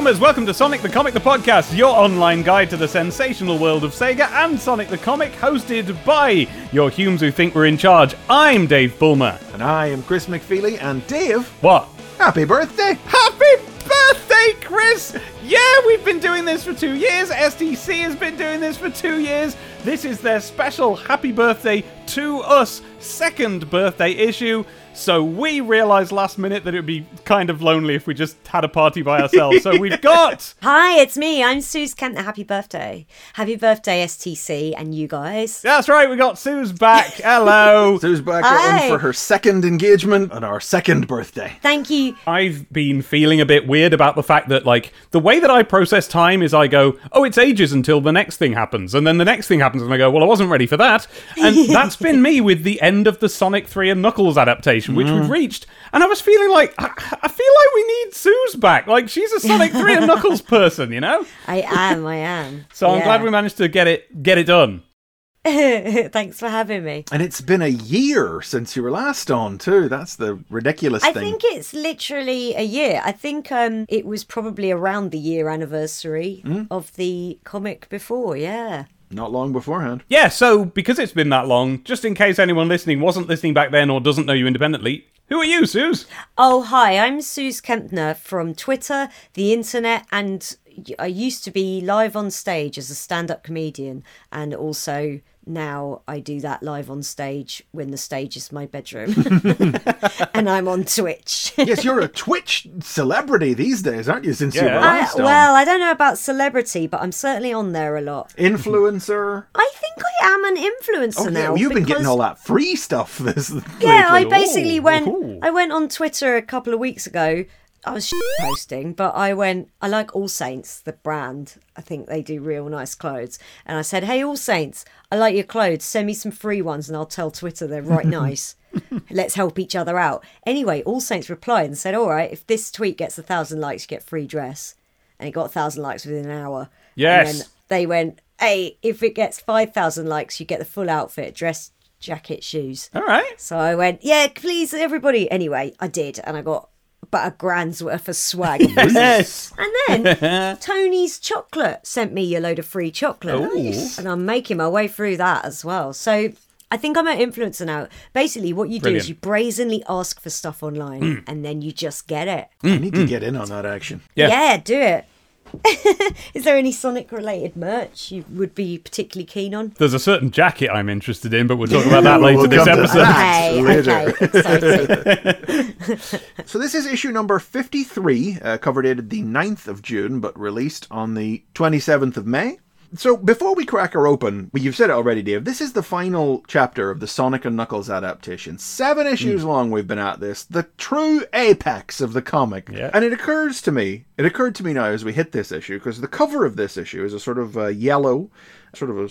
Boomers, welcome to Sonic the Comic the Podcast, your online guide to the sensational world of Sega and Sonic the Comic, hosted by your Humes who think we're in charge. I'm Dave Bulmer. And I am Chris McFeely, and Dave, What? happy birthday! Happy birthday, Chris! Yeah, we've been doing this for two years. STC has been doing this for two years. This is their special happy birthday to us second birthday issue. So we realized last minute that it would be kind of lonely if we just had a party by ourselves. so we've got Hi, it's me. I'm Sooz Kempner. Happy birthday. Happy birthday, STC, and you guys. That's right, we got Sooz back. Hello. Sooz back Hi. in for her second engagement on our second birthday. Thank you. I've been feeling a bit weird about the fact that, like, the way that I process time is I go, oh, it's ages until the next thing happens. And then the next thing happens, and I go, well, I wasn't ready for that. And that's been me with the end of the Sonic 3 and Knuckles adaptation, which we've reached. And I was feeling like, I, I feel like we need Sooz back. Like, she's a Sonic 3 and Knuckles person, you know? I am. I am. So I'm Yeah. glad we managed to get it get it done. Thanks for having me. And it's been a year since you were last on, too. That's the ridiculous thing. I thing. think it's literally a year. I think um, it was probably around the year anniversary Hmm? of the comic before. Yeah. Not long beforehand. Yeah, so because it's been that long, just in case anyone listening wasn't listening back then or doesn't know you independently, who are you, Sooz? Oh, hi. I'm Sooz Kempner from Twitter, the internet, and I used to be live on stage as a stand up comedian. And also now I do that live on stage when the stage is my bedroom. and I'm on Twitch. yes, you're a Twitch celebrity these days, aren't you, since you Yeah. were I, last on? well, I don't know about celebrity, but I'm certainly on there a lot. Influencer. I think I am an influencer Oh, yeah, now. well, you've been getting all that free stuff this Yeah, I basically Oh, went. oh. I went on Twitter a couple of weeks ago. I was posting, but I went. I like All Saints, the brand. I think they do real nice clothes. And I said, "Hey, All Saints, I like your clothes. Send me some free ones, and I'll tell Twitter they're right nice. Let's help each other out." Anyway, All Saints replied and said, "All right, if this tweet gets a thousand likes, you get free dress." And it got a thousand likes within an hour. Yes. And then they went, "Hey, if it gets five thousand likes, you get the full outfit: dress, jacket, shoes." All right. So I went, yeah, please, everybody. Anyway, I did, and I got about a grand's worth of swag. Yes. and then Tony's Chocolate sent me a load of free chocolate. Nice. And I'm making my way through that as well. So I think I'm an influencer now. Basically, what you do is you brazenly ask for stuff online mm. and then you just get it. Mm. I need to mm. get in on that action. Yeah. Yeah, do it. is there any Sonic related merch you would be particularly keen on? There's a certain jacket I'm interested in, but we'll talk about that later We'll this episode. that. Okay, later. okay. So this is issue number 53, uh, cover dated the 9th of June, but released on the 27th of May. So before we crack her open, well, you've said it already, Dave, this is the final chapter of the Sonic and Knuckles adaptation. Seven issues long we've been at this, the true apex of the comic. Yeah. And it occurs to me, it occurred to me now as we hit this issue, because the cover of this issue is a sort of uh, yellow, sort of a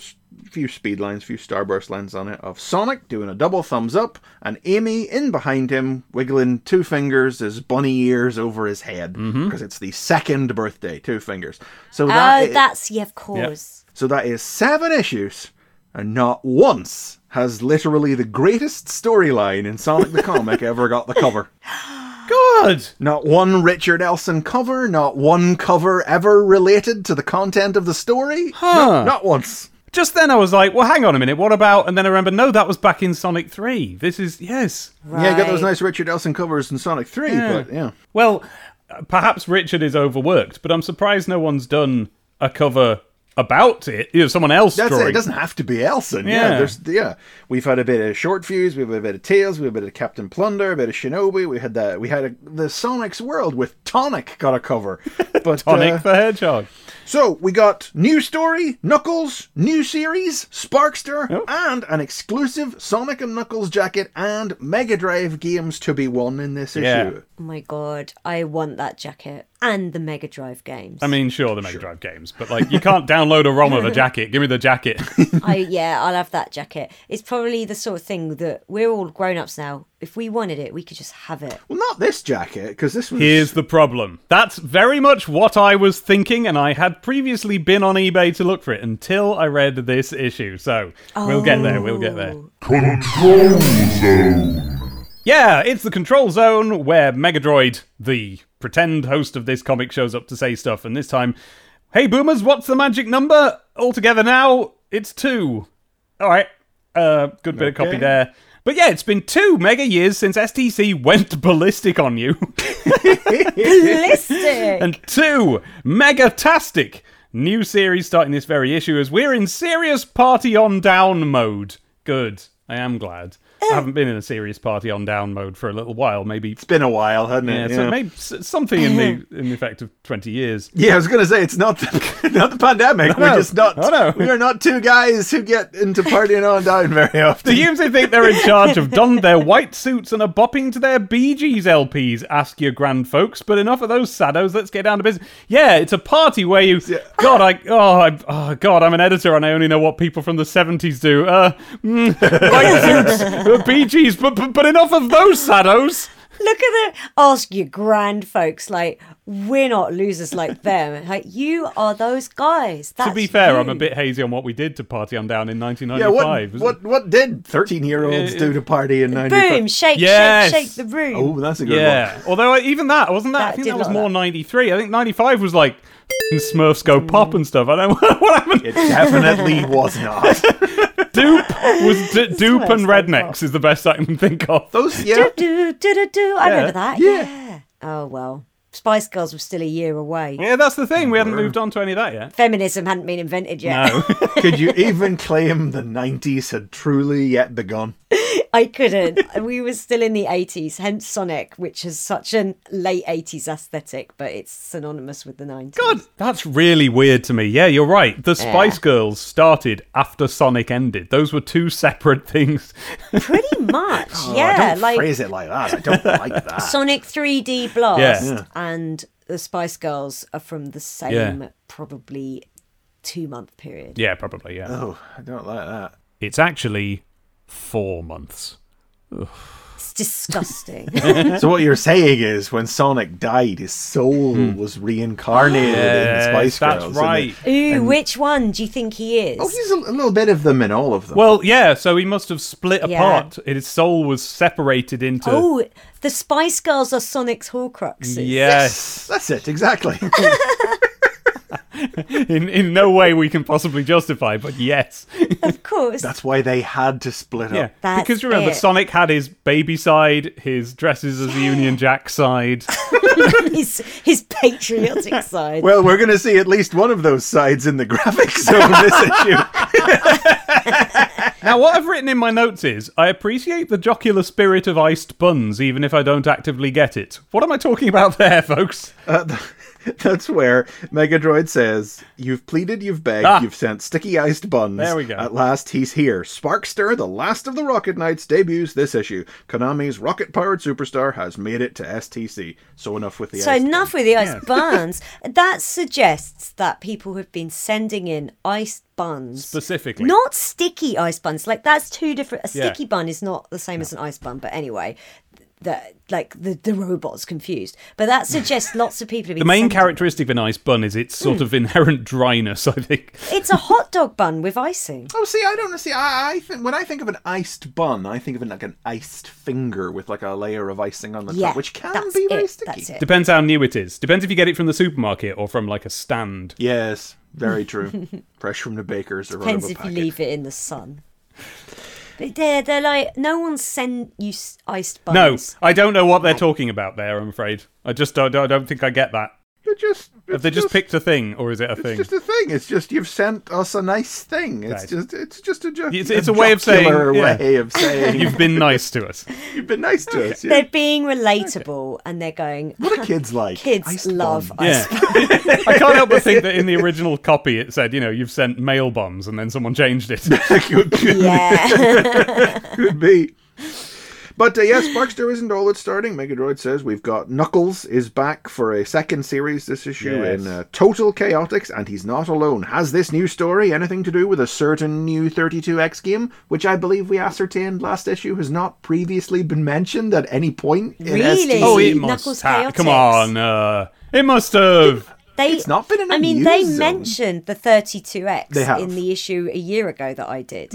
few speed lines, a few starburst lines on it, of Sonic doing a double thumbs up, and Amy in behind him, wiggling two fingers, his bunny ears over his head, mm-hmm. because it's the second birthday, two fingers. So oh, that Oh, i- that's yeah, of course. so that is seven issues, and not once has literally the greatest storyline in Sonic the Comic ever got the cover. Good. Not one Richard Elson cover, not one cover ever related to the content of the story. Huh. No, not once. Just then I was like, well, hang on a minute, what about? And then I remember, no, that was back in Sonic 3. This is, yes. Yeah, you got those nice Richard Elson covers in Sonic 3, Yeah. but yeah. Well, uh, perhaps Richard is overworked, but I'm surprised no one's done a cover about it. You know, someone else That's drawing. it. It doesn't have to be Elson. Yeah. Yeah. there's yeah. We've had a bit of short fuse. We've had a bit of Tails. We've had a bit of Captain Plunder. A bit of Shinobi. We had that. We had a, the Sonic's World with Tonic got a cover. But Tonic uh, the Hedgehog. so we got new story, Knuckles, new series, Sparkster, Oh. and an exclusive Sonic and Knuckles jacket and Mega Drive games to be won in this Yeah. issue. Oh my god, I want that jacket and the Mega Drive games. I mean, sure, the Mega Drive games, but like, you can't download a ROM of a jacket. Give me the jacket. I yeah, I'll have that jacket. It's probably the sort of thing that we're all grown ups now. If we wanted it, we could just have it. Well, not this jacket because this was. Here's the problem. That's very much what I was thinking, and I had previously been on eBay to look for it until I read this issue. So we'll get there. We'll get there. Oh. Control Zone. Yeah, it's the control zone where Megadroid, the pretend host of this comic, shows up to say stuff, and this time, hey boomers, what's the magic number? All together now, it's two. Alright, uh, good bit of copy there. But yeah, it's been two mega years since STC went ballistic on you. Ballistic. and two, Megatastic. New series starting this very issue as we're in serious party on down mode. Good. I am glad. I haven't been in a serious party on down mode for a little while. Maybe It's been a while, hasn't yeah, it? Yeah, so maybe something in the in the effect of twenty years. Yeah, I was gonna say it's not the, not the pandemic. No, We're just not. no, no. We are not two guys who get into partying on down very often. The Humans think they're in charge of donned their white suits and are bopping to their Bee Gees LPs. Ask your grand folks. But enough of those saddos. Let's get down to business. Yeah, it's a party where you. God, I. Oh, I, oh, God, I'm an editor and I only know what people from the seventies do. Uh, mm, white suits, uh, Bee Gees, but, but but enough of those saddos. Look at the ask your grand folks. Like we're not losers like them. Like you are those guys. That's to be fair, I'm a bit hazy on what we did to Party on Down in yeah, 1995. what what what did thirteen year olds Uh, do to party in ninety boom, shake, Yes. shake, shake the room. Oh, that's a good one. Yeah. Although even that wasn't that. I think that was more like- 93. I think 95 was like f***ing Smurfs go pop hmm. and stuff. I don't know what happened. It definitely was not. Dupe was d- dupe and Rednex is the best I can think of. Those yeah. do do do do do. I Yeah. remember that. Yeah. Yeah. Oh well, Spice Girls were still a year away. Yeah, that's the thing. We hadn't mm. moved on to any of that yet. Feminism hadn't been invented yet. No. Could you even claim the nineties had truly yet begun? I couldn't. we were still in the 80s, hence Sonic, which is such a late 80s aesthetic, but it's synonymous with the 90s. God, that's really weird to me. Yeah, you're right. The Spice Girls started after Sonic ended. Those were two separate things. Pretty much, Oh, yeah. don't like phrase it like that. I don't like that. Sonic 3D Blast Yeah. Yeah. And the Spice Girls are from the same, Yeah. probably two month period. yeah, probably, yeah. oh, I don't like that. It's actually four months. It's disgusting. So what you're saying is, when Sonic died, his soul was reincarnated in the Spice Hmm. that's Girls. and right. it- Ooh, which one do you think he is? Oh, he's a, a little bit of them in all of them. Well, yeah, so he must have split Yeah. apart. His soul was separated into. Oh, the Spice Girls are Sonic's Horcruxes. yes. that's it exactly. in, in no way we can possibly justify, but yes. Of course. that's why they had to split Yeah. up. That's because remember, it. Sonic had his baby side, his dresses as the Union Jack side. his, his patriotic side. Well, we're going to see at least one of those sides in the graphics of this issue. now, what I've written in my notes is I appreciate the jocular spirit of iced buns, even if I don't actively get it. What am I talking about there, folks? Uh, th- that's where Megadroid says, You've pleaded, you've begged, Ah. you've sent sticky iced buns. There we go. At last, he's here. Sparkster, the last of the Rocket Knights, debuts this issue. Konami's rocket powered superstar has made it to STC. So enough with the So iced enough with the iced buns. That suggests that people have been sending in iced buns. Specifically. Not sticky iced buns. Like that's two different. A Yeah. sticky bun is not the same as an ice bun. But anyway, that like the the robot's confused. But that suggests lots of people have been. The main characteristic of an ice bun is its sort hmm. of inherent dryness, I think. It's a hot dog bun with icing. Oh, see, I don't. See, I, I think when I think of an iced bun, I think of it like an iced finger with like a layer of icing on the Yeah, top, which can that's be very it. sticky. That's it. Depends how new it is. Depends if you get it from the supermarket or from like a stand. Yes, very true. Fresh from the bakers or Depends whatever if you leave it in the sun. They're they're like no one sent you iced No. I don't know what they're talking about there, I'm afraid. I just don't, I don't think I get that. They're just Have they just, picked a thing, or is it a It's thing? It's just a thing. It's just you've sent us a nice thing. It's Right. just it's just a, jo- It's- it's a way of saying- jocular yeah. way of saying You've been nice to us. you've been nice to us. Yeah. They're being relatable and they're going. What are kids like? Kids Iced love bun. ice Yeah. I can't help but think that in the original copy it said, you know, you've sent mail bombs, and then someone changed it. could, could, Yeah. could be. But uh, yes, Sparkster isn't all it's starting. Megadroid says we've got Knuckles is back for a second series this issue Yes. in uh, Total Chaotix, and he's not alone. Has this new story anything to do with a certain new 32X game, which I believe we ascertained last issue has not previously been mentioned at any point in Really? STC? oh, it Knuckles must have. Come on. Uh, it must have. They, It's not been in a I mean, news they zone. mentioned the 32X They have. Mm. in the issue a year ago that I did.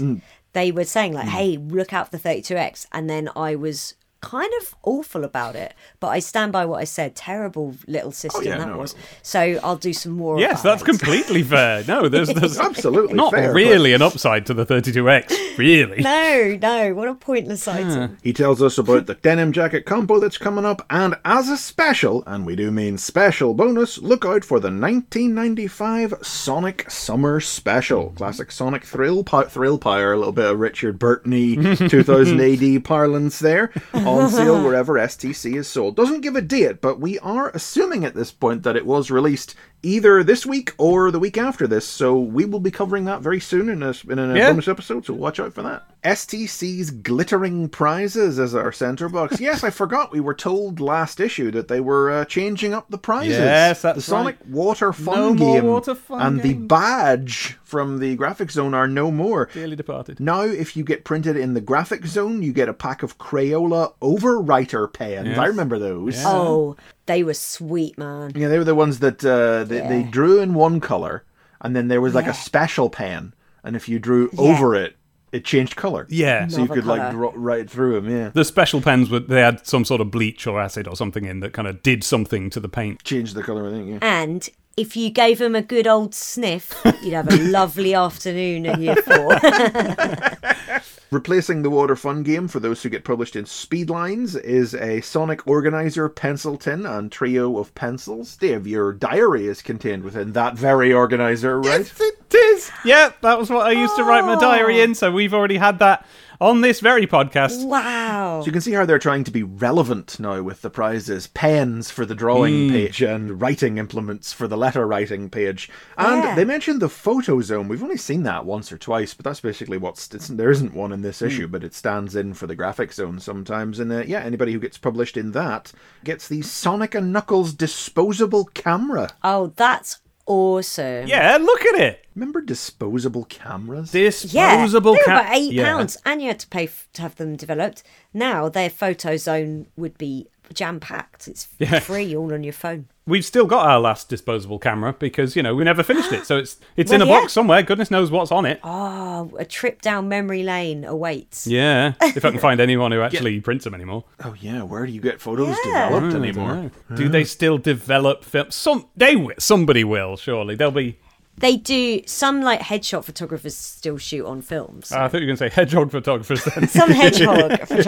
They were saying, like, hmm. hey, look out for the 32X. And then I was kind of awful about it. But I stand by what I said. Terrible little oh, system yeah, that no, was. So I'll do some more. Yes, that's it. completely fair. No, there's, there's Absolutely not fair, but- really an upside to the 32X, really. No, no, what a pointless item. He tells us about the denim jacket combo that's coming up, and as a special, and we do mean special bonus, look out for the 1995 Sonic Summer Special. Mm-hmm. Classic Sonic thrill, pi- thrill pyre, a little bit of Richard Burton 2000 AD parlance there, on sale wherever STC is sold. Doesn't give a date, but we are assuming at this point that it was released either this week or the week after this, so we will be covering that very soon in a, in a Yeah. bonus episode, so watch out for that. STC's glittering prizes as our center box. Yes, I forgot we were told last issue that they were uh, changing up the prizes. Yes, that's the Sonic right. Water Fun No game Water Fun and the badge from the graphic zone are no more. Dearly departed. Now, if you get printed in the graphic zone, you get a pack of Crayola overwriter pens. Yes. I remember those. Oh, they were sweet, man. Yeah, they were the ones that uh, they, they drew in one color, and then there was like Yeah. a special pen, and if you drew Yeah. over it, it changed color. Yeah. so you Another could like colour. draw right through them. Yeah, The special pens, were, they had some sort of bleach or acid or something in that kind of did something to the paint. change the color. I think. Yeah. And if you gave them a good old sniff, you'd have a lovely afternoon in year four. Replacing the Water Fun game for those who get published in Speedlines is a Sonic Organizer pencil tin and trio of pencils. Dave, your diary is contained within that very organizer, right? Yes, It is. Yeah, that was what I used to write my diary Oh. in, so we've already had that on this very podcast. wow. So you can see how they're trying to be relevant now with the prizes. Pens for the drawing page and writing implements for the letter writing page. And Yeah. they mentioned the photo zone. We've only seen that once or twice, but that's basically what's it's, there isn't one in this issue, but it stands in for the graphic zone sometimes. And uh, yeah, anybody who gets published in that gets the Sonic and Knuckles disposable camera. Oh, that's awesome. Yeah, look at it. Remember disposable cameras? Yeah, Disposable they were ca- about eight Yeah. pounds, and you had to pay f- to have them developed. Now their photo zone would be jam packed. It's Yeah. free all on your phone. We've still got our last disposable camera because you know we never finished it, so it's it's in a Well, yeah. box somewhere. Goodness knows what's on it. Oh, a trip down memory lane awaits. Yeah, if I can find anyone who actually prints them anymore. Oh yeah, where do you get photos Yeah. developed oh, I don't anymore? Do they still develop film? Some they wi- somebody will surely. They'll be. They do some like headshot photographers still shoot on films. Ah, I thought you were going to say hedgehog photographers. Then. some hedgehog photographers.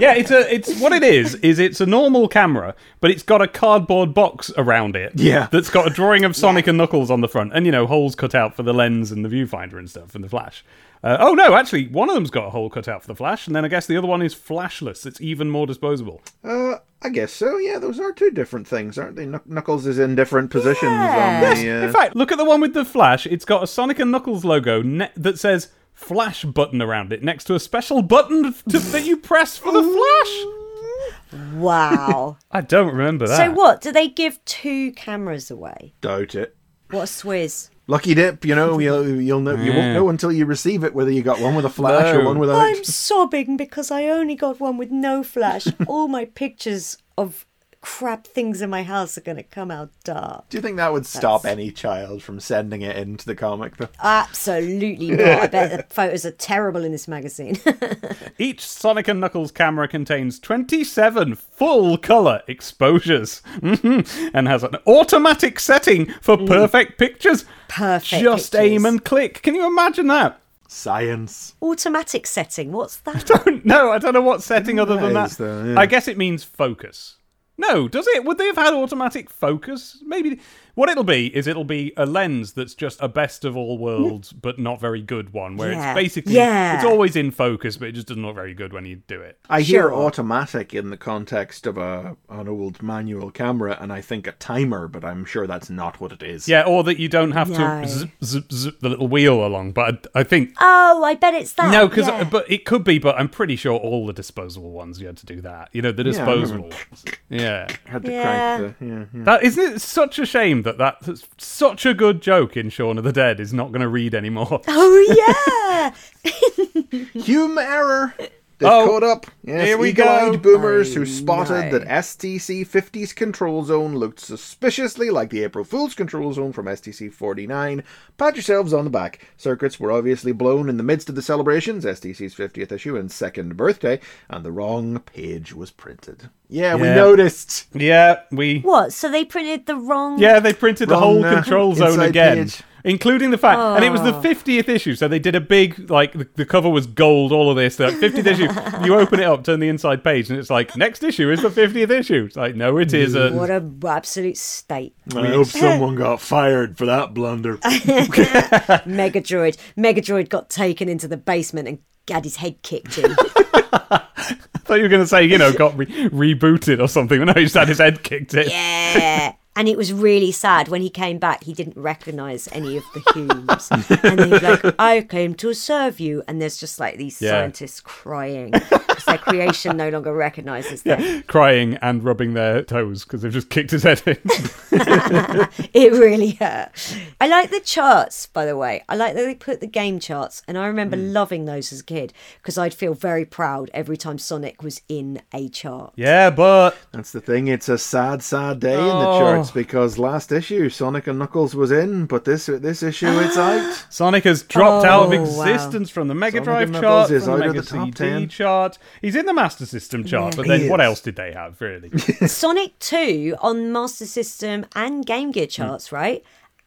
yeah, it's a it's what it is. Is it's a normal camera, but it's got a cardboard box around it. Yeah. that's got a drawing of Sonic and Knuckles on the front, and you know holes cut out for the lens and the viewfinder and stuff, and the flash. Uh, oh no, actually, one of them's got a hole cut out for the flash, and then I guess the other one is flashless. It's even more disposable. Uh, I guess so. Yeah, those are two different things, aren't they? Knuckles is in different positions Yeah. on the. Uh... In fact, look at the one with the flash. It's got a Sonic and Knuckles logo ne- that says flash button around it next to a special button to- that you press for the flash. wow. I don't remember that. So what? Do they give two cameras away? Doubt it. What a swizz. Lucky dip, you know, you'll you'll know, you won't know until you receive it whether you got one with a flash or one without. I'm sobbing because I only got one with no flash. All my pictures of crap things in my house are going to come out dark. Do you think that would stop any child from sending it into the comic? Though? Absolutely not. I bet the photos are terrible in this magazine. Each Sonic and Knuckles camera contains 27 full color exposures and has an automatic setting for perfect pictures. Perfect Just pictures. aim and click. Can you imagine that? Science. Automatic setting. What's that? I don't know. I don't know what setting other than That that. is, though, yeah. I guess it means focus. No, does it? Would they have had automatic focus? Maybe. What it'll be is it'll be a lens that's just a best of all worlds, but not very good one, where Yeah. it's basically Yeah. it's always in focus, but it just doesn't look very good when you do it. I hear Sure. automatic in the context of a an old manual camera, and I think a timer, but I'm sure that's not what it is. Yeah, or that you don't have No. to zip, zip, zip the little wheel along. But I, I think Oh, I bet it's that. no, because yeah. but it could be. But I'm pretty sure all the disposable ones you had to do that. You know, the I remember. disposable ones. Yeah, Had to Yeah. crank the yeah. yeah. that isn't it. Such a shame that that's such a good joke in Shaun of the Dead is not going to read anymore. Oh yeah. Hume error. They've Oh, caught up. Yes, here we go. boomers I who spotted know. that STC 50's control zone looked suspiciously like the April Fool's control zone from STC 49. Pat yourselves on the back. Circuits were obviously blown in the midst of the celebrations, STC's 50th issue and second birthday, and the wrong page was printed. Yeah, we noticed. Yeah, we. What? So they printed the wrong. Yeah, they printed the whole uh, control zone again. page. Including the fact, and it was the Oh. 50th issue, so they did a big, like, the, the cover was gold, all of this. The 50th issue, you open it up, turn the inside page, and it's like, next issue is the 50th issue. It's like, no, it isn't. What a absolute state. I hope someone got fired for that blunder. Megadroid. Megadroid got taken into the basement and had his head kicked in. I thought you were going to say, you know, got re- rebooted or something. No, he just had his head kicked in. yeah. And it was really sad when he came back. He didn't recognise any of the Humes, and he's like, "I came to serve you." And there's just like these Yeah. scientists crying because their creation no longer recognises them. Crying and rubbing their toes because they've just kicked his head in. It really hurt. I like the charts, by the way. I like that they put the game charts, and I remember Hmm. loving those as a kid because I'd feel very proud every time Sonic was in a chart. yeah, but That's the thing. It's a sad, sad day in the Oh. charts because last issue Sonic and Knuckles was in, but this this issue it's out. Sonic has dropped out of Oh, wow. existence from the Mega Sonic Drive and chart, is from the out of Mega the top CD 10. chart. He's in the Master System chart, Yeah. but then He what is. else did they have, really? Sonic 2 on Master System and Game Gear charts, right?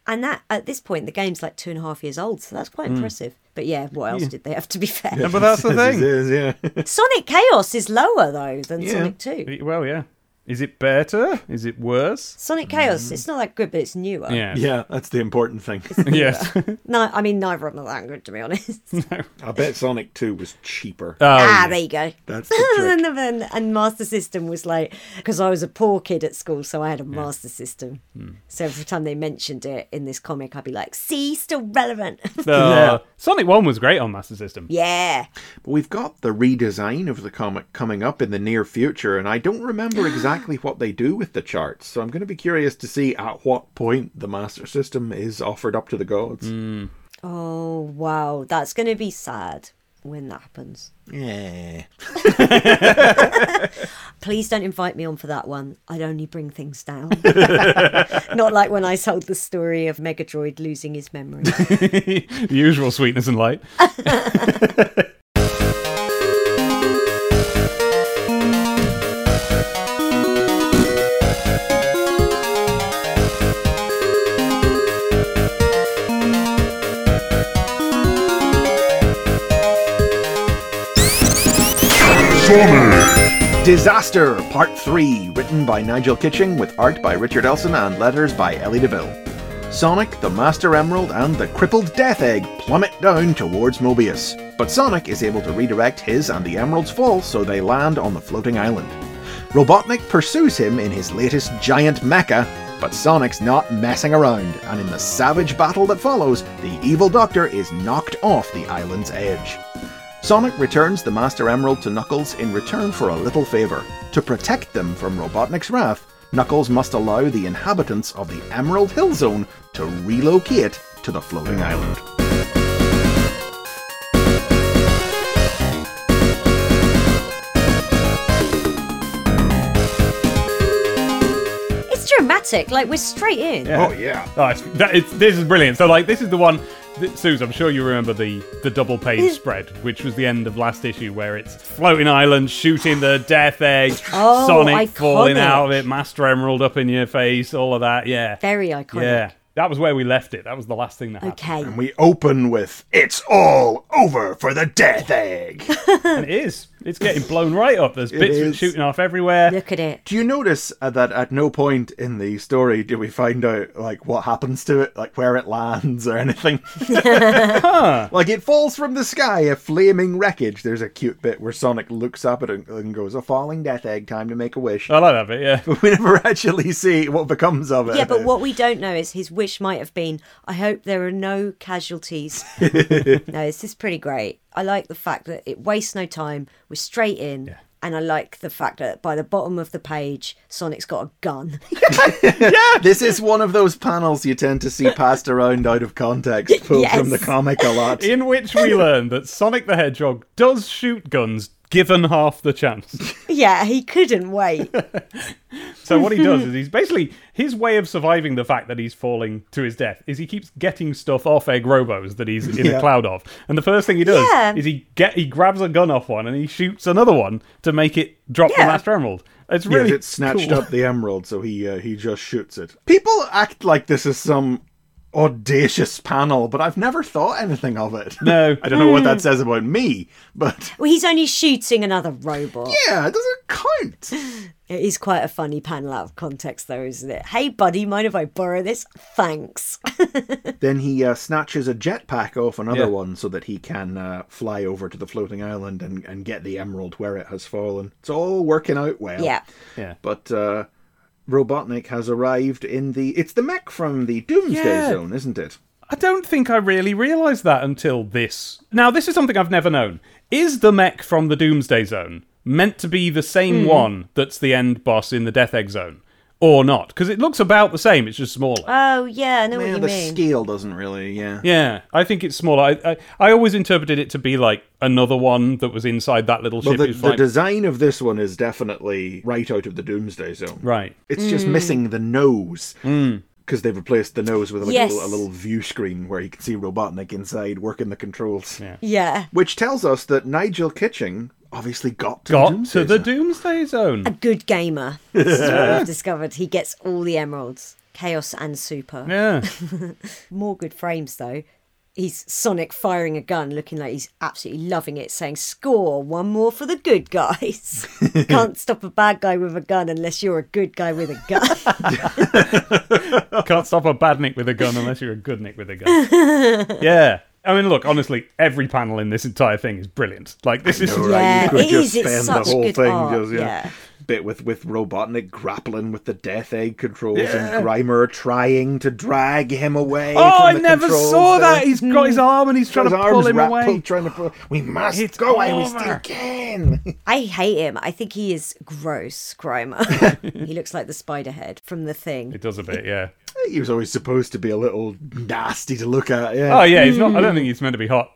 And that at this point the game's like two and a half years old, so that's quite hmm. impressive. But yeah, what else did they have to be fair? Yeah, but that's the thing. is, yeah. Sonic Chaos is lower though than Yeah. Sonic 2. Well, yeah. Is it better? Is it worse? Sonic Chaos, it's not that good, but it's newer. Yeah. yeah, that's the important thing. Yes. No, I mean neither of them are that good to be honest. no. I bet Sonic 2 was cheaper. Oh, ah, yeah. there you go. That's the trick. and, then, and Master System was like, because I was a poor kid at school, so I had a Master System. Hmm. So every time they mentioned it in this comic, I'd be like, see, still relevant. Uh, Sonic 1 was great on Master System. yeah. But we've got the redesign of the comic coming up in the near future, and I don't remember exactly what they do with the charts. So I'm going to be curious to see at what point the Master System is offered up to the gods. Mm. Oh, wow. That's going to be sad when that happens. Yeah. Please don't invite me on for that one. I'd only bring things down. Not like when I told the story of Megadroid losing his memory. the usual sweetness and light. Disaster Part 3, written by Nigel Kitching with art by Richard Elson and letters by Ellie DeVille. Sonic, the Master Emerald, and the crippled Death Egg plummet down towards Mobius. But Sonic is able to redirect his and the Emerald's fall so they land on the floating island. Robotnik pursues him in his latest giant mecha, but Sonic's not messing around, and in the savage battle that follows, the evil Doctor is knocked off the island's edge. Sonic returns the Master Emerald to Knuckles in return for a little favor. To protect them from Robotnik's wrath, Knuckles must allow the inhabitants of the Emerald Hill Zone to relocate to the floating island. it's dramatic. Like, we're straight in. Yeah. Oh yeah. Oh, it's, that, it's, this is brilliant. So, like, this is the one. Th- Sooz, I'm sure you remember the, the double page spread, which was the end of last issue, where it's floating island, shooting the death egg, Oh, Sonic falling iconic. out of it, Master Emerald up in your face, all of that. Yeah. Very iconic. Yeah. That was where we left it. That was the last thing that happened. Okay. And we open with It's all over for the Death Egg. And it is. It's getting blown right up. There's bits of it is. shooting off everywhere. Look at it. Do you notice uh, that at no point in the story do we find out like what happens to it, like where it lands or anything? Like it falls from the sky, a flaming wreckage. There's a cute bit where Sonic looks up at it and goes, "A falling death egg, time to make a wish." I like that bit, yeah. But we never actually see what becomes of it. Yeah, but what we don't know is his wish might have been, I hope there are no casualties. no, this is pretty great. I like the fact that it wastes no time. We're straight in. And I like the fact that by the bottom of the page, Sonic's got a gun. This is one of those panels you tend to see passed around out of context, pulled from the comic a lot. In which we learn that Sonic the Hedgehog does shoot guns given half the chance. Yeah, he couldn't wait. So what he does is he's basically his way of surviving the fact that he's falling to his death is he keeps getting stuff off egg robos that he's in Yeah. a cloud of. And the first thing he does Yeah. is he get he grabs a gun off one and he shoots another one to make it drop the Yeah. master emerald. It's Yeah, really it snatched cool. up the emerald, so he uh, he just shoots it. People act like this is some audacious panel, but I've never thought anything of it. No. I don't know what that says about me, but Well, he's only shooting another robot. yeah, it doesn't count. It is quite a funny panel out of context, though, isn't it? Hey, buddy, mind if I borrow this? Thanks. then he uh, snatches a jetpack off another Yeah. one so that he can uh, fly over to the floating island and, and get the emerald where it has fallen. It's all working out well. yeah. Yeah. But uh, Robotnik has arrived in the. It's the mech from the Doomsday Yeah. Zone, isn't it? I don't think I really realised that until this. Now, this is something I've never known. Is the mech from the Doomsday Zone meant to be the same Hmm. one that's the end boss in the Death Egg Zone? Or not? Because it looks about the same, it's just smaller. Oh, yeah, I know Yeah, what you the mean. scale doesn't really. Yeah. yeah, I think it's smaller. I, I, I always interpreted it to be like another one that was inside that little Well, ship. the, It was the like- design of this one is definitely right out of the Doomsday Zone. right. It's just mm. missing the nose. Mm. Because they've replaced the nose with like Yes. a, little, a little view screen where you can see Robotnik inside working the controls. Yeah. Yeah. Which tells us that Nigel Kitching obviously got to the Got Doomsday to the Zone. Doomsday Zone. A good gamer. This is what I've discovered. He gets all the emeralds. Chaos and super. Yeah. More good frames, though. He's Sonic firing a gun, looking like he's absolutely loving it, saying, Score, one more for the good guys. Can't stop a bad guy with a gun unless you're a good guy with a gun. Can't stop a bad Nick with a gun unless you're a good Nick with a gun. yeah. I mean, look, honestly, every panel in this entire thing is brilliant. Like, this is. All Yeah, you could it just is, spend such the whole good thing art, just yeah. yeah. Bit with with Robotnik grappling with the Death Egg controls and Grimer trying to drag him away. Oh, from I the never saw there. that. He's got his arm and he's trying to pull him wrapped, away. pull- trying to pull. We must It's go away. We still can. I hate him. I think he is gross, Grimer. he looks like the spider head from the thing. It does a bit, yeah. He was always supposed to be a little nasty to look at. Yeah. Oh, yeah, he's not. I don't hmm. think he's meant to be hot.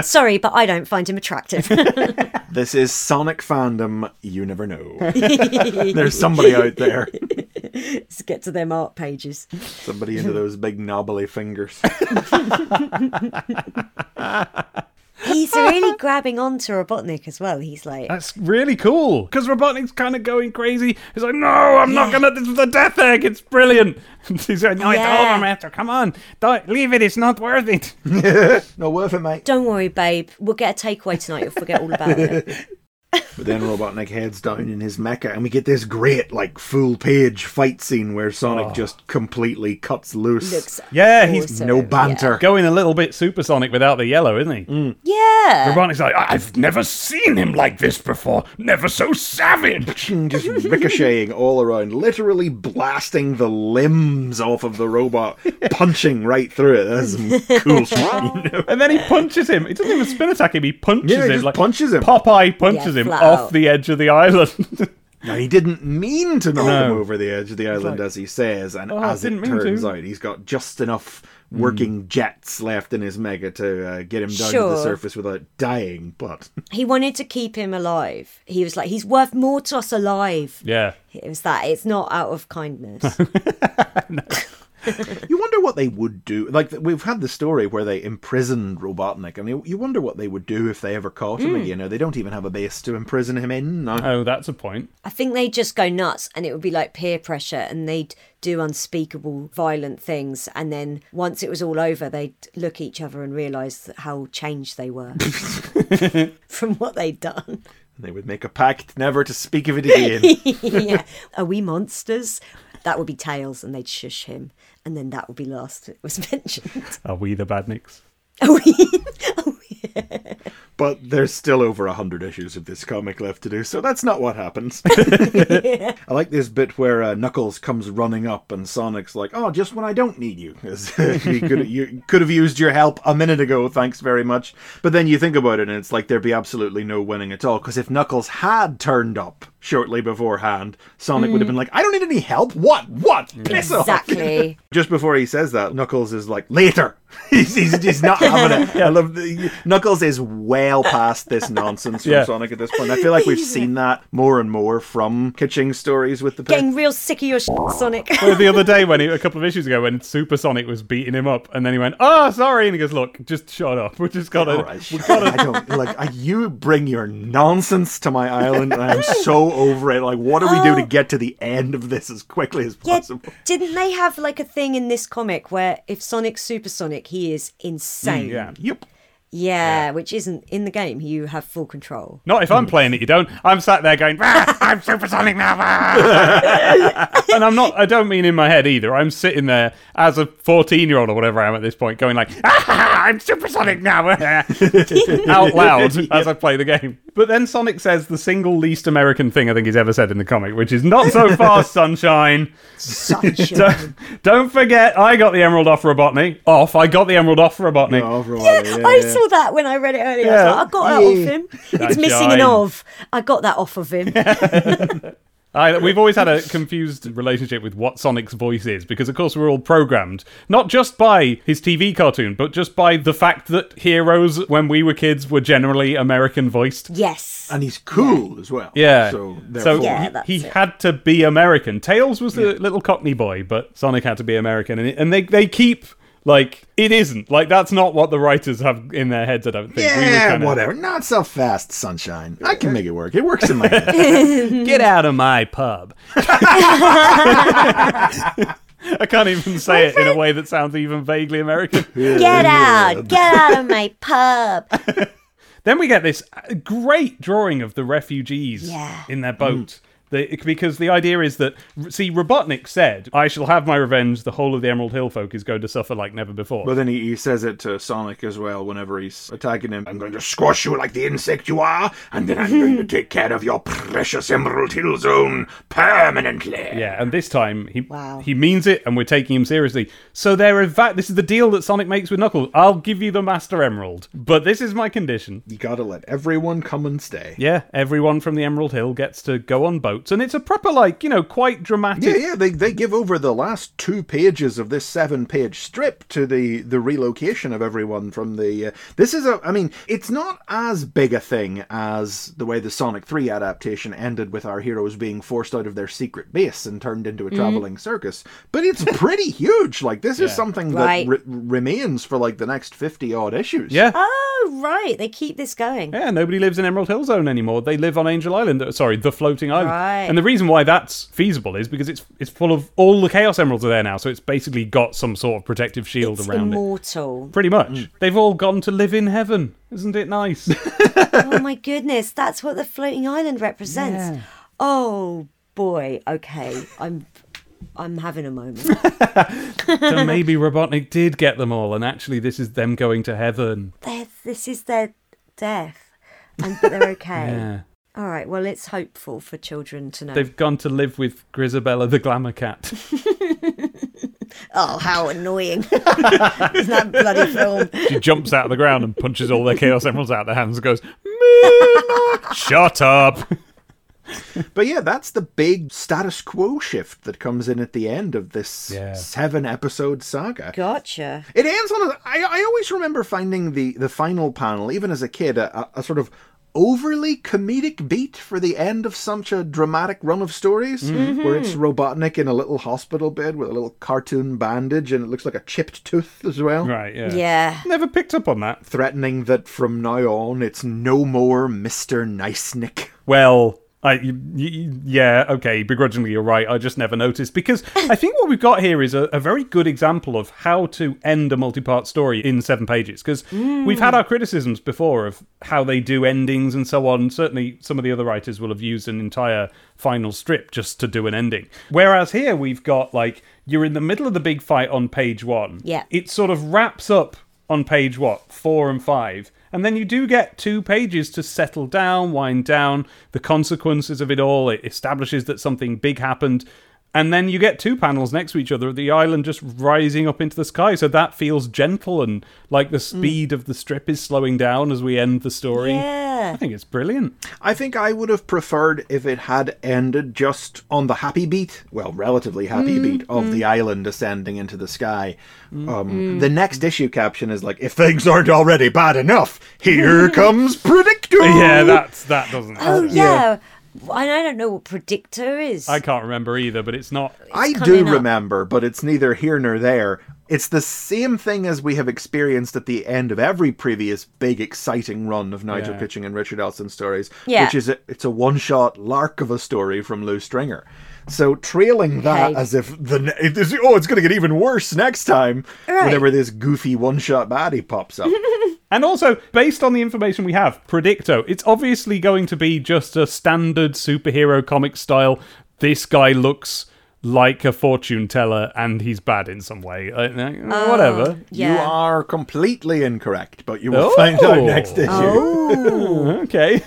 Sorry, but I don't find him attractive. This is Sonic fandom. You never know. There's somebody out there. Let's get to them art pages. Somebody into those big knobbly fingers. He's really grabbing onto Robotnik as well. He's like, That's really cool. Because Robotnik's kind of going crazy. He's like, no, I'm not Yeah. going to. This is the death egg. It's brilliant. he's like, no, Yeah. it's over, master. Come on. Don't, leave it. It's not worth it. Not worth it, mate. don't worry, babe. We'll get a takeaway tonight. You'll forget all about it. But then Robotnik heads down in his mecha, and we get this great, like, full page fight scene where Sonic oh. just completely cuts loose. Looks Yeah, he's awesome, no banter. Going a little bit supersonic without the yellow, isn't he? Mm. Yeah. Robotnik's like, I've never seen him like this before. Never so savage. just ricocheting all around, literally blasting the limbs off of the robot, punching right through it. That's some cool shit, you know? And then he punches him. He doesn't even spin attack him. He punches Yeah, he him. just like punches him. Popeye punches Yeah, him flat off the edge of the island. Now, he didn't mean to knock No. him over the edge of the island, as he says, and Oh, as it didn't turns to. out, he's got just enough working jets left in his mega to uh, get him down to the surface without dying. But He wanted to keep him alive. He was like, he's worth more to us alive. yeah. It was that. It's not out of kindness. you wonder what they would do. Like we've had the story where they imprisoned Robotnik, and you, you wonder what they would do if they ever caught him hmm. again. Now, they don't even have a base to imprison him in. No. Oh, that's a point. I think they'd just go nuts and it would be like peer pressure and they'd do unspeakable violent things. And then once it was all over, they'd look at each other and realise how changed they were from what they'd done. They would make a pact never to speak of it again. yeah. Are we monsters? That would be Tails and they'd shush him. And then that would be last it was mentioned. Are we the badniks? Are we? Oh, but there's still over a hundred issues of this comic left to do, so that's not what happens. I like this bit where uh, Knuckles comes running up and Sonic's like, "Oh, just when I don't need you, 'Cause you could you could have used your help a minute ago. Thanks very much." But then you think about it, and it's like there'd be absolutely no winning at all because if Knuckles had turned up shortly beforehand, Sonic would have been like, I don't need any help. What? What? Piss off. Exactly. Just before he says that, Knuckles is like, later. he's, he's, he's not having it. I love the, Knuckles is well past this nonsense from Yeah. Sonic at this point. I feel like we've seen that more and more from Kitching stories with the pet. Getting real sick of your shit, Sonic. Well, the other day when he, a couple of issues ago when Supersonic was beating him up and then he went oh sorry and he goes look just shut up we just gotta All right, I don't like. I, you bring your nonsense to my island, and I'm so over it. Like, what do we do to oh. get to the end of this as quickly as Yeah, possible? didn't they have like a thing in this comic where if Sonic's supersonic, he is insane? Mm, yeah Yep. Yeah, which isn't in the game. You have full control. Not if I'm playing it, you don't. I'm sat there going, "Ah, I'm supersonic now. ah." and I'm not, I don't mean in my head either. I'm sitting there as a 14 year old or whatever I am at this point going like, ah, I'm supersonic now. Out loud as I play the game. But then Sonic says the single least American thing I think he's ever said in the comic, which is not so fast, sunshine. Sunshine. Don't, don't forget, I got the emerald off Robotnik. Off. I got the emerald off Robotnik. For a Yeah, yeah, I yeah. Saw that when I read it earlier. I, Yeah. was like, I got that off him. That It's missing an shine. of. I got that off of him. I, we've always had a confused relationship with what Sonic's voice is because, of course, we're all programmed not just by his TV cartoon, but just by the fact that heroes, when we were kids, were generally American voiced. yes. And he's cool as well. Yeah. So, So Yeah, he, he had to be American. Tails was the little Cockney boy, but Sonic had to be American, and, it, and they they keep like it isn't like that's not what the writers have in their heads. I don't think. We were yeah, kinda- whatever. Not so fast, sunshine. I can make it work. It works in my head. Get out of my pub. I can't even say it in a way that sounds even vaguely American. Get out. Get out of my pub. Then we get this great drawing of the refugees Yeah. in their boat. The, because the idea is that, see, Robotnik said, I shall have my revenge. The whole of the Emerald Hill folk is going to suffer like never before. but then he, he says it to Sonic as well whenever he's attacking him. I'm going to squash you like the insect you are, and then I'm going to take care of your precious Emerald Hill Zone permanently. yeah, and this time he Wow. he means it, and we're taking him seriously. So there, in fact, this is the deal that Sonic makes with Knuckles. I'll give you the Master Emerald, but this is my condition. You gotta let everyone come and stay. Yeah, everyone from the Emerald Hill gets to go on boats, and it's a proper, like, you know, quite dramatic. Yeah, yeah, they, they give over the last two pages of this seven page strip to the, the relocation of everyone from the. Uh, this is a. I mean, it's not as big a thing as the way the Sonic 3 adaptation ended with our heroes being forced out of their secret base and turned into a traveling circus, but it's pretty huge. Like, this is Yeah. something Right. that re- remains for like the next 50 odd issues. Yeah. Oh, right. They keep this going. Yeah, nobody lives in Emerald Hill Zone anymore. They live on Angel Island. uh, Sorry, the floating island. Right. And the reason why that's feasible is because it's it's full of all the Chaos Emeralds are there now, so it's basically got some sort of protective shield It's around it. immortal. Pretty much. Mm. They've all gone to live in heaven. Isn't it nice? oh my goodness, that's what the floating island represents. Yeah. Oh boy. Okay, I'm. I'm having a moment. so maybe Robotnik did get them all, and actually this is them going to heaven. They're, this is their death, and but they're okay. Yeah. All right. Well, it's hopeful for children to know. They've gone to live with Grizabella the Glamour Cat. Oh, how annoying! Isn't that bloody film? She jumps out of the ground and punches all their Chaos Emeralds out of their hands and goes, "Moonlight." Shut up! But yeah, that's the big status quo shift that comes in at the end of this Yeah. seven episode saga. Gotcha. It ends on a. I, I always remember finding the, the final panel, even as a kid, a, a, a sort of overly comedic beat for the end of such a dramatic run of stories, mm. mm-hmm. where it's Robotnik in a little hospital bed with a little cartoon bandage and it looks like a chipped tooth as well. Right, yeah. Yeah. Never picked up on that. Threatening that from now on it's no more Mr. Nice Nick. Well, I, y- y- yeah, okay, begrudgingly, you're right. I just never noticed. Because I think what we've got here is a, a very good example of how to end a multi part story in seven pages. Because hmm. we've had our criticisms before of how they do endings and so on. Certainly, some of the other writers will have used an entire final strip just to do an ending. Whereas here, we've got like, you're in the middle of the big fight on page one. Yeah. It sort of wraps up on page what four and five and then you do get two pages to settle down wind down. The consequences of it all it establishes that something big happened And then you get two panels next to each other, the island just rising up into the sky. So that feels gentle and like the mm. speed of the strip is slowing down as we end the story. Yeah. I think it's brilliant. I think I would have preferred if it had ended just on the happy beat, well, relatively happy mm, beat of the mm. island ascending into the sky. Um, The next issue caption is like, "If things aren't already bad enough, here comes Predicto." Yeah, that's that doesn't. Oh yeah. I don't know what Predicto is. I can't remember either, but it's not. I do up. remember, but it's neither here nor there. It's the same thing as we have experienced at the end of every previous big, exciting run of Nigel Yeah. Kitching and Richard Elson stories, Yeah. which is a, it's a one-shot lark of a story from Lew Stringer. So trailing that Okay. as if the it is, oh, it's going to get even worse next time. Right. Whenever this goofy one-shot baddie pops up. And also, based on the information we have, Predicto, it's obviously going to be just a standard superhero comic style. This guy looks like a fortune teller and he's bad in some way. Uh, uh, whatever. yeah. You are completely incorrect, but you will Oh. find out next issue. Oh, Okay.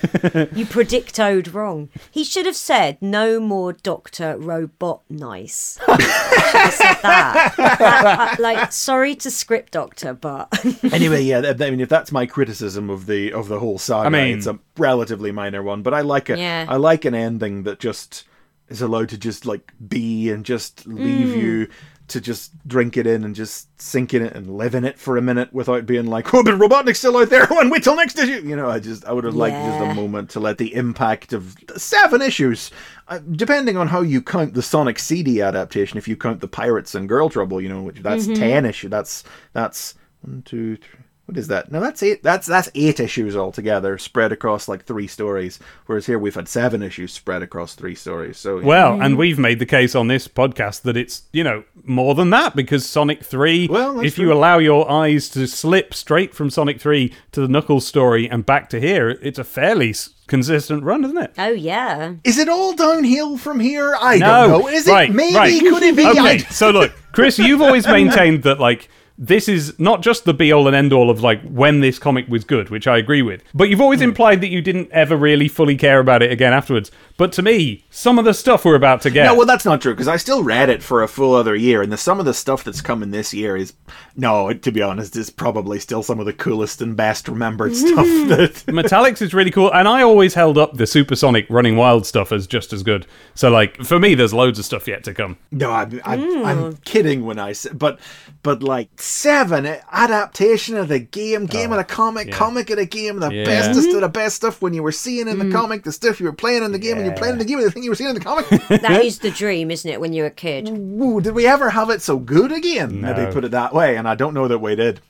you predictoed wrong. He should have said no more Doctor Robot Nice. Should have said that. I- I- like, sorry to script doctor, but anyway, yeah, I mean, if that's my criticism of the of the whole saga, I mean- it's a relatively minor one, but I like a I Yeah. I like an ending that just is allowed to just like be and just leave you to just drink it in and just sink in it and live in it for a minute without being like, oh, but Robotnik's still out there. and wait till next issue. You know, I just I would have liked just a moment to let the impact of seven issues, uh, depending on how you count the Sonic CD adaptation. If you count the Pirates and Girl Trouble, you know, which that's ten issue. That's that's one, two, three. What is that? No, that's eight. That's that's eight issues altogether, spread across like three stories. Whereas here we've had seven issues spread across three stories. So Well, and mm. we've made the case on this podcast that it's, you know, more than that because Sonic 3, Well, that's if you allow your eyes to slip straight from Sonic 3 to the Knuckles story and back to here, it's a fairly consistent run, isn't it? oh yeah. is it all downhill from here? I No. don't know. Is Right, it? Maybe right. could it be? Okay, I- so look, Chris, you've always maintained that like this is not just the be all and end all of like when this comic was good, which I agree with. But you've Hmm. always implied that you didn't ever really fully care about it again afterwards. But to me, some of the stuff we're about to get. No, well, that's not true because I still read it for a full other year, and the, some of the stuff that's coming this year is no. To be honest, is probably still some of the coolest and best remembered stuff. That Metallix is really cool, and I always held up the Supersonic Running Wild stuff as just as good. So, like for me, there's loads of stuff yet to come. no, I'm I'm, I'm kidding when I say, but but like seven eh, adaptation of the game, game of the comic, comic of the game, the Yeah. bestest of the best stuff when you were seeing in the comic, the stuff you were playing in the game, and you're playing in the game, and the thing you were seeing in the comic. That is the dream, isn't it, when you're a kid? Woo, did we ever have it so good again? No. Maybe put it that way, and I don't know that we did.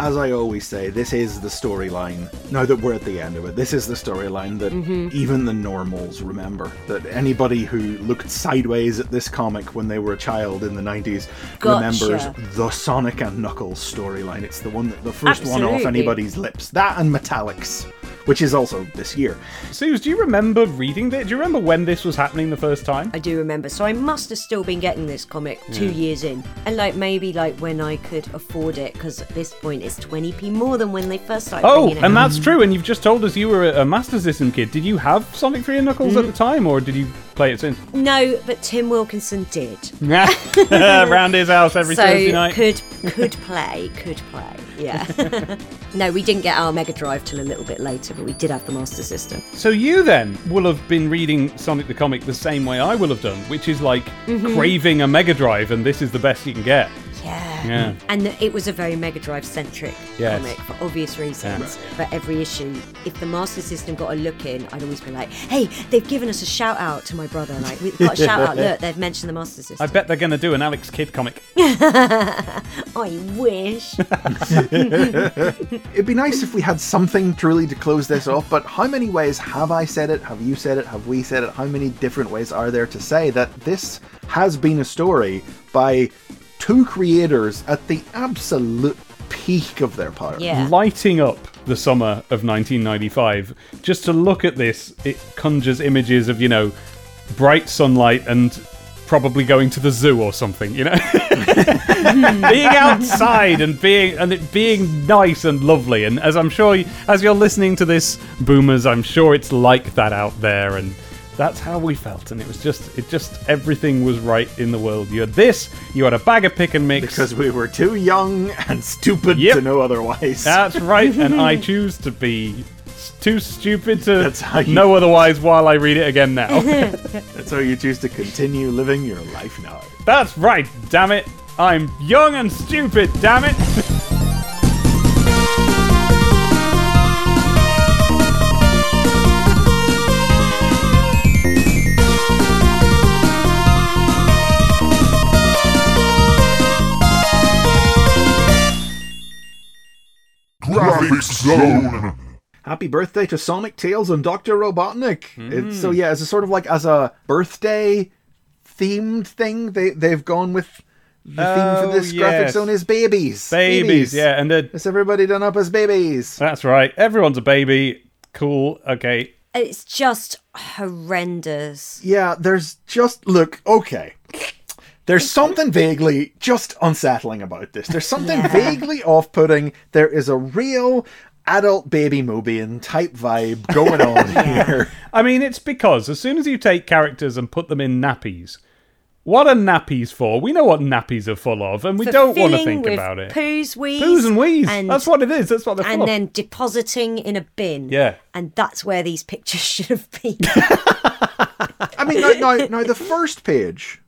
As I always say, this is the storyline. Now that we're at the end of it, this is the storyline that mm-hmm. even the normals remember. That anybody who looked sideways at this comic when they were a child in the 90s Gotcha. remembers the Sonic and Knuckles storyline. It's the one that the first one off anybody's lips. That and Metallix, which is also this year. Sooz, do you remember reading this? Do you remember when this was happening the first time? I do remember. So I must have still been getting this comic two years in. And like maybe like when I could afford it, because at this point it's 20p more than when they first started Oh, and that's true. And you've just told us you were a a Master System kid. Did you have Sonic 3 and Knuckles at the time, or did you play it since? No, but Tim Wilkinson did. Round his house every so Thursday night. could could play, could play. Yeah. no, we didn't get our Mega Drive till a little bit later, but we did have the Master System. So you then will have been reading Sonic the Comic the same way I will have done, which is like Mm-hmm. craving a Mega Drive, and this is the best you can get. Yeah. Yeah. And it was a very Mega Drive centric Yes. comic for obvious reasons. But every issue, if the Master System got a look in, I'd always be like, hey, they've given us a shout out to my brother. Like, we've got a shout out. Look, they've mentioned the Master System. I bet they're going to do an Alex Kidd comic. I wish. It'd be nice if we had something truly to close this off, but how many ways have I said it? Have you said it? Have we said it? How many different ways are there to say that this has been a story by two creators at the absolute peak of their power? Yeah. lighting up the summer of 1995. Just to look at this, it conjures images of, you know, bright sunlight and probably going to the zoo or something, you know? being outside and being and it being nice and lovely and as I'm sure as you're listening to this boomers, I'm sure it's like that out there and that's how we felt and it was just it just everything was right in the world. You had this, you had a bag of pick and mix. Because we were too young and stupid Yep. to know otherwise. That's right, and I choose to be too stupid to That's how you- know otherwise while I read it again now. That's how you choose to continue living your life now. That's right, damn it. I'm young and stupid, damn it. Graphics Zone. Happy birthday to Sonic Tails and Dr. Robotnik. It's, so yeah, as a sort of like as a birthday themed thing, they they've gone with the theme Oh, for this graphic zone is babies. Babies, yeah, and uh, It's everybody done up as babies. that's right. Everyone's a baby. Cool. Okay. It's just horrendous. Yeah, there's just look, okay. There's something vaguely just unsettling about this. There's something Yeah. vaguely off-putting. There is a real adult baby Mobian type vibe going on here. I mean, it's because as soon as you take characters and put them in nappies, what are nappies for? We know what nappies are full of, and we For don't want to think with about it. Poos, wheeze, Poos and wheeze. and, That's what it is. That's what they're full and of. then depositing in a bin. Yeah. and that's where these pictures should have been. I mean, now, now, now the first page,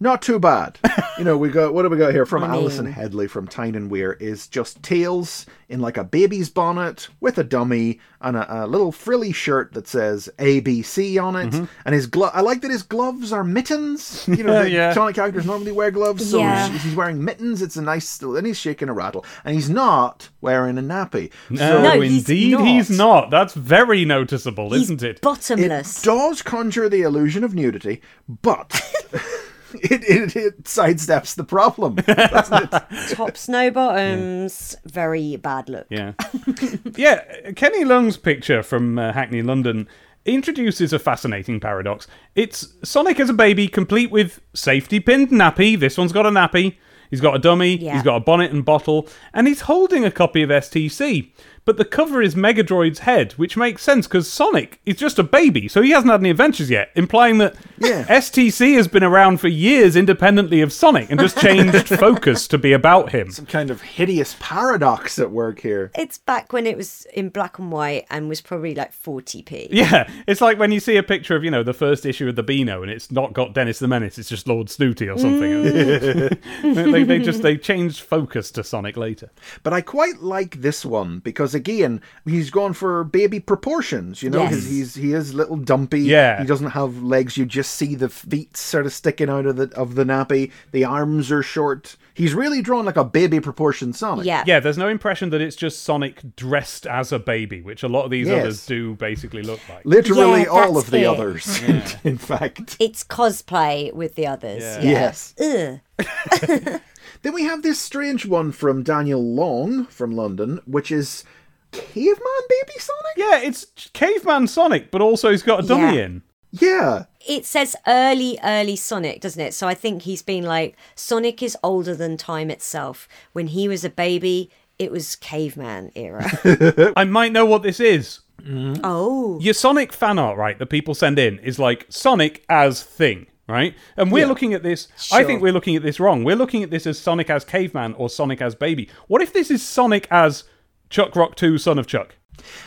not too bad. You know, we got what do we got here from I mean- Alison Headley from Tyne and Wear is just Tails in like a baby's bonnet with a dummy and a, a little frilly shirt that says ABC on it, mm-hmm. and his glove. I like that his gloves are mittens. You know, the Yeah. Sonic characters normally wear gloves, so Yeah. he's, he's wearing mittens. It's a nice, and he's shaking a rattle, and he's not wearing a nappy. no, No, he's indeed, not. he's not. That's very noticeable, He's isn't it? bottomless. It does conjure the illusion of nudity, but it, it, it sidesteps the problem. doesn't it? Tops, no bottoms. Very bad look. Yeah. yeah, Kenny Lung's picture from uh, Hackney, London introduces a fascinating paradox. It's Sonic as a baby, complete with safety pinned nappy. This one's got a nappy. He's got a dummy. Yeah. He's got a bonnet and bottle. And he's holding a copy of STC. But the cover is Megadroid's head, which makes sense because Sonic is just a baby, so he hasn't had any adventures yet, implying that Yeah. STC has been around for years independently of Sonic and just changed focus to be about him. Some kind of hideous paradox at work here. It's back when it was in black and white and was probably like 40p. Yeah, it's like when you see a picture of, you know, the first issue of the Beano and it's not got Dennis the Menace, it's just Lord Snooty or something. Mm. they, they just they changed focus to Sonic later. But I quite like this one because again, he's gone for baby proportions. You know, Yes. he's, he's he is little dumpy. Yeah. he doesn't have legs. You just see the feet sort of sticking out of the of the nappy. The arms are short. He's really drawn like a baby proportion Sonic. Yeah. Yeah, there's no impression that it's just Sonic dressed as a baby, which a lot of these Yes. others do basically look like. literally Yeah, all that's of the it. others. In, in fact, It's cosplay with the others. Yeah. Yeah. yes. Ugh. Then we have this strange one from Daniel Long from London, which is Caveman Baby Sonic? Yeah, it's Caveman Sonic, but also he's got a dummy Yeah. in. Yeah. It says early, early Sonic, doesn't it? So I think he's been like, Sonic is older than time itself. When he was a baby, it was caveman era. I might know what this is. Mm-hmm. oh. Your Sonic fan art, right, that people send in is like Sonic as thing, right? And we're Yeah. looking at this. I think we're looking at this wrong. We're looking at this as Sonic as caveman or Sonic as baby. What if this is Sonic as Chuck Rock 2, Son of Chuck?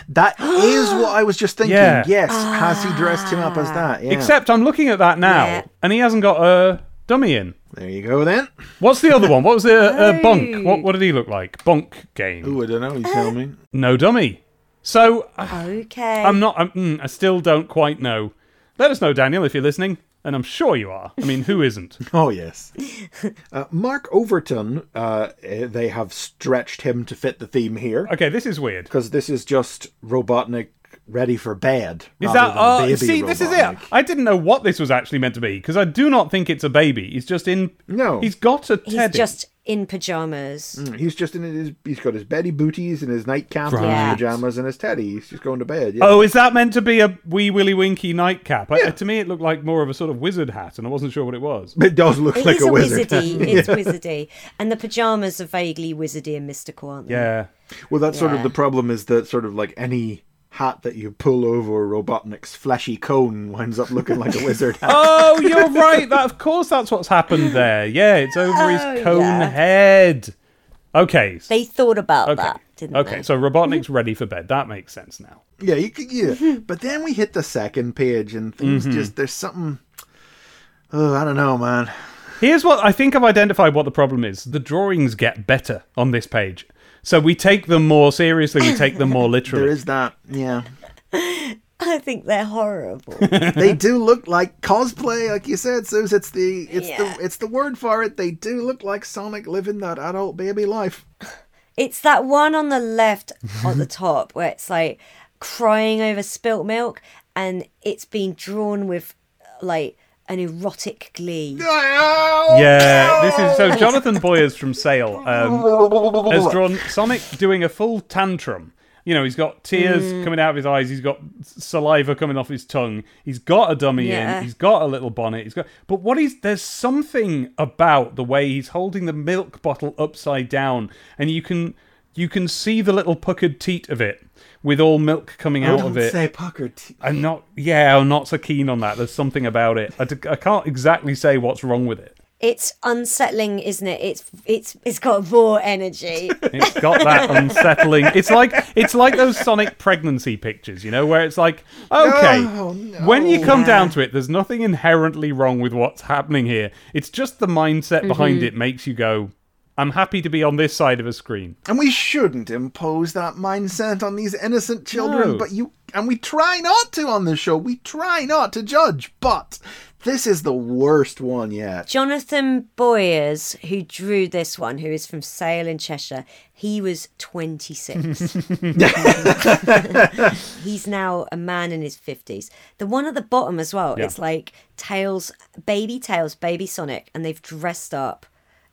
That is what I was just thinking. Yeah. Yes. Has he dressed him up as that? Yeah. Except I'm looking at that now, Yeah. and he hasn't got a dummy in. there you go then. What's the other one? What was the uh, Bonk? Oh. What, what did he look like? Bonk game. Ooh, I don't know. You tell me. No dummy. So uh, Okay. I'm not. I'm, mm, I still don't quite know. Let us know, Daniel, if you're listening, and I'm sure you are. I mean, who isn't? Oh yes. Uh, Mark Overton. Uh, they have stretched him to fit the theme here Okay, this is weird. because this is just Robotnik ready for bed. Is that? than a Oh, baby see, this is it. Robotnik. I didn't know what this was actually meant to be because I do not think it's a baby. He's just in. No. he's got a He's just in pajamas. Mm, he's just in his. He's got his beddy booties and his nightcap and his pajamas and his teddy. He's just going to bed. Yeah. Oh, is that meant to be a wee willy winky nightcap? I- to me, it looked like more of a sort of wizard hat, and I wasn't sure what it was. it does look It like is a a wizard. wizardy. It's wizardy, and the pajamas are vaguely wizardy and mystical, aren't they? Yeah. Well, that's sort of the problem is that sort of like any hat that you pull over Robotnik's fleshy cone winds up looking like a wizard hat. Oh, you're right. That of course that's what's happened there. Yeah, it's over Oh, his cone yeah. head. Okay. They thought about Okay. that, didn't okay. they? Okay, so Robotnik's ready for bed. That makes sense now. Yeah, you could, yeah. but then we hit the second page and things mm-hmm. just there's something. Oh, I don't know, man. Here's what I think I've identified what the problem is. The drawings get better on this page. So we take them more seriously, we take them more literally. is that. Yeah, I think they're horrible. they do look like cosplay, like you said, Sooz. It's the it's Yeah. the it's the word for it. They do look like Sonic living that adult baby life. it's that one on the left on the top where it's like crying over spilt milk, and it's been drawn with like an erotic glee. Yeah, this is so Jonathan Boyers from Sale um, has drawn Sonic doing a full tantrum. You know, he's got tears Mm. coming out of his eyes. He's got saliva coming off his tongue. He's got a dummy Yeah. in. He's got a little bonnet. He's got, but what he's there's something about the way he's holding the milk bottle upside down, and you can you can see the little puckered teat of it with all milk coming out Don't of it. say pucker. T- I'm not, yeah, I'm not so keen on that. There's something about it. I, I can't exactly say what's wrong with it. It's unsettling, isn't it? It's it's it's got raw energy. It's got that unsettling. It's like it's like those Sonic pregnancy pictures, you know, where it's like, okay, Oh, no. when you come Yeah. down to it, there's nothing inherently wrong with what's happening here. It's just the mindset behind Mm-hmm. it makes you go, I'm happy to be on this side of a screen. And we shouldn't impose that mindset on these innocent children, No. but you and we try not to on the show. We try not to judge, but this is the worst one yet. Jonathan Boyers, who drew this one, who is from Sale in Cheshire, he was 26. He's now a man in his 50s. The one at the bottom as well, Yeah. it's like Tails, baby Tails, baby Sonic, and they've dressed up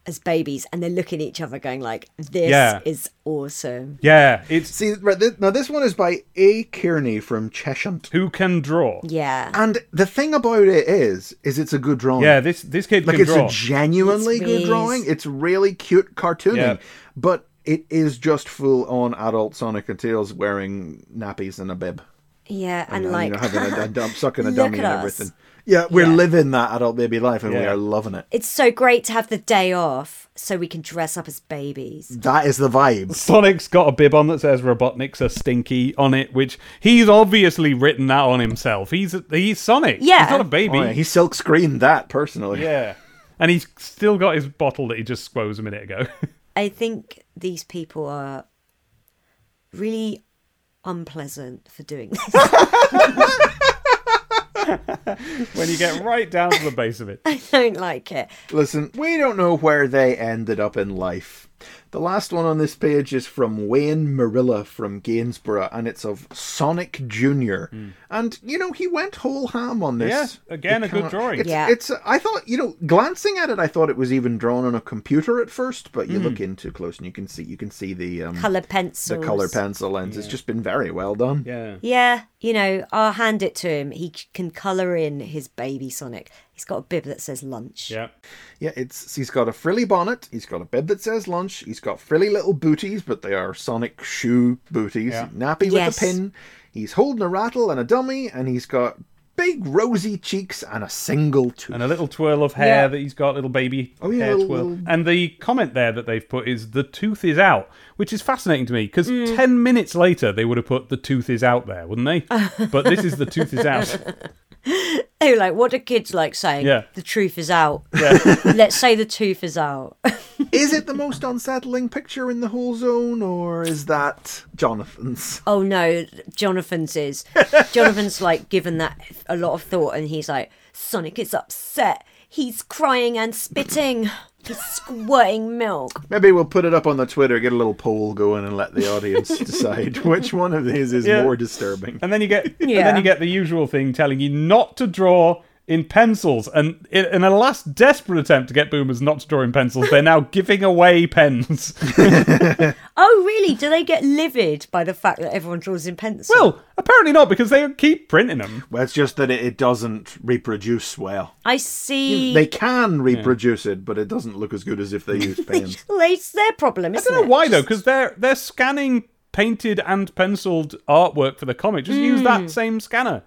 as babies and they're looking at each other going like, this Yeah. is awesome. Yeah, it's See, right, thi- now this one is by A. Kearney from Cheshire. who can draw. Yeah. And the thing about it is, is it's a good drawing. Yeah, this this kid like can it's draw. a genuinely It's good really- drawing. It's really cute cartooning, Yeah. but it is just full on adult Sonic and Tails wearing nappies and a bib. yeah, and, And, you like know, having a, a dump, sucking a dummy at and us. Everything. Yeah, we're Yeah. living that adult baby life and we are loving it. it's so great to have the day off so we can dress up as babies. That is the vibe. Sonic's got a bib on that says Robotnik's a stinky on it, which he's obviously written that on himself. He's he's Sonic. Yeah. He's not a baby. Oh, yeah, he silk screened that personally. Yeah. And he's still got his bottle that he just squoze a minute ago. I think these people are really unpleasant for doing this. when you get right down to the base of it. I don't like it. Listen, we don't know where they ended up in life. The last one on this page is from Wayne Marilla from Gainsborough, and it's of Sonic Jr. And, you know, he went whole ham on this. Yeah, again, It a good drawing. It's, Yeah. it's, I thought, you know, glancing at it, I thought it was even drawn on a computer at first, but you Hmm. look into close and you can see, you can see the, um, Colour pencil. the color pencil lens. It's just been very well done. Yeah. Yeah, you know, I'll hand it to him. He can colour in his baby Sonic. He's got a bib that says lunch. Yeah. Yeah, it's he's got a frilly bonnet, he's got a bib that says lunch, he's got frilly little booties, but they are Sonic shoe booties, Yeah. nappy Yes. with a pin. He's holding a rattle and a dummy, and he's got big rosy cheeks and a single tooth. And a little twirl of hair Yeah. that he's got, little baby Oh, yeah, hair little- twirl. little- And the comment there that they've put is the tooth is out, which is fascinating to me because Mm. 10 minutes later they would have put the tooth is out there, wouldn't they? but this is the tooth is out. Oh, like what do kids like saying? Yeah. The truth is out. Yeah. Let's say the tooth is out. is it the most unsettling picture in the whole zone, or is that Jonathan's? oh no, Jonathan's is. Jonathan's like given that a lot of thought, and he's like, Sonic is upset. He's crying and spitting. He's squirting milk. Maybe we'll put it up on the Twitter, get a little poll going, and let the audience decide which one of these is Yeah. more disturbing. And then you get and Yeah. then you get the usual thing telling you not to draw in pencils. And in, in a last desperate attempt to get boomers not to draw in pencils, they're now giving away pens. Oh, really? Do they get livid by the fact that everyone draws in pencil? well, apparently not because they keep printing them. Well, it's just that it, it doesn't reproduce well. I see. They can reproduce it, but it doesn't look as good as if they use pens. Well, it's their problem, I isn't don't know it? why though, because they're they're scanning painted and penciled artwork for the comic. Just use Hmm. that same scanner.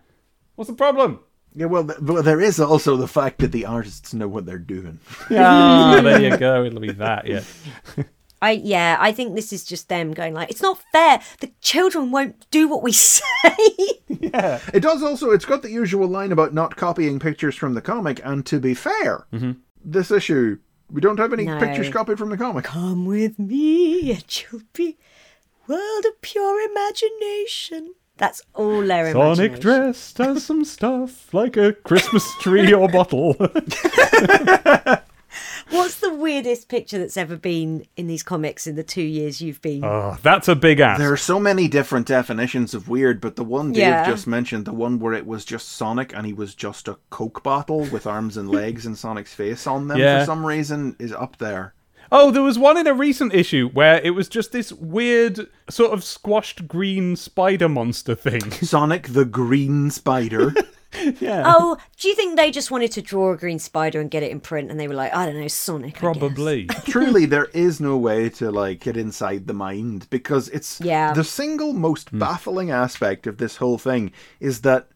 What's the problem? Yeah, well, th- but there is also the fact that the artists know what they're doing. Ah, there you go. It'll be that. Yeah. I yeah, I think this is just them going like, it's not fair. The children won't do what we say. Yeah, it does also, it's got the usual line about not copying pictures from the comic, and to be fair, this issue, we don't have any No. pictures copied from the comic. Come with me, and you'll be world of pure imagination. That's all their Sonic imagination. dressed as some stuff like a Christmas tree or bottle. What's the weirdest picture that's ever been in these comics in the two years you've been? oh, that's a big ass. There are so many different definitions of weird, but the one Dave Yeah. just mentioned, the one where it was just Sonic and he was just a Coke bottle with arms and legs and Sonic's face on them Yeah. for some reason, is up there. Oh, there was one in a recent issue where it was just this weird, sort of squashed green spider monster thing. Sonic the Green Spider. yeah. Oh, do you think they just wanted to draw a green spider and get it in print and they were like, I don't know, Sonic? I guess. Probably. Truly, there is no way to like get inside the mind because it's Yeah. the single most hmm. baffling aspect of this whole thing is that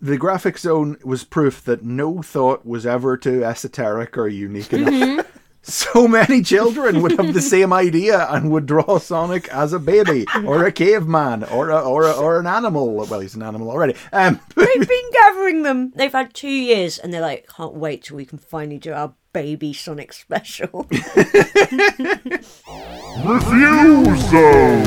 the graphic zone was proof that no thought was ever too esoteric or unique mm-hmm. enough. So many children would have the same idea and would draw Sonic as a baby or a caveman or a, or a, or an animal. Well, he's an animal already. Um, They've been gathering them. They've had two years and they're like, can't wait till we can finally do our baby Sonic special. Refusal!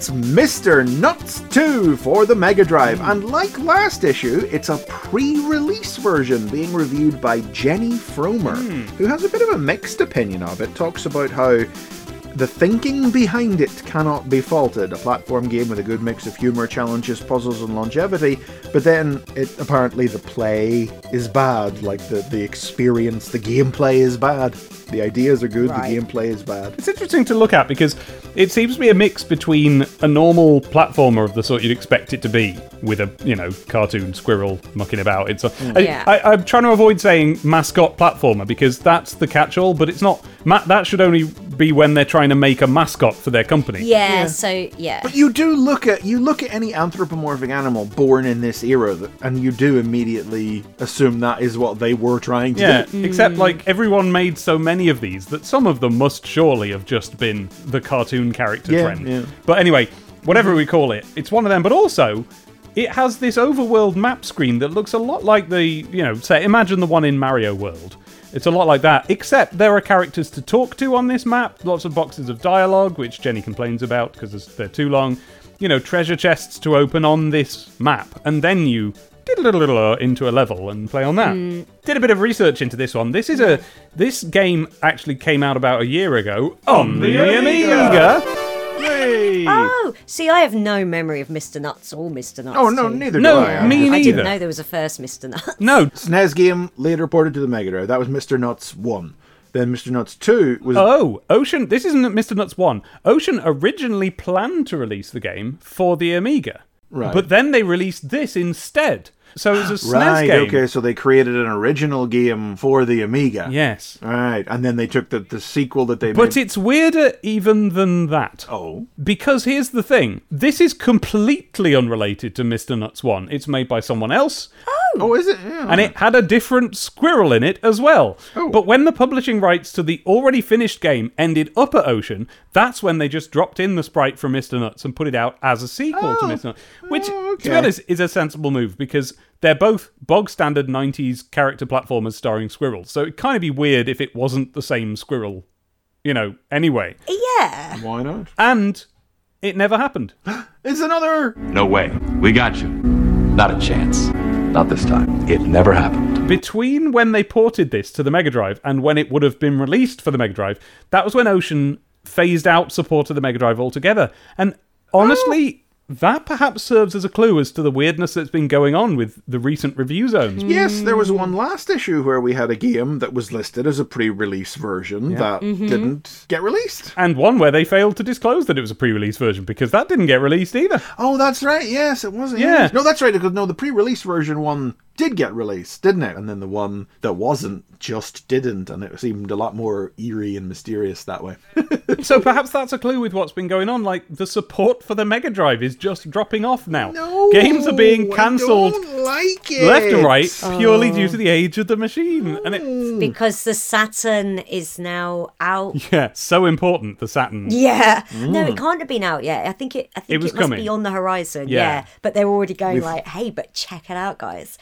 It's Mr. Nutz 2 for the Mega Drive, and like last issue, it's a pre release version being reviewed by Jenny Fromer, hmm. who has a bit of a mixed opinion of it. Talks about how the thinking behind it cannot be faulted. A platform game with a good mix of humor, challenges, puzzles, and longevity, but then it apparently the play is bad. Like the, the experience, the gameplay is bad. The ideas are good, Right. the gameplay is bad. It's interesting to look at because it seems to be a mix between a normal platformer of the sort you'd expect it to be, with a you know cartoon squirrel mucking about. It's a, mm. I, Yeah. I, I'm trying to avoid saying mascot platformer because that's the catch-all, but it's not. Ma- that should only be when they're trying to make a mascot for their company. yeah, so yeah. But you do look at you look at any anthropomorphic animal born in this era, th- and you do immediately assume that is what they were trying to Yeah, do. Mm. except like everyone made so many of these that some of them must surely have just been the cartoon character Yeah, trend. yeah. But anyway, whatever we call it, it's one of them. But also, it has this overworld map screen that looks a lot like the, you know, say, imagine the one in Mario World. It's a lot like that, except there are characters to talk to on this map, lots of boxes of dialogue, which Jenny complains about because they're too long, you know, treasure chests to open on this map, and then you into a level and play on that. Hmm. Did a bit of research into this one. This is a this game actually came out about a year ago on the Amiga. Yay! Oh, see, I have no memory of Mr. Nutz or Mr. Nutz. Oh no, 2. neither No, do I. me actually. I neither. didn't know there was a first Mr. Nutz. No, SNES game later ported to the Mega Drive. That was Mr. Nutz one. Then Mr. Nutz two was Oh, Ocean. This isn't Mr. Nutz 1. Ocean originally planned to release the game for the Amiga. Right. But then they released this instead. So it was a SNES right. game. Okay, so they created an original game for the Amiga. Yes. Right, and then they took the, the sequel that they But made. it's weirder even than that. oh, Because here's the thing this is completely unrelated to Mr. Nutz 1. It's made by someone else. Oh, Oh, is it? Yeah. and it had a different squirrel in it as well. Oh. But when the publishing rights to the already finished game ended up at Ocean, that's when they just dropped in the sprite from Mr. Nutz and put it out as a sequel to Oh. Mr. Nutz, which, Oh, to be oh, honest, is a sensible move because they're both bog standard 90s character platformers starring squirrels. So it'd kind of be weird if it wasn't the same squirrel, you know, anyway. Yeah. Why not? And it never happened. It's another. No way. We got you. Not a chance. Not this time. It never happened. between when they ported this to the Mega Drive and when it would have been released for the Mega Drive, that was when Ocean phased out support of the Mega Drive altogether. And honestly, that perhaps serves as a clue as to the weirdness that's been going on with the recent review zones. Yes, there was one last issue where we had a game that was listed as a pre-release version that mm-hmm. didn't get released. And one where they failed to disclose that it was a pre release version because that didn't get released either. Oh, that's right. Yes, it wasn't. Yeah. No, that's right. Because no, the pre-release version one did get released, didn't it? And then the one that wasn't just didn't, and it seemed a lot more eerie and mysterious that way. So perhaps that's a clue with what's been going on. Like the support for the Mega Drive is just dropping off now. no, Games are being cancelled like left and right oh. purely due to the age of the machine. And it, hmm. Because the Saturn is now out. yeah, so important, the Saturn. Yeah. No, it hmm. can't have been out yet. I think it. I think It it, must coming. be on the horizon. Yeah. Yeah. But they're already going like, "Hey, but check it out, guys.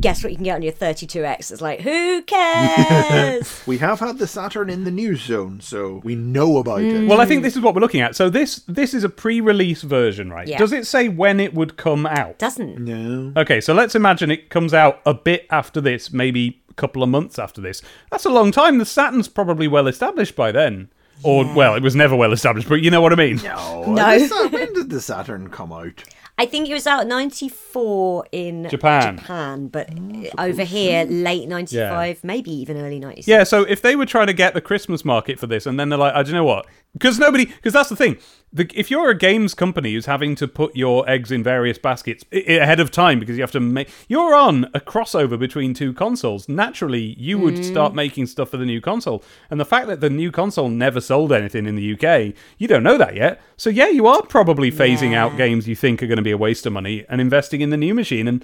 Guess what you can get on your 32x?" It's like, who cares? We have had the Saturn in the news zone, so we know about it. Well, I think this is what we're looking at. So this this is a pre-release version, right? Yeah. Does it say when it would come out? Doesn't. no. Okay, so let's imagine it comes out a bit after this, maybe a couple of months after this. That's a long time. The Saturn's probably well established by then. Or well, it was never well established, but you know what I mean. No. No. when did the Saturn come out? I think it was out 94 in Japan. Japan, but oh, over here, late 95, maybe even early 96. Yeah, so if they were trying to get the Christmas market for this, and then they're like, oh, I don't know what, because nobody, because that's the thing. The, if you're a games company who's having to put your eggs in various baskets i- ahead of time because you have to make, you're on a crossover between two consoles. Naturally, you would mm. start making stuff for the new console, and the fact that the new console never sold anything in the UK, you don't know that yet. So yeah, you are probably phasing out games you think are going to be a waste of money and investing in the new machine, and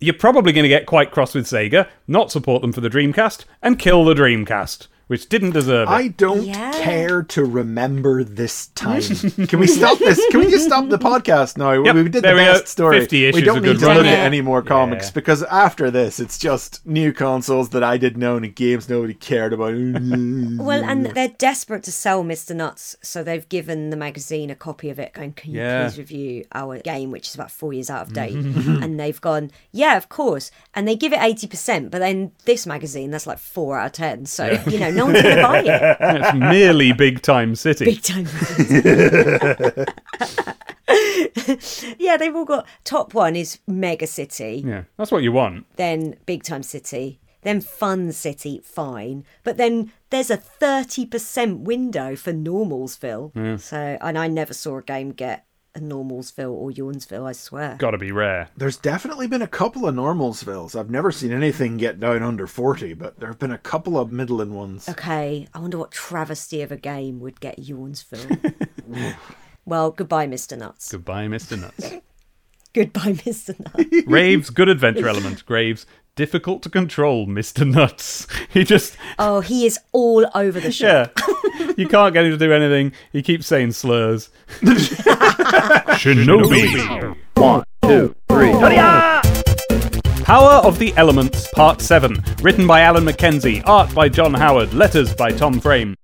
you're probably going to get quite cross with Sega, not support them for the Dreamcast, and kill the Dreamcast, which didn't deserve it. I don't Yeah. care to remember this time. Can we stop this? Can we just stop the podcast now? Yep, we did there the we go. best story. 50 we don't need to running. look at any more comics Yeah. because after this, it's just new consoles that I didn't own and games nobody cared about. Well, and they're desperate to sell Mr. Nutz, so they've given the magazine a copy of it, going, Can you Yeah. please review our game, which is about four years out of date? and they've gone, Yeah, of course. And they give it 80%, but then this magazine, that's like four out of 10. So, you know, no one's going to buy it. it's merely Big Time City. Big time. yeah, they've all got top one is Mega City, yeah, that's what you want. then Big Time City, then Fun City, fine. But then there's a 30% window for Normalsville. So, and I never saw a game get a Normalsville or Yawnsville, I swear. Got to be rare. There's definitely been a couple of normalsvilles. I've never seen anything get down under 40, but there have been a couple of middling ones. Okay, I wonder what travesty of a game would get Yawnsville. well, goodbye, Mr. Nutz. Goodbye, Mr. Nutz. Goodbye, Mr. Nutz. Raves, good adventure element. Graves, difficult to control, Mr. Nutz. He just, Oh, he is all over the shop. yeah. You can't get him to do anything. He keeps saying slurs. Shinobi. One, two, three. Power of the Elements, Part 7. Written by Alan Mackenzie, art by John Howard, letters by Tom Frame.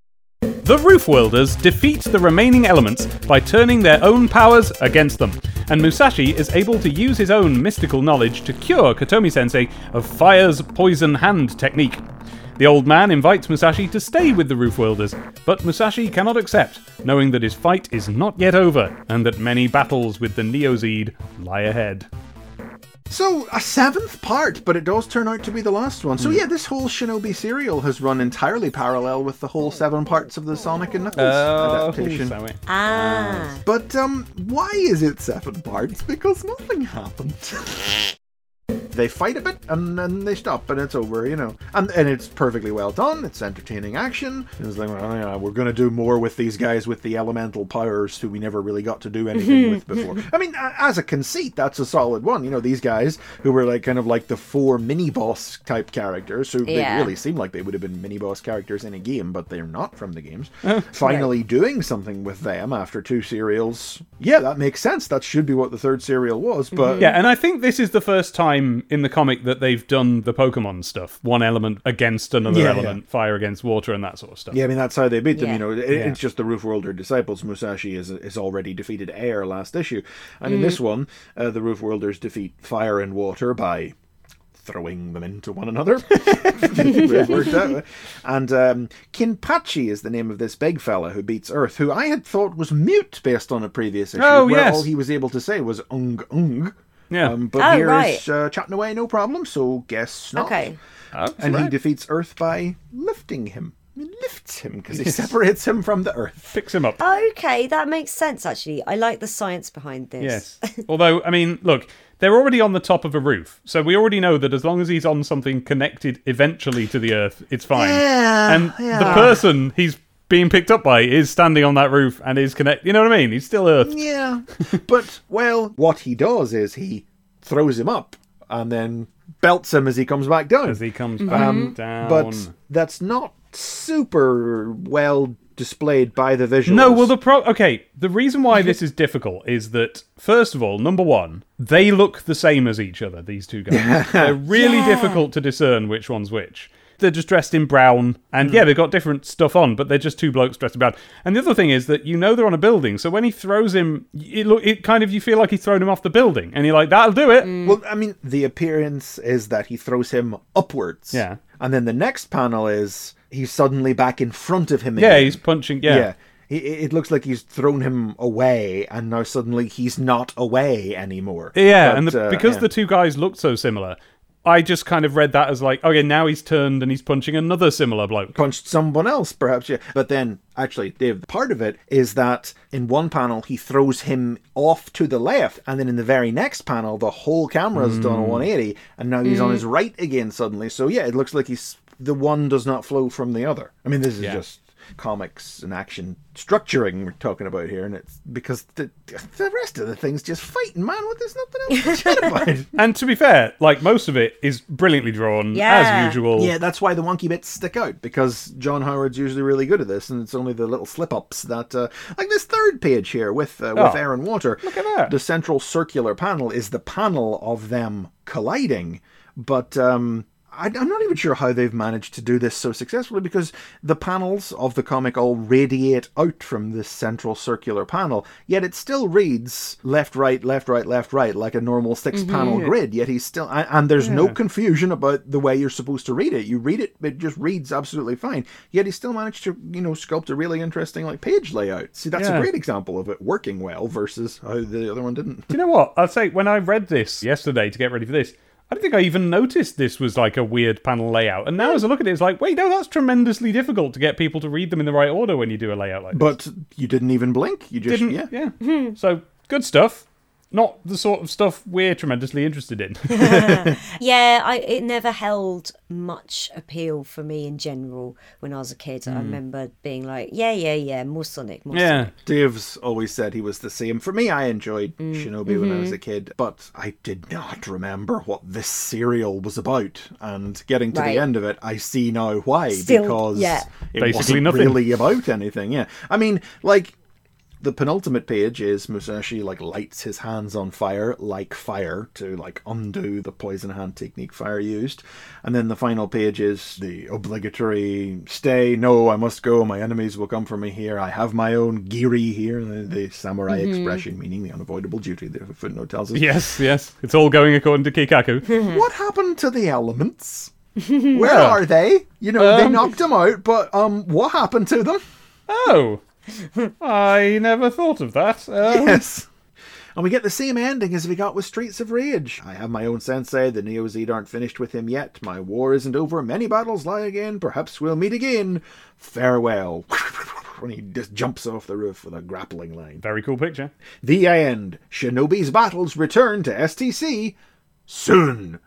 The Roof Wielders defeat the remaining elements by turning their own powers against them, and Musashi is able to use his own mystical knowledge to cure Katomi sensei of Fire's poison hand technique. The old man invites Musashi to stay with the Roof Wielders, but Musashi cannot accept, knowing that his fight is not yet over and that many battles with the Neo Zeed lie ahead. So, a seventh part, but it does turn out to be the last one. So, yeah, this whole Shinobi serial has run entirely parallel with the whole seven parts of the Sonic and Knuckles adaptation. so it- Ah. But, um, why is it seven parts? Because nothing happened. they fight a bit and then they stop and it's over, you know. And and it's perfectly well done. It's entertaining action. And it's like, well, yeah, we're gonna do more with these guys with the elemental powers who we never really got to do anything with before. I mean, as a conceit, that's a solid one. You know, these guys who were like kind of like the four mini boss type characters who Yeah. they really seem like they would have been mini boss characters in a game, but they're not from the games. Finally doing something with them after two serials. Yeah, that makes sense. That should be what the third serial was, but mm-hmm. Yeah, and I think this is the first time in the comic that they've done the Pokemon stuff. One element against another Yeah, element, fire against water, and that sort of stuff. Yeah, I mean that's how they beat them. Yeah. You know, it, Yeah. it's just the Roof Worlder disciples. Musashi is is already defeated Air last issue, and in this one, uh, the Roof Worlders defeat Fire and Water by throwing them into one another. it worked out. And um, Kinpachi is the name of this big fella who beats Earth, who I had thought was mute based on a previous issue, Oh, where yes. all he was able to say was ung ung. Yeah. Um, but Oh, here right. is, uh, chatting away, no problem. So guess not. Okay. Oh, And he defeats Earth by lifting him. He lifts him because he separates him from the Earth. picks him up. Okay, that makes sense actually. I like the science behind this. Yes. Although, I mean, look, they're already on the top of a roof, so we already know that as long as he's on something connected eventually to the Earth, it's fine. Yeah, and yeah. the person he's being picked up by is standing on that roof and is connect. You know what I mean? He's still Earth. Yeah. but, well, what he does is he throws him up and then belts him as he comes back down. As he comes um, back down. But that's not super well displayed by the visuals. No, well, the pro. Okay, the reason why this is difficult is that first of all, number one, they look the same as each other. These two guys, they're really Yeah. difficult to discern which one's which. They're just dressed in brown, and yeah, they've got different stuff on, but they're just two blokes dressed in brown. And the other thing is that you know they're on a building, so when he throws him, it look, it kind of you feel like he's thrown him off the building, and you're like, that'll do it. Well, I mean, the appearance is that he throws him upwards. Yeah. And then the next panel is he's suddenly back in front of him Yeah, he's punching. Yeah, Yeah. It, it looks like he's thrown him away, and now suddenly he's not away anymore. Yeah, But, and the, uh, because yeah. the two guys looked so similar, I just kind of read that as like, okay, now he's turned and he's punching another similar bloke. punched someone else, perhaps. Yeah, but then actually, Dave, part of it is that in one panel he throws him off to the left, and then in the very next panel the whole camera's done Mm. a 180, and now he's on his right again suddenly. So yeah, it looks like he's the one does not flow from the other. I mean, this is Yeah. just comics and action structuring we're talking about here, and it's because the the rest of the thing's just fighting, man. What there's nothing else to chat about. And to be fair, like most of it is brilliantly drawn Yeah. as usual. Yeah, that's why the wonky bits stick out because John Howard's usually really good at this, and it's only the little slip ups that, uh, like this third page here with uh, with Oh, air and water. look at that. The central circular panel is the panel of them colliding, but um, I, I'm not even sure how they've managed to do this so successfully because the panels of the comic all radiate out from this central circular panel, yet it still reads left, right, left, right, left, right, like a normal six mm-hmm. panel grid. Yet he's still, and, and there's no confusion about the way you're supposed to read it. You read it, it just reads absolutely fine. Yet he still managed to, you know, sculpt a really interesting like page layout. See, that's Yeah. a great example of it working well versus how the other one didn't. Do you know what? I'll say when I read this yesterday to get ready for this, I don't think I even noticed this was like a weird panel layout. And now as I look at it, it's like, wait, no, that's tremendously difficult to get people to read them in the right order when you do a layout like this. But you didn't even blink. You just, Didn't, yeah. yeah. Hmm. So good stuff. Not the sort of stuff we're tremendously interested in. Yeah, I it never held much appeal for me in general when I was a kid. I remember being like, yeah, yeah, yeah, more Sonic, more yeah. Sonic. Dave's always said he was the same. For me, I enjoyed Mm, Shinobi when I mm-hmm. was a kid, but I did not remember what this serial was about. And getting to Right. the end of it, I see now why. Still, because yeah. it Basically wasn't nothing. really about anything. Yeah, I mean, like the penultimate page is Musashi like lights his hands on fire like fire to like undo the poison hand technique fire used. And then the final page is the obligatory stay no i must go. My enemies will come for me here. I have my own giri here. The, the samurai expression meaning the unavoidable duty the footnote tells us. Yes, yes. It's all going according to Kikaku. what happened to the elements? Where are they? You know they Um, knocked them out but um what happened to them? Oh. I never thought of that. Um, Yes. And we get the same ending as we got with Streets of Rage. I have my own sensei, the Neo Zeed aren't finished with him yet. My war isn't over, many battles lie again, perhaps we'll meet again. Farewell. When he just jumps off the roof with a grappling line. Very cool picture. The end. Shinobi's battles return to STC soon.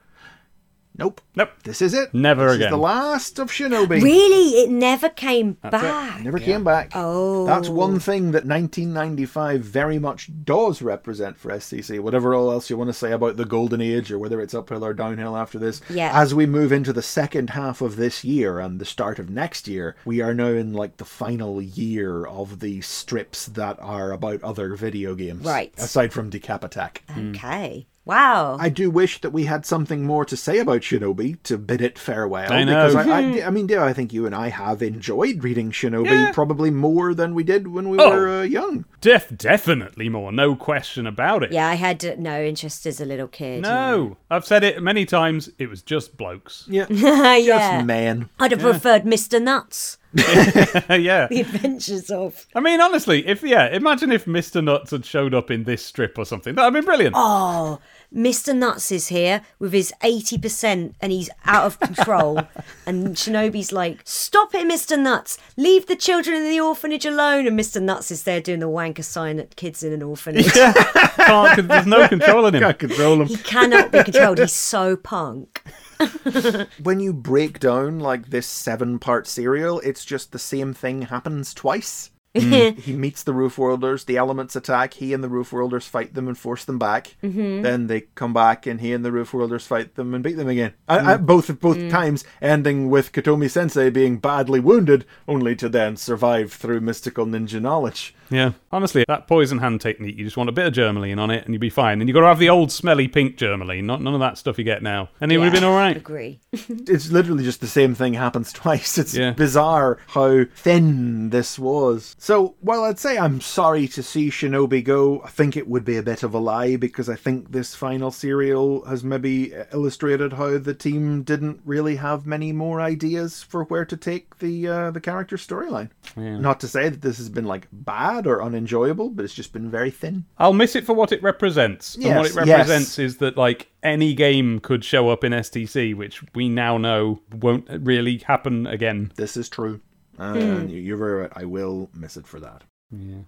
Nope. Nope. This is it. Never this again. Is the last of Shinobi. Really? It never came back. Never came back. Oh. That's one thing that 1995 very much does represent for STC. Whatever all else you want to say about the golden age or whether it's uphill or downhill after this. Yeah. As we move into the second half of this year and the start of next year, we are now in like the final year of the strips that are about other video games. Right. Aside from Decap Attack. Okay. Wow. I do wish that we had something more to say about Shinobi to bid it farewell. I know. Because I, I, I mean, Dale, I think you and I have enjoyed reading Shinobi probably more than we did when we Oh. were uh, young. Def- definitely more, no question about it. yeah, I had uh, no interest as a little kid. No, I've said it many times. It was just blokes. Yeah. yeah. yeah. Just men. I'd have preferred Mr. Nutz. yeah. The Adventures of. I mean, honestly, if yeah, imagine if Mr. Nutz had showed up in this strip or something. That'd been brilliant. Oh, Mr. Nutz is here with his 80% and he's out of control. and Shinobi's like, Stop it, Mr. Nutz. Leave the children in the orphanage alone. And Mr. Nutz is there doing the wanker sign at kids in an orphanage. Can't, there's no control controlling him. Can't control them. He cannot be controlled. He's so punk. when you break down like this seven part serial, it's just the same thing happens twice. Mm. he meets the roof worlders, the elements attack, he and the roof worlders fight them and force them back. Mm-hmm. Then they come back and he and the roof worlders fight them and beat them again. I, I, mm. both both mm. times ending with Katomi Sensei being badly wounded, only to then survive through mystical ninja knowledge. Yeah, honestly, that poison hand technique, you just want a bit of Germolene on it and you'd be fine. And you've got to have the old smelly pink Germolene, not none of that stuff you get now. And it would have been all right. Agree. It's literally just the same thing happens twice. It's Yeah. bizarre how thin this was. So, while I'd say I'm sorry to see Shinobi go, I think it would be a bit of a lie because I think this final serial has maybe illustrated how the team didn't really have many more ideas for where to take the uh, the character storyline. Not to say that this has been like bad or unenjoyable, but it's just been very thin. I'll miss it for what it represents. and what Yes, it yes. represents is that, like, any game could show up in STC, which we now know won't really happen again. This is true. And hmm. you- you're very right. I will miss it for that. Yeah.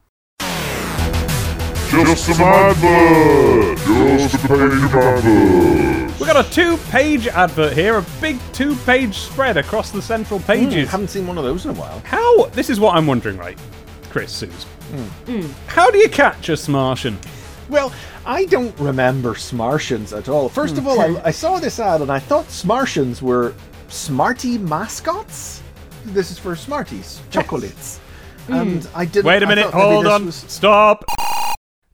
Just some advert! Just a page of advert! we got a two page advert here, a big two page spread across the central hmm, pages. haven't seen one of those in a while. How? This is what I'm wondering, right? Chris, Sooz. Hmm. Hmm. How do you catch a Smartian? Well, I don't remember Smartians at all. First of all, I, hmm. I saw this ad and I thought Smartians were Smarty mascots. This is for Smarties, chocolates. And I didn't. Wait a minute, hold on, was- stop.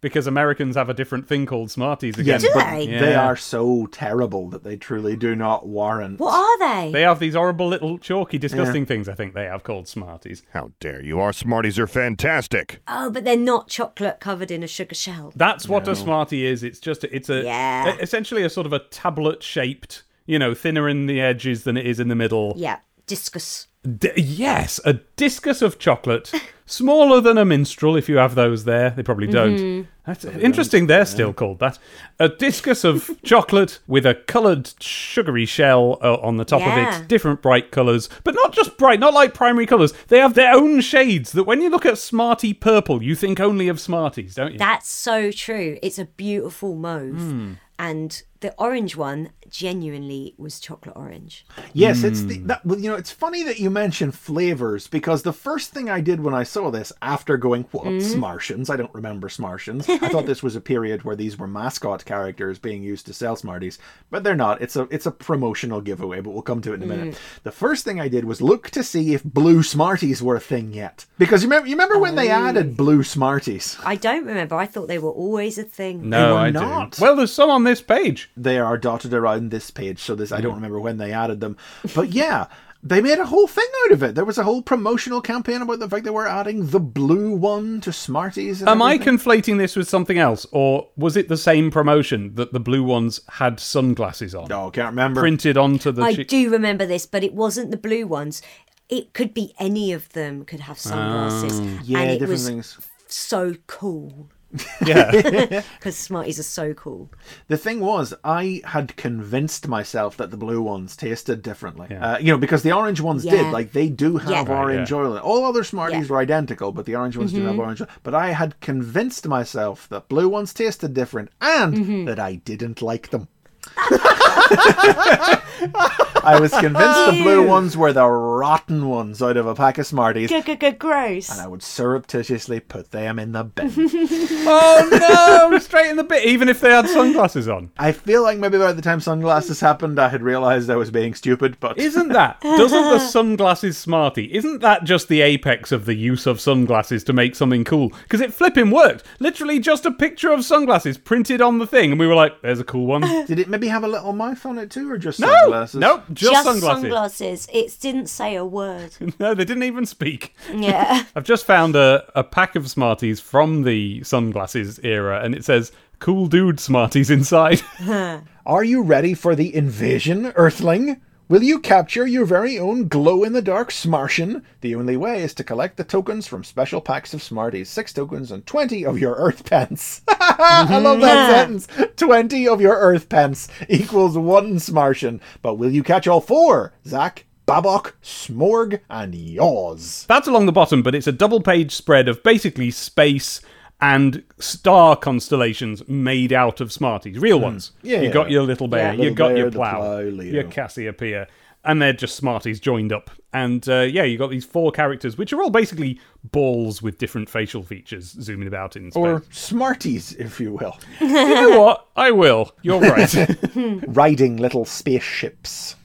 Because Americans have a different thing called Smarties again. Yes, Do but they? they are so terrible that they truly do not warrant. What are they? They have these horrible little chalky, disgusting things. I think they have called Smarties. How dare you? Our Smarties are fantastic. oh, but they're not chocolate covered in a sugar shell. That's what a Smartie is. It's just it's a Yeah. essentially a sort of a tablet shaped, you know, thinner in the edges than it is in the middle. Yeah, discus. D- yes, a discus of chocolate, smaller than a minstrel if you have those there. They probably don't. Mm-hmm. That's interesting. They're still called that. A discus of chocolate with a coloured sugary shell uh, on the top of it. Different bright colours, but not just bright. Not like primary colours. They have their own shades. That when you look at Smartie purple, you think only of Smarties, don't you? That's so true. It's a beautiful mauve. Hmm. And the orange one genuinely was chocolate orange. Yes, it's the Hmm. that well, you know, it's funny that you mention flavors because the first thing I did when I saw this after going, What Mm-hmm. Smartians? I don't remember Smartians. I thought this was a period where these were mascot characters being used to sell Smarties, but they're not. It's a it's a promotional giveaway, but we'll come to it in a Mm. minute. The first thing I did was look to see if blue Smarties were a thing yet. Because you remember you remember when they Oh. added blue Smarties? I don't remember. I thought they were always a thing. no, were I not. do. Well, there's some on this page. They are dotted around this page, so this I Mm. don't remember when they added them. But yeah, they made a whole thing out of it. There was a whole promotional campaign about the fact they were adding the blue one to Smarties. And Am I conflating this with something else, or was it the same promotion that the blue ones had sunglasses on, No, I can't remember. printed onto the? I chi- do remember this, but it wasn't the blue ones. It could be any of them could have sunglasses. Oh. yeah, and it different was things. so cool. Yeah, Because Smarties are so cool. The thing was, I had convinced myself that the blue ones tasted differently. Yeah. Uh, you know, because the orange ones Yeah. did. Like, they do have Yeah. Right, orange yeah. oil in it. All other Smarties Yeah. Mm-hmm. were identical, but the orange ones do have orange oil. But I had convinced myself that blue ones tasted different and Mm-hmm. that I didn't like them. I was convinced the blue ones were the rotten ones out of a pack of Smarties. Gross. And I would surreptitiously put them in the bin. oh no! Straight in the bit, even if they had sunglasses on. I feel like maybe by the time sunglasses happened, I had realized I was being stupid, but Isn't that? Doesn't the sunglasses Smartie? Isn't that just the apex of the use of sunglasses to make something cool? Because it flipping worked. Literally just a picture of sunglasses printed on the thing, and we were like, "There's a cool one." did it maybe have a little mouth on it too, or just No, sunglasses? nope, just, Just sunglasses. sunglasses. It didn't say a word. No, they didn't even speak. Yeah. I've just found a, a pack of Smarties from the sunglasses era, and it says "Cool Dude Smarties" inside. Are you ready for the invasion, Earthling? Will you capture your very own glow in the dark Smartian? The only way is to collect the tokens from special packs of Smarties. Six tokens and 20 of your Earth pence. I love that sentence. 20 of your Earth pence equals one Smartian. But will you catch all four? Zach, Babok, Smorg, and Yaws. That's along the bottom, but it's a double page spread of basically space and star constellations made out of Smarties, real ones. Yeah. You got your little bear, Yeah. you got bear, your plow, plow, your Cassiopeia, and they're just Smarties joined up. And uh, yeah, you got these four characters, which are all basically balls with different facial features zooming about in space. Or Smarties, if you will. you know what? I will. You're right. Riding little spaceships.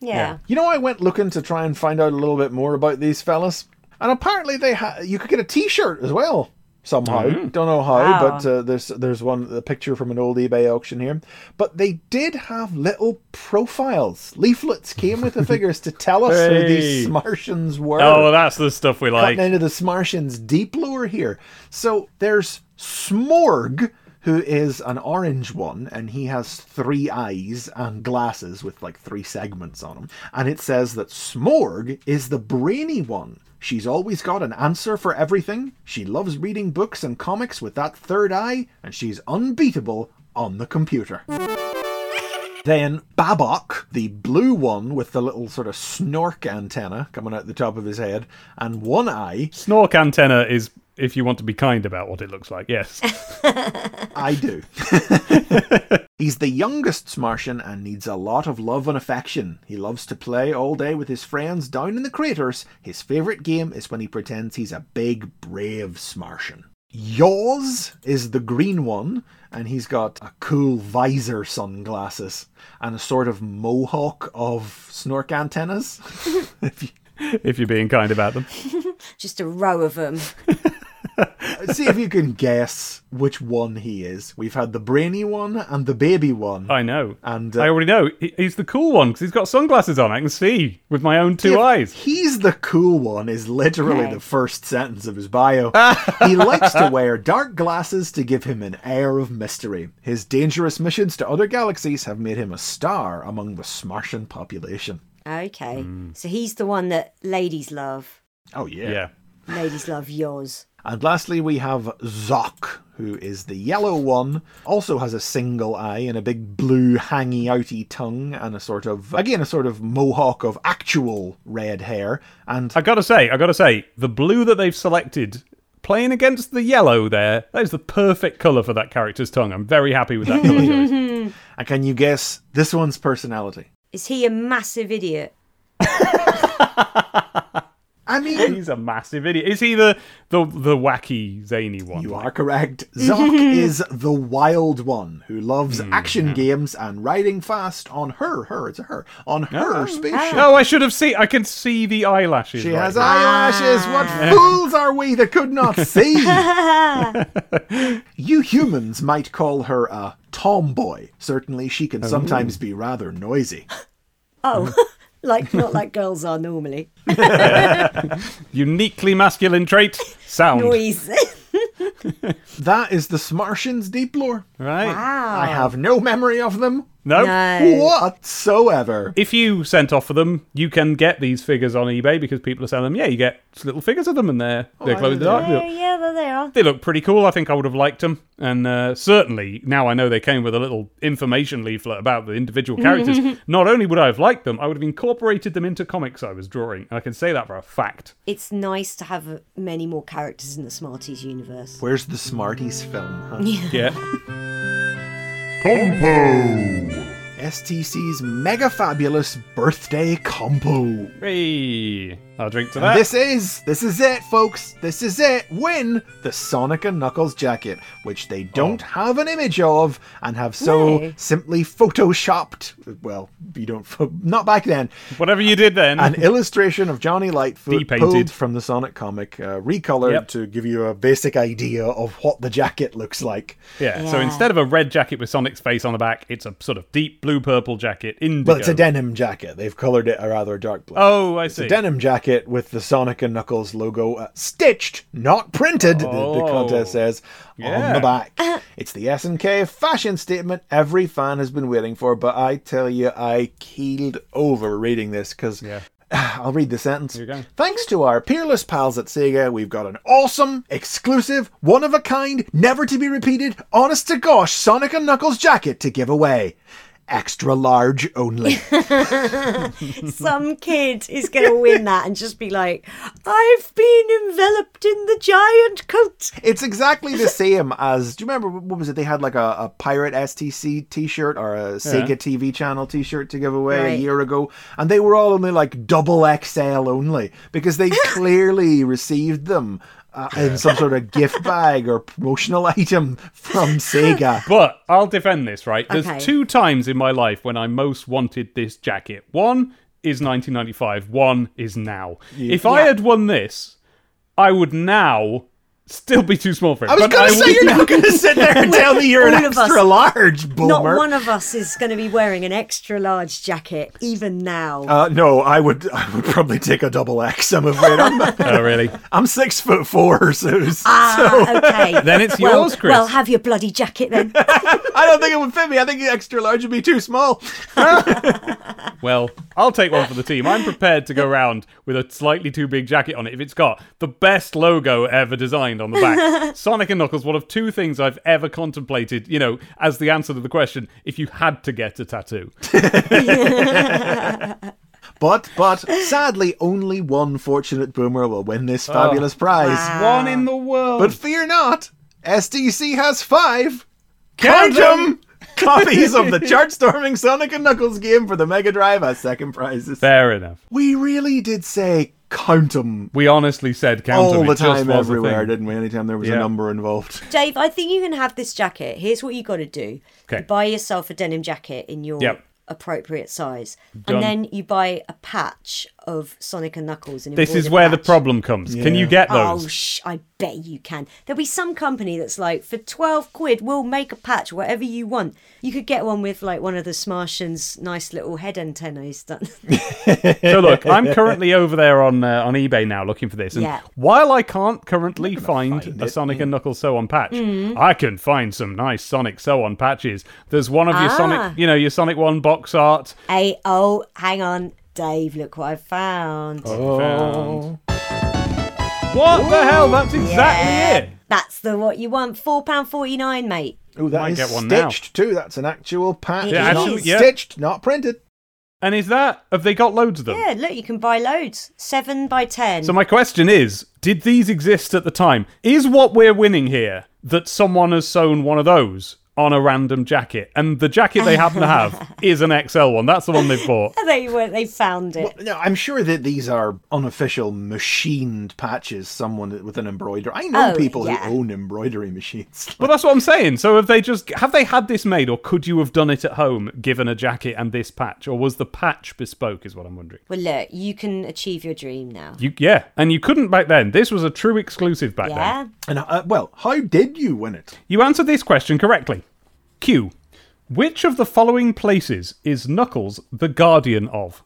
Yeah. You know, I went looking to try and find out a little bit more about these fellas, and apparently they ha- you could get a T-shirt as well somehow. Don't know how, Wow. but uh, there's there's one a picture from an old eBay auction here. But they did have little profiles, leaflets came with the figures to tell us who these Hey. Smartians were. oh, that's the stuff we like. Cutting into the Smartians' deep lore here. So there's Smorg, who is an orange one, and he has three eyes and glasses with like three segments on them. And it says that Smorg is the brainy one. She's always got an answer for everything. She loves reading books and comics with that third eye, and she's unbeatable on the computer. Then Babok, the blue one with the little sort of snork antenna coming out the top of his head, and one eye. Snork antenna is if you want to be kind about what it looks like. Yes. I do. He's the youngest Martian and needs a lot of love and affection. He loves to play all day with his friends down in the craters. His favourite game is when he pretends he's a big, brave Smartian. Yaws is the green one, and he's got a cool visor sunglasses and a sort of mohawk of snork antennas. If you- if you're being kind about them. Just a row of them. See if you can guess which one he is. We've had the brainy one and the baby one. I know. And, uh, I already know. He- He's the cool one because he's got sunglasses on. I can see with my own two If eyes. He's the cool one is literally Okay. the first sentence of his bio. he likes to wear dark glasses to give him an air of mystery. His dangerous missions to other galaxies have made him a star among the Smartian population. Okay. Hmm. So he's the one that ladies love. Oh yeah. Yeah. Ladies love Yaws. And lastly, we have Zoc, who is the yellow one. Also has a single eye and a big blue hangy outy tongue and a sort of again a sort of mohawk of actual red hair. And I gotta say, I gotta say, the blue that they've selected, playing against the yellow there, that is the perfect colour for that character's tongue. I'm very happy with that colour choice. and can you guess this one's personality? Is he a massive idiot? I mean, He's a massive idiot. Is he the the, the wacky zany one? You are correct. Zark is the wild one who loves Hmm. action games and riding fast on her, her, it's a her, on her spaceship. Oh, I should have seen. I can see the eyelashes. She right has here. eyelashes. What fools are we that could not see? you humans might call her a tomboy. Certainly, she can sometimes be rather noisy. Oh, like not like girls are normally. uniquely masculine trait. Sound. Noise. That is the Smartians' deep lore. Right. wow. I have no memory of them No. No. whatsoever. If you sent off for them, you can get these figures on eBay because people are selling them. Yeah, you get little figures of them, and they're they're I glow in the didn't dark. Yeah, yeah, there they are. They look pretty cool. I think I would have liked them, and uh, certainly now I know they came with a little information leaflet about the individual characters. Not only would I have liked them, I would have incorporated them into comics I was drawing. And I can say that for a fact. It's nice to have uh, many more characters in the Smarties universe. Where's the Smarties film? Huh? Yeah. Compo. STC's mega fabulous birthday combo. Hey, I'll drink to And that. this is this is it, folks. This is it. Win the Sonic and Knuckles jacket, which they don't have an image of and have so No. simply photoshopped. Well, you don't. Not back then. Whatever you did then. An illustration of Johnny Lightfoot Depainted. pulled from the Sonic comic, uh, recolored Yep. to give you a basic idea of what the jacket looks like. yeah, so instead of a red jacket with Sonic's face on the back, it's a sort of deep blue purple jacket. Indigo. Well, it's a denim jacket. They've colored it a rather dark blue. Oh, I It's see. a denim jacket with the Sonic and Knuckles logo uh, stitched, not printed, the, the Oh. contest says, on the back. It's the SNK fashion statement every fan has been waiting for, but I tell you, I keeled over reading this because. Yeah. I'll read the sentence. you go. Thanks to our peerless pals at Sega, we've got an awesome, exclusive, one of a kind, never to be repeated, honest to gosh Sonic and Knuckles jacket to give away. Extra large only. Some kid is going to win that and just be like, I've been enveloped in the giant coat. It's exactly the same as. Do you remember what was it? They had like a, a pirate STC T-shirt or a Sega TV channel T-shirt to give away a year ago, and they were all only like double XL only because they clearly received them. Uh, in some sort of gift bag or promotional item from Sega. But I'll defend this, right? There's Okay. two times in my life when I most wanted this jacket. One is 1995, one is now. If I had won this, I would now still be too small for it. I was going to say you're not going to sit there and tell me you're an All of us. extra large boomer. Not one of us is going to be wearing an extra large jacket, even now. uh, no, I would. I would probably take a double X. I'm afraid. I'm, Oh, really? I'm six foot four, so, so ah, okay. Then it's well, yours, Chris. Well, have your bloody jacket then. I don't think it would fit me. I think the extra large would be too small. Well, I'll take one for the team. I'm prepared to go around with a slightly too big jacket on it if it's got the best logo ever designed on the back. Sonic and Knuckles, one of two things I've ever contemplated, you know, as the answer to the question if you had to get a tattoo. But, but sadly, only one fortunate boomer will win this oh. fabulous prize. One in the world. But fear not, STC has five. Count Count 'em! Copies of the chart-storming Sonic and Knuckles game for the Mega Drive as second prizes. Fair enough. We really did say count 'em We honestly said count 'em, all it the time, everywhere, thing. didn't we? Anytime there was a number involved. Dave, I think you can have this jacket. Here's what you got to do: Okay. you buy yourself a denim jacket in your Yep. appropriate size, Done. and then you buy a patch of Sonic and Knuckles. An This is embroidered where the problem comes. Can you get those? Oh, sh- I bet you can. There'll be some company that's like, for 12 quid, we'll make a patch, whatever you want. You could get one with like one of the Smartians' nice little head antennas done. so look, I'm currently over there on uh, on eBay now looking for this, and Yeah. while I can't currently find, find a it, Sonic and Knuckles sew on patch, Mm-hmm. I can find some nice Sonic sew on patches. There's one of your Ah. Sonic, you know, your Sonic One box art. hey, oh, hang on. Dave, look what I found. Oh. Found. What the hell? That's exactly Yeah, it. That's the what you want. £4.49, mate. Oh, that Might is get one now. stitched too. That's an actual patch. Yeah, It's actually, not yeah. stitched, not printed. And is that have they got loads of them? Yeah, look, you can buy loads. 7 by 10 So my question is, did these exist at the time? Is what we're winning here that someone has sewn one of those on a random jacket, and the jacket they happen to have is an XL one? That's the one they've bought. they were, they found it. No, I'm sure that these are unofficial machined patches. Someone with an embroidery. I know Oh, people yeah. who own embroidery machines. Well, that's what I'm saying. So have they just have they had this made, or could you have done it at home, given a jacket and this patch, or was the patch bespoke? Is what I'm wondering. Well, look, you can achieve your dream now. You yeah, and you couldn't back then. This was a true exclusive back then. Yeah? And uh, well, how did you win it? You answered this question correctly. Q. Which of the following places is Knuckles the guardian of?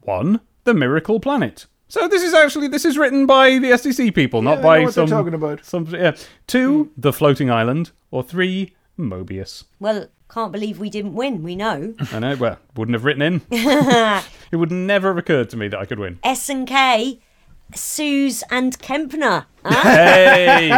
One, the Miracle Planet. So this is actually this is written by the STC people, not they by know what they're some talking about. Some yeah. Two, the floating island, or three, Mobius. Well, can't believe we didn't win. We know. I know. Well, wouldn't have written in. it would never have occurred to me that I could win. S and K, Sooz and Kempner. Huh? Hey.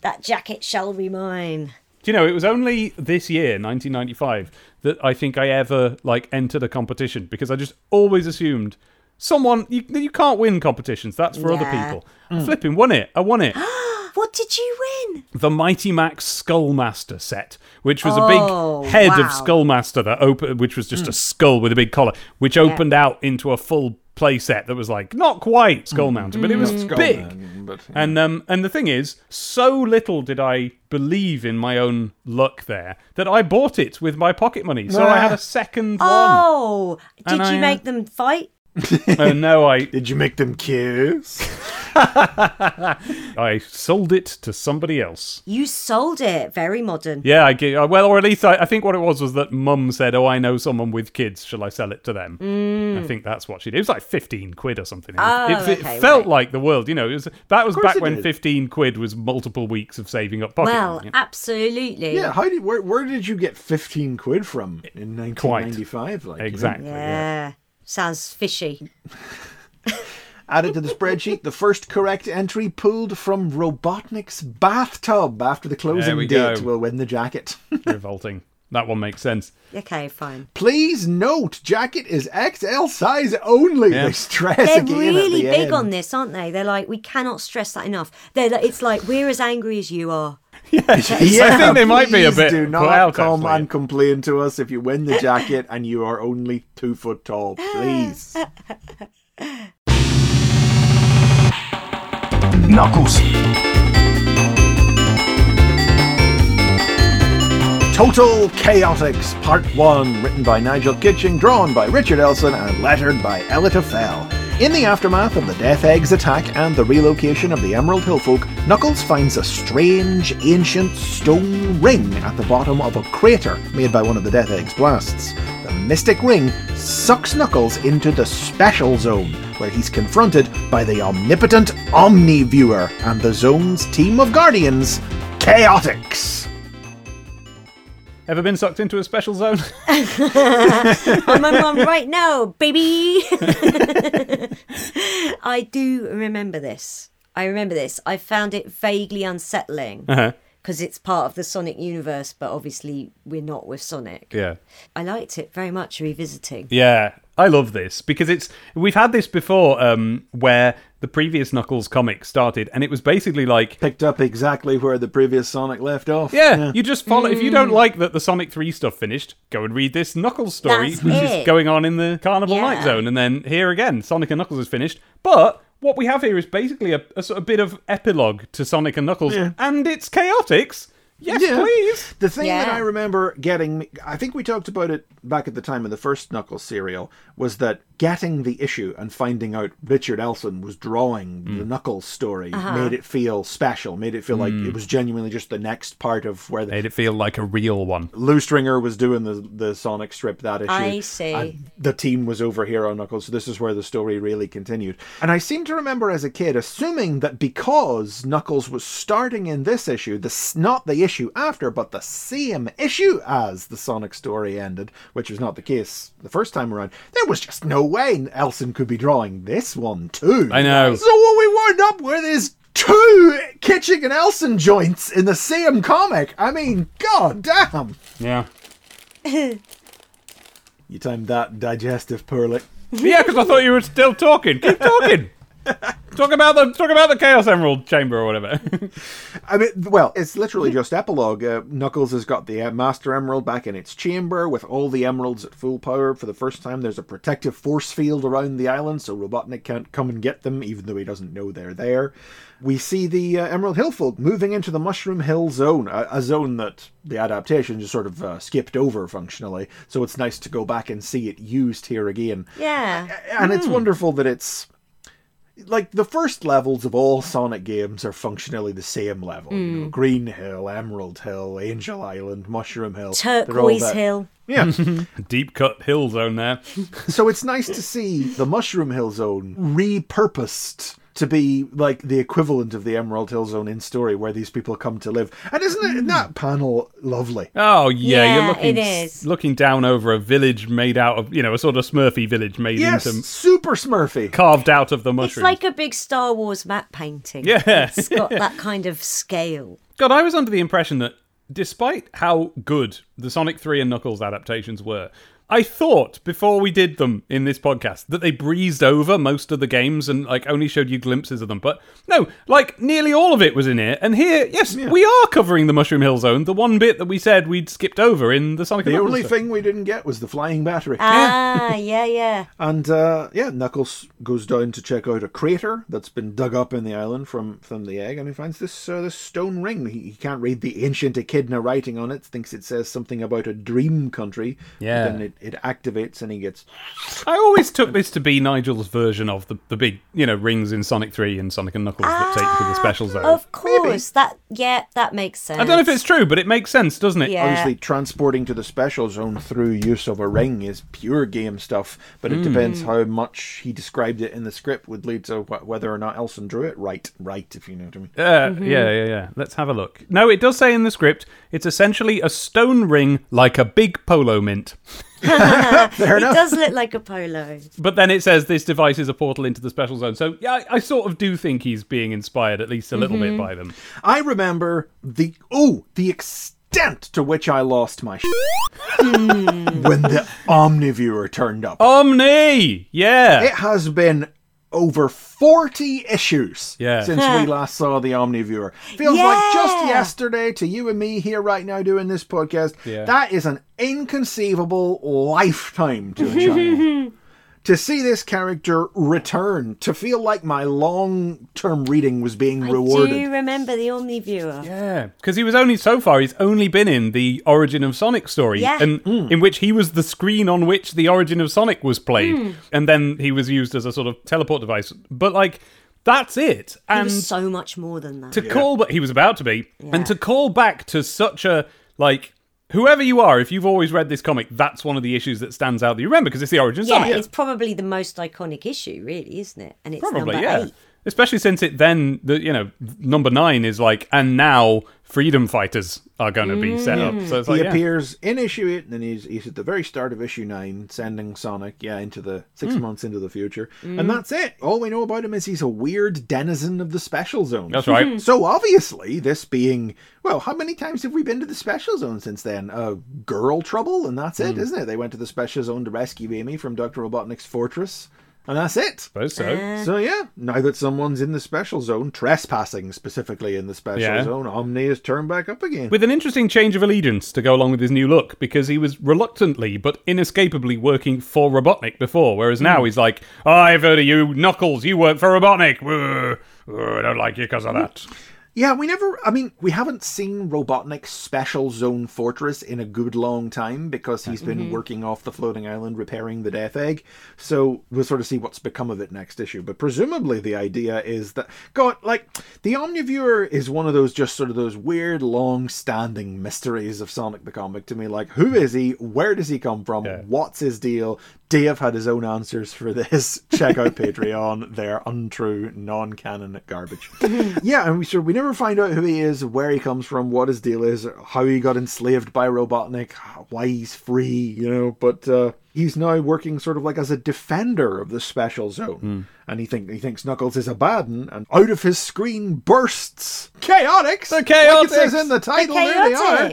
that jacket shall be mine. Do you know, it was only this year, 1995, that I think I ever like entered a competition because I just always assumed someone you, you can't win competitions. That's for other Yeah. people. I flipping won it. I won it. What did you win? the Mighty Max Skullmaster set, which was Oh, a big head wow. of Skullmaster that opened, which was just a skull with a big collar, which opened out into a full play set that was like not quite skull mounted, but it was Mm. big. Skullman, but, And um, and the thing is, so little did I believe in my own luck there that I bought it with my pocket money. So I had a second Oh, did And I, you uh, make them fight? One. Oh no, I Did you make them kiss? I sold it to somebody else. You sold it. Very modern. Yeah, I gi- uh, well, or at least I, I think what it was was that Mum said, "Oh, I know someone with kids. Shall I sell it to them?" I think that's what she did. It was like fifteen quid or something. It- Mm. Oh, it, it okay, felt right. like the world. You know, it was, that was course back it when fifteen quid was multiple weeks of saving up pocket Well, money. absolutely. Yeah, how did where where did you get fifteen quid from in nineteen ninety five? Like you know? Exactly. Yeah. Sounds fishy. Added to the spreadsheet, the first correct entry pulled from Robotnik's bathtub after the closing we date go. will win the jacket. Revolting. That one makes sense. Okay, fine. Please note, jacket is XL size only. Yeah. They stress They're again really at the big end. on this, aren't they? They're like, we cannot stress that enough. They're like, it's like we're as angry as you are. Yeah, I think they might be a please bit Do not put out, come and complain to us if you win the jacket and you are only two foot tall. Please. Knuckles. Total Chaotix Part 1, written by Nigel Kitching, drawn by Richard Elson, and lettered by Elitta Fell. In the aftermath of the Death Eggs attack and the relocation of the Emerald Hill folk, Knuckles finds a strange, ancient stone ring at the bottom of a crater made by one of the Death Eggs blasts. The mystic ring sucks Knuckles into the Special Zone, where he's confronted by the omnipotent Omni Viewer and the zone's team of guardians, Chaotix. Ever been sucked into a special zone? I'm on right now, baby. I do remember this. I remember this. I found it vaguely unsettling Uh-huh. because it's part of the Sonic universe, but obviously we're not with Sonic. yeah. I liked it very much revisiting. Yeah, I love this because it's we've had this before um, where the previous Knuckles comic started and it was basically like picked up exactly where the previous Sonic left off. yeah, you just follow if you Mm. don't like that the Sonic 3 stuff finished, go and read this Knuckles story That's which it. is going on in the Carnival Night Zone and then here again Sonic and Knuckles is finished, but what we have here is basically a, a sort of bit of epilogue to Sonic and Knuckles and it's chaotix. Yes, Yeah. please. The thing that I remember getting, I think we talked about it back at the time of the first Knuckles serial, was that getting the issue and finding out Richard Elson was drawing Mm. the Knuckles story Uh-huh. made it feel special, made it feel like it was genuinely just the next part of where the Made it feel like a real one. Lew Stringer was doing the the Sonic strip that issue. I see. and the team was over here on Knuckles, so this is where the story really continued. And I seem to remember as a kid assuming that because Knuckles was starting in this issue, this not the issue after, but the same issue as the Sonic story ended, which was not the case the first time around. There was just no way Elson could be drawing this one too. I know. So what we wound up with is two Kitching and Elson joints in the same comic. I mean, god damn. Yeah. You timed that digestive poorly. Yeah, because I thought you were still talking. Keep talking. talk about the talk about the Chaos Emerald Chamber or whatever. I mean, well, it's literally just epilogue. Uh, Knuckles has got the uh, Master Emerald back in its chamber with all the emeralds at full power for the first time. There's a protective force field around the island, so Robotnik can't come and get them, even though he doesn't know they're there. We see the uh, Emerald Hill folk moving into the Mushroom Hill zone, a, a zone that the adaptation just sort of uh, skipped over functionally. So it's nice to go back and see it used here again. Yeah. and it's wonderful that it's like the first levels of all Sonic games are functionally the same level. You know, hmm. Green Hill, Emerald Hill, Angel Island, Mushroom Hill, Turquoise that- Hill. Yeah, Deep cut hill zone there. so it's nice to see the Mushroom Hill zone repurposed to be like the equivalent of the Emerald Hill zone in story, where these people come to live. And isn't it, that hmm. panel lovely? Oh yeah, Yeah, you're looking it is. looking down over a village made out of you know a sort of Smurfy village made Yes, into super Smurfy. carved out of the mushroom. It's like a big Star Wars map painting. Yeah. It's got that kind of scale. God, I was under the impression that despite how good the Sonic 3 and Knuckles adaptations were, I thought before we did them in this podcast that they breezed over most of the games and like only showed you glimpses of them. But no, like nearly all of it was in here. And here, yes, we are covering the Mushroom Hill Zone, the one bit that we said we'd skipped over in the Sonic. The only stuff. thing we didn't get was the flying battery. Ah, yeah, yeah. And uh, yeah, Knuckles goes down to check out a crater that's been dug up in the island from, from the egg, and he finds this uh, this stone ring. He, he can't read the ancient echidna writing on it. Thinks it says something about a dream country. Yeah. Then it, it activates, and he gets I always took this to be Nigel's version of the, the big, you know, rings in Sonic 3 and Sonic and Knuckles that take you to the special zone. Of course, that yeah, that makes sense. I don't know if it's true, but it makes sense, doesn't it? Yeah. obviously transporting to the special zone through use of a ring is pure game stuff. But it depends how much he described it in the script would lead to wh- whether or not Elson drew it right. Right, if you know what I mean. Uh, Yeah, yeah, yeah. Let's have a look. No, it does say in the script it's essentially a stone ring like a big polo mint. Fair It does look like a polo. But then it says this device is a portal into the special zone. So yeah, I, I sort of do think he's being inspired at least a little bit mm-hmm. by them. I remember the oh the extent to which I lost my shit hmm. when the Omniviewer turned up. Omni! Yeah. It has been over 40 issues Yeah. since we last saw the Omniviewer. Feels like just yesterday to you and me here right now doing this podcast. Yeah. That is an inconceivable lifetime to a child. to see this character return, to feel like my long term reading was being I rewarded. do you remember the Omniviewer. Yeah, because he was only so far. He's only been in the Origin of Sonic story, Yeah. and hmm. in which he was the screen on which the Origin of Sonic was played, hmm. and then he was used as a sort of teleport device. But like, that's it. He And was so much more than that. to call, but he was about to be, Yeah. and to call back to such a like. Whoever you are, if you've always read this comic, that's one of the issues that stands out that you remember because it's the origin of yeah, it's probably the most iconic issue, really, isn't it? And it's Probably, number yeah. eight. Especially since it then, the you know, number nine is like, and now freedom fighters are going to be set up. So it's he like, yeah. appears in issue eight, and then he's he's at the very start of issue nine, sending Sonic, yeah, into the six Hmm. months into the future, and that's it. All we know about him is he's a weird denizen of the special zone. That's right. So obviously, this being well, how many times have we been to the special zone since then? Uh, girl trouble, and that's Hmm. it, isn't it? They went to the special zone to rescue Amy from Doctor Robotnik's fortress, and that's it. suppose so. So yeah, now that someone's in the special zone, trespassing specifically in the special Yeah. zone, Omni is turned back up again. With an interesting change of allegiance to go along with his new look, because he was reluctantly but inescapably working for Robotnik before, whereas Hmm. now he's like, oh, I've heard of you, Knuckles, you work for Robotnik. Ugh, ugh, I don't like you because of that. Yeah, we never. I mean, we haven't seen Robotnik's special zone fortress in a good long time because he's been mm-hmm. working off the floating island repairing the Death Egg. So we'll sort of see what's become of it next issue. But presumably, the idea is that God, like the Omniviewer, is one of those just sort of those weird, long-standing mysteries of Sonic the Comic to me. Like, who is he? Where does he come from? Yeah. What's his deal? Dave had his own answers for this. Check out Patreon. They're untrue, non-canon garbage. yeah, and we sure we never find out who he is, where he comes from, what his deal is, how he got enslaved by Robotnik, why he's free, you know. But uh, he's now working sort of like as a defender of the special zone, and he think he thinks Knuckles is a bad one, and out of his screen bursts chaotix. The like it says in the The title. there they are.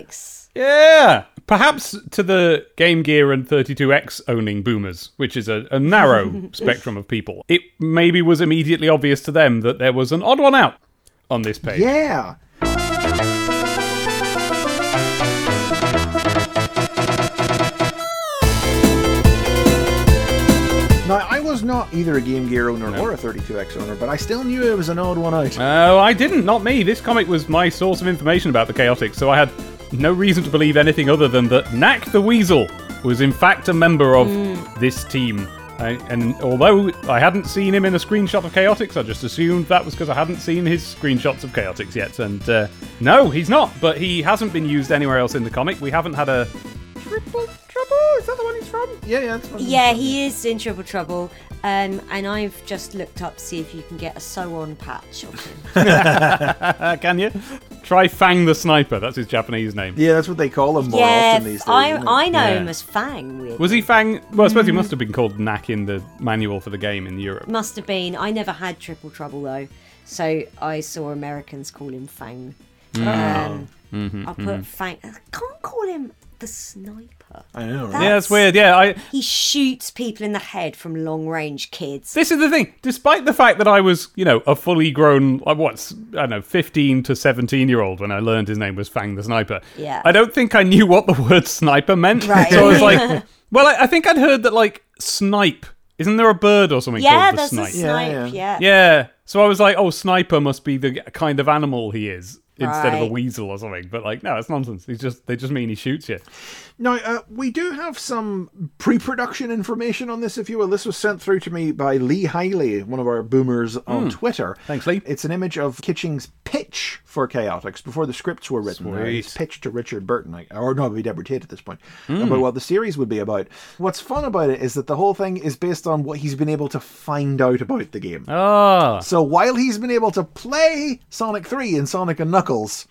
Chaotics. Yeah. Perhaps to the Game Gear and 32X owning boomers, which is a, a narrow spectrum of people, it maybe was immediately obvious to them that there was an odd one out on this page. Yeah. Now, I was not either a Game Gear owner or a 32X owner, but I still knew it was an odd one out. Oh, I didn't. Not me. This comic was my source of information about the Chaotix, so I had no reason to believe anything other than that Knack the Weasel was in fact a member of this team. I, and although I hadn't seen him in a screenshot of Chaotix, I just assumed that was because I hadn't seen his screenshots of Chaotix yet. And uh, no, he's not. But he hasn't been used anywhere else in the comic. We haven't had a Triple Trouble? Is that the one he's from? Yeah, yeah, that's one. Yeah, he is in Triple Trouble. Um, and I've just looked up to see if you can get a sew-on patch of him. Can you try Fang the Sniper? That's his Japanese name. Yeah, that's what they call him more yeah, often these days. I. I know Yeah. him as Fang. Weirdly. Was he Fang? Well, I suppose he must have been called Knack in the manual for the game in Europe. Must have been. I never had triple trouble though, so I saw Americans call him Fang. Mm. Um, Mm-hmm, I'll put Fang. I can't call him the sniper. I know, right? That- Yeah, that's weird. Yeah, I. He shoots people in the head from long range kids. This is the thing. Despite the fact that I was, you know, a fully grown, uh, like, what's I don't know, fifteen to seventeen year old when I learned his name was Fang the Sniper. Yeah. I don't think I knew what the word sniper meant. Right. So I was like, well, I, I think I'd heard that like snipe. Isn't there a bird or something yeah, called the there's snipe? a snipe. Yeah, Yeah, yeah. Yeah. So I was like, oh, sniper must be the kind of animal he is instead of a weasel or something. But like, no, it's nonsense. He's just they just mean he shoots you. Now, uh, we do have some pre-production information on this, if you will. This was sent through to me by Lee Hiley, one of our boomers on Twitter. Hmm. Thanks, Lee. It's an image of Kitching's pitch for Chaotix before the scripts were written. Uh, his Sweet. pitch to Richard Burton, like, or no, it'd be Deborah Tate at this point, Hmm. about what the series would be about. What's fun about it is that the whole thing is based on what he's been able to find out about the game. Ah. So while he's been able to play Sonic 3 and Sonic and Knuckles,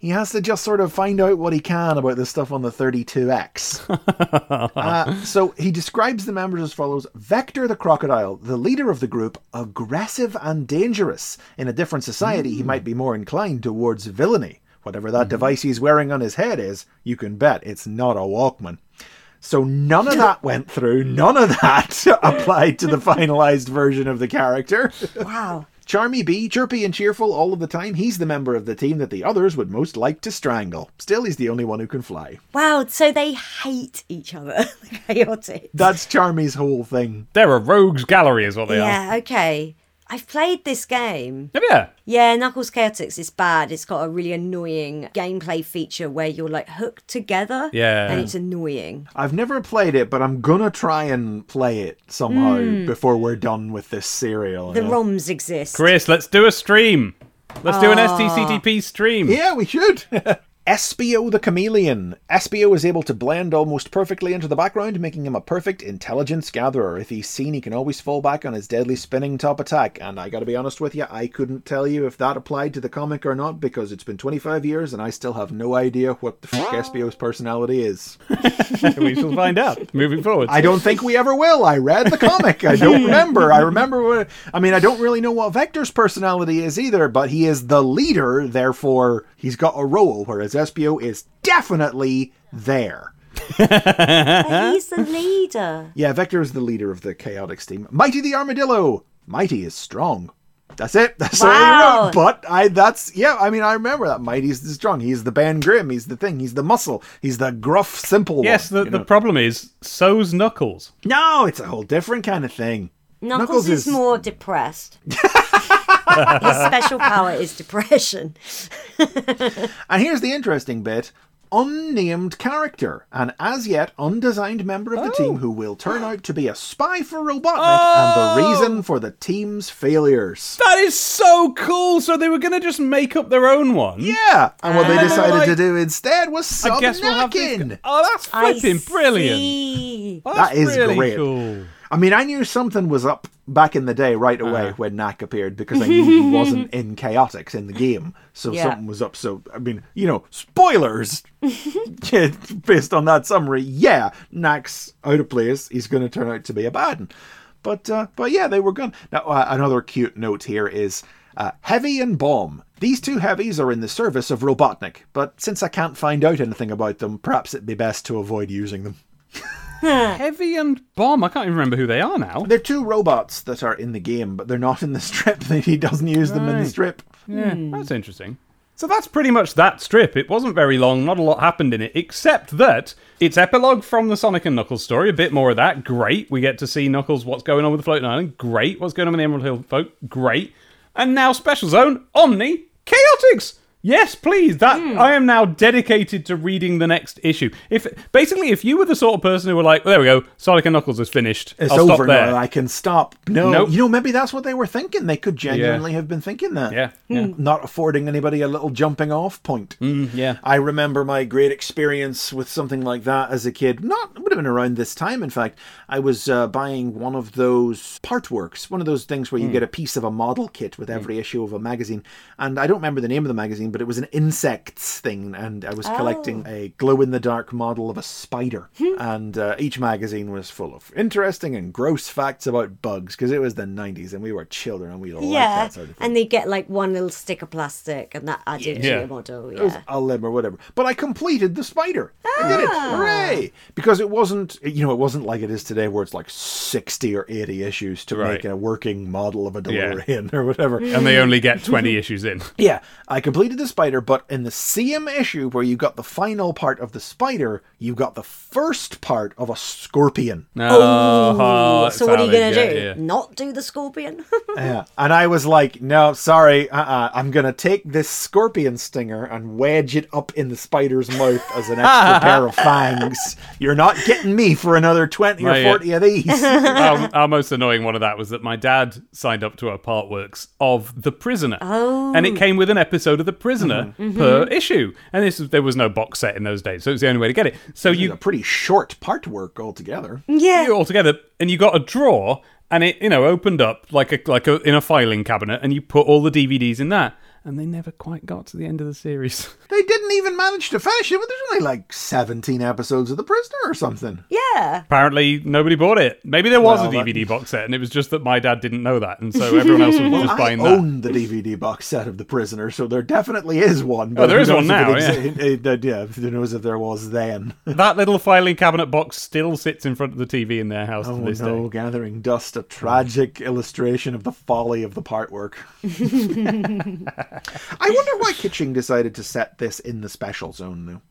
he has to just sort of find out what he can about this stuff on the 32X. Uh, so he describes the members as follows Vector the Crocodile, the leader of the group, aggressive and dangerous. In a different society, he might be more inclined towards villainy. Whatever that device he's wearing on his head is, you can bet it's not a Walkman. So none of that went through. None of that applied to the finalized version of the character. Wow. Charmy B, chirpy and cheerful all of the time, he's the member of the team that the others would most like to strangle. Still, he's the only one who can fly. Wow. So they hate each other. Chaotic. That's Charmy's whole thing. They're a rogues gallery, is what they are. Yeah. Okay. I've played this game. Have you? Yeah, Knuckles Chaotix is bad. It's got a really annoying gameplay feature where you're like hooked together. Yeah. And it's annoying. I've never played it, but I'm gonna try and play it somehow hmm. before we're done with this serial. The yeah. ROMs exist. Chris, let's do a stream. Let's do an ah. STCTP stream. Yeah, we should. Espio the Chameleon. Espio is able to blend almost perfectly into the background, making him a perfect intelligence gatherer. If he's seen, he can always fall back on his deadly spinning top attack. And I gotta be honest with you, I couldn't tell you if that applied to the comic or not because it's been 25 years and I still have no idea what the fuck Espio's personality is. we shall find out moving forward. I don't think we ever will. I read the comic. I don't remember. I remember what. I mean, I don't really know what Vector's personality is either, but he is the leader, therefore, he's got a role, whereas Espio is definitely there. But he's the leader. Yeah, Vector is the leader of the Chaotix team. Mighty the Armadillo. Mighty is strong. That's it. That's all he wrote. But I that's yeah, I mean I remember that Mighty's the strong. He's the Ben Grimm, he's the thing, he's the muscle, he's the gruff, simple yes, one. the, the know. problem is, so's Knuckles. No, it's a whole different kind of thing. Knuckles, is, more depressed. His special power is depression. And here's the interesting bit unnamed character, an as yet undesigned member of the team who will turn out to be a spy for Robotnik and the oh! reason for the team's failures. That is so cool. So they were going to just make up their own one. Yeah, and what they decided Like- to do instead was sub I guess we'll have this. Oh, that's I flipping brilliant. see. Oh, That that's really great. Cool. I mean, I knew something was up back in the day right away Uh-huh. when Knack appeared because I knew he wasn't in Chaotix in the game. So Yeah. something was up. So, I mean, you know, spoilers based on that summary. Yeah, Knack's out of place. He's going to turn out to be a bad one. But, uh, but yeah, they were gone. Now, uh, another cute note here is uh, Heavy and Bomb. These two heavies are in the service of Robotnik, but since I can't find out anything about them, perhaps it'd be best to avoid using them. Hmm. Heavy and Bomb. I can't even remember who they are now. They're two robots that are in the game, but they're not in the strip. He doesn't use them in the Right. strip. Yeah, hmm. that's interesting. So that's pretty much that strip. It wasn't very long, not a lot happened in it, except that it's epilogue from the Sonic and Knuckles story. A bit more of that. Great. We get to see Knuckles, what's going on with the floating island. Great. What's going on with the Emerald Hill folk. Great. And now Special Zone, Omni, Chaotix. Yes, please. That I am now dedicated to reading the next issue. If basically, if you were the sort of person who were like, well, "There we go, Sonic and Knuckles is finished. It's I'll over there." now. I can stop. No, Nope. you know, maybe that's what they were thinking. They could genuinely have been thinking that. Yeah, yeah. Not affording anybody a little jumping off point. Mm, yeah. I remember my great experience with something like that as a kid. Not, it would have been around this time, in fact. I was uh, buying one of those part works, one of those things where you get a piece of a model kit with every issue of a magazine. And I don't remember the name of the magazine, but it was an insects thing, and I was collecting a glow in the dark model of a spider. and uh, each magazine was full of interesting and gross facts about bugs because it was the 90s and we were children and we liked Yeah, that sort of thing. and they get like one little stick of plastic, and that added to Yeah. your model. It was Yeah, a limb or whatever. But I completed the spider. I did it. Ah. Hooray! Because it wasn't, you know, it wasn't like it is today where it's like 60 or 80 issues to Right. make a working model of a Yeah. DeLorean or whatever. and they only get 20 issues in. Yeah, I completed the spider, but in the same issue where you got the final part of the spider, you got the first part of a scorpion. Oh, so what are you gonna savage, do? yeah, yeah. Not do the scorpion? Yeah. And I was like, no, sorry, uh-uh. I'm going to take this scorpion stinger and wedge it up in the spider's mouth as an extra pair of fangs. You're not getting me for another 20 or My, uh, 40 of these. our, our most annoying one of that was that my dad signed up to a part works of The Prisoner. Oh. And it came with an episode of The Prisoner Mm-hmm. per issue. And this there was no box set in those days, so it was the only way to get it. So It's you a pretty short part work altogether. yeah. you all together and you got a drawer and it you know opened up like a like a in a filing cabinet and you put all the DVDs in that and they never quite got to the end of the series. They didn't even manage to finish it, but there's only like 17 episodes of The Prisoner or something. Yeah. Apparently nobody bought it. Maybe there was Well, a that- DVD box set and it was just that my dad didn't know that and so everyone else was just I buying that. own the DVD box set of The Prisoner, so there definitely is one. But Oh, there who is one knows if now, it exi- it- uh, yeah, who knows if there was then? That little filing cabinet box still sits in front of the TV in their house Oh to this no, day. gathering dust, a tragic illustration of the folly of the part work. I wonder why Kitching decided to set this in the special zone though.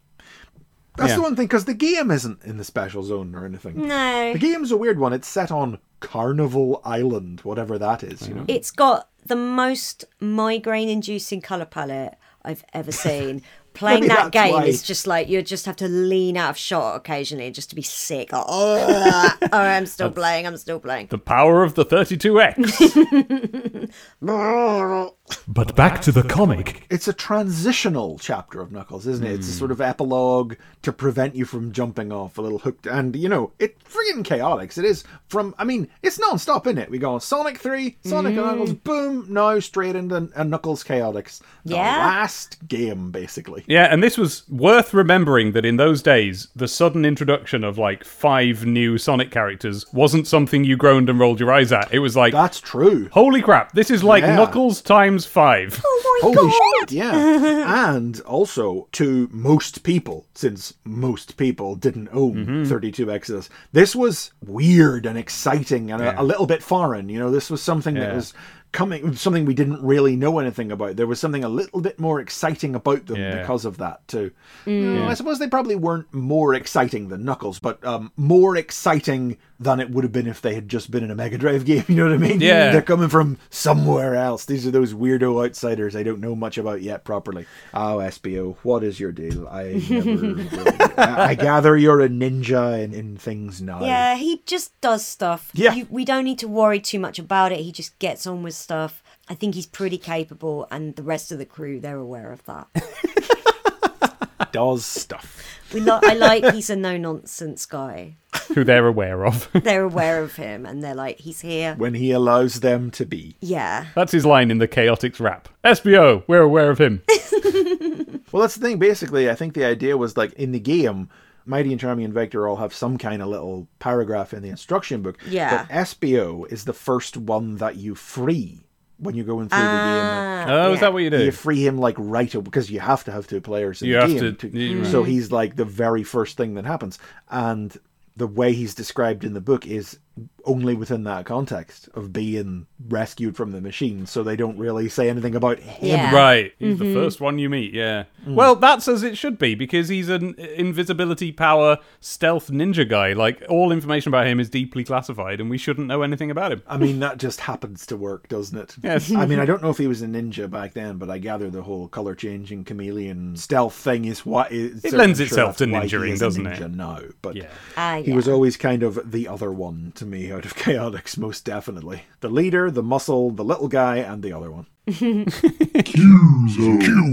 That's Yeah. the one thing, because the game isn't in the special zone or anything. No. The game's a weird one. It's set on Carnival Island, whatever that is. You know, It's got the most migraine inducing colour palette I've ever seen. Playing that game why. is just like you just have to lean out of shot occasionally just to be sick. Like, oh, oh I'm still playing, I'm still playing. The power of the 32X. But back to the comic. it's a transitional chapter of Knuckles, isn't it? It's a sort of epilogue to prevent you from jumping off a little hooked. And, you know, it's friggin' chaotic. It is from, I mean, it's non stop, isn't it? We go on Sonic 3, Sonic and Knuckles, boom, now straight into uh, Knuckles Chaotix. The Yeah. last game, basically. yeah, and this was worth remembering that in those days, the sudden introduction of like five new Sonic characters wasn't something you groaned and rolled your eyes at. It was like, That's true. holy crap, this is like Yeah. Knuckles times five. Oh my Holy god! shit, yeah. and also to most people, since most people didn't own mm-hmm. 32 Exodus, this was weird and exciting and a, a little bit foreign. You know, this was something that was coming, something we didn't really know anything about. There was something a little bit more exciting about them Yeah. because of that, too. Mm, I suppose they probably weren't more exciting than Knuckles, but um, more exciting than it would have been if they had just been in a Mega Drive game. You know what I mean? Yeah. They're coming from somewhere else. These are those weirdo outsiders I don't know much about yet properly. Oh, Espio, what is your deal? I never. I, I gather you're a ninja in, in things now. Yeah, he just does stuff. Yeah. You, we don't need to worry too much about it. He just gets on with stuff. I think he's pretty capable, and the rest of the crew, they're aware of that. Does stuff. We li- I like he's a no nonsense guy. who they're aware of. They're aware of him, and they're like, he's here. When he allows them to be. Yeah. That's his line in the Chaotix rap. Espio, we're aware of him. Well, that's the thing. Basically, I think the idea was like in the game, Mighty and Charmy and Vector all have some kind of little paragraph in the instruction book. Yeah. But Espio is the first one that you free when you're going through the game. Ah, oh, is yeah. that what you do? You free him like right away because you have to have two players in You the have game. to- to- right. Mm-hmm. So he's like the very first thing that happens, and the way he's described in the book is only within that context of being rescued from the machine. So they don't really say anything about him. Yeah. Right. He's the first one you meet, yeah. Well, that's as it should be because he's an invisibility power stealth ninja guy. Like, all information about him is deeply classified and we shouldn't know anything about him. I mean, that just happens to work, doesn't it? Yes. I mean, I don't know if he was a ninja back then, but I gather the whole color changing chameleon stealth thing is what is. It lends I'm itself to that's why he ninjaing, is doesn't it? ninja Now, but Yeah. Ah, he was always kind of the other one to me out of Chaotix, most definitely. The leader, the muscle, the little guy, and the other one.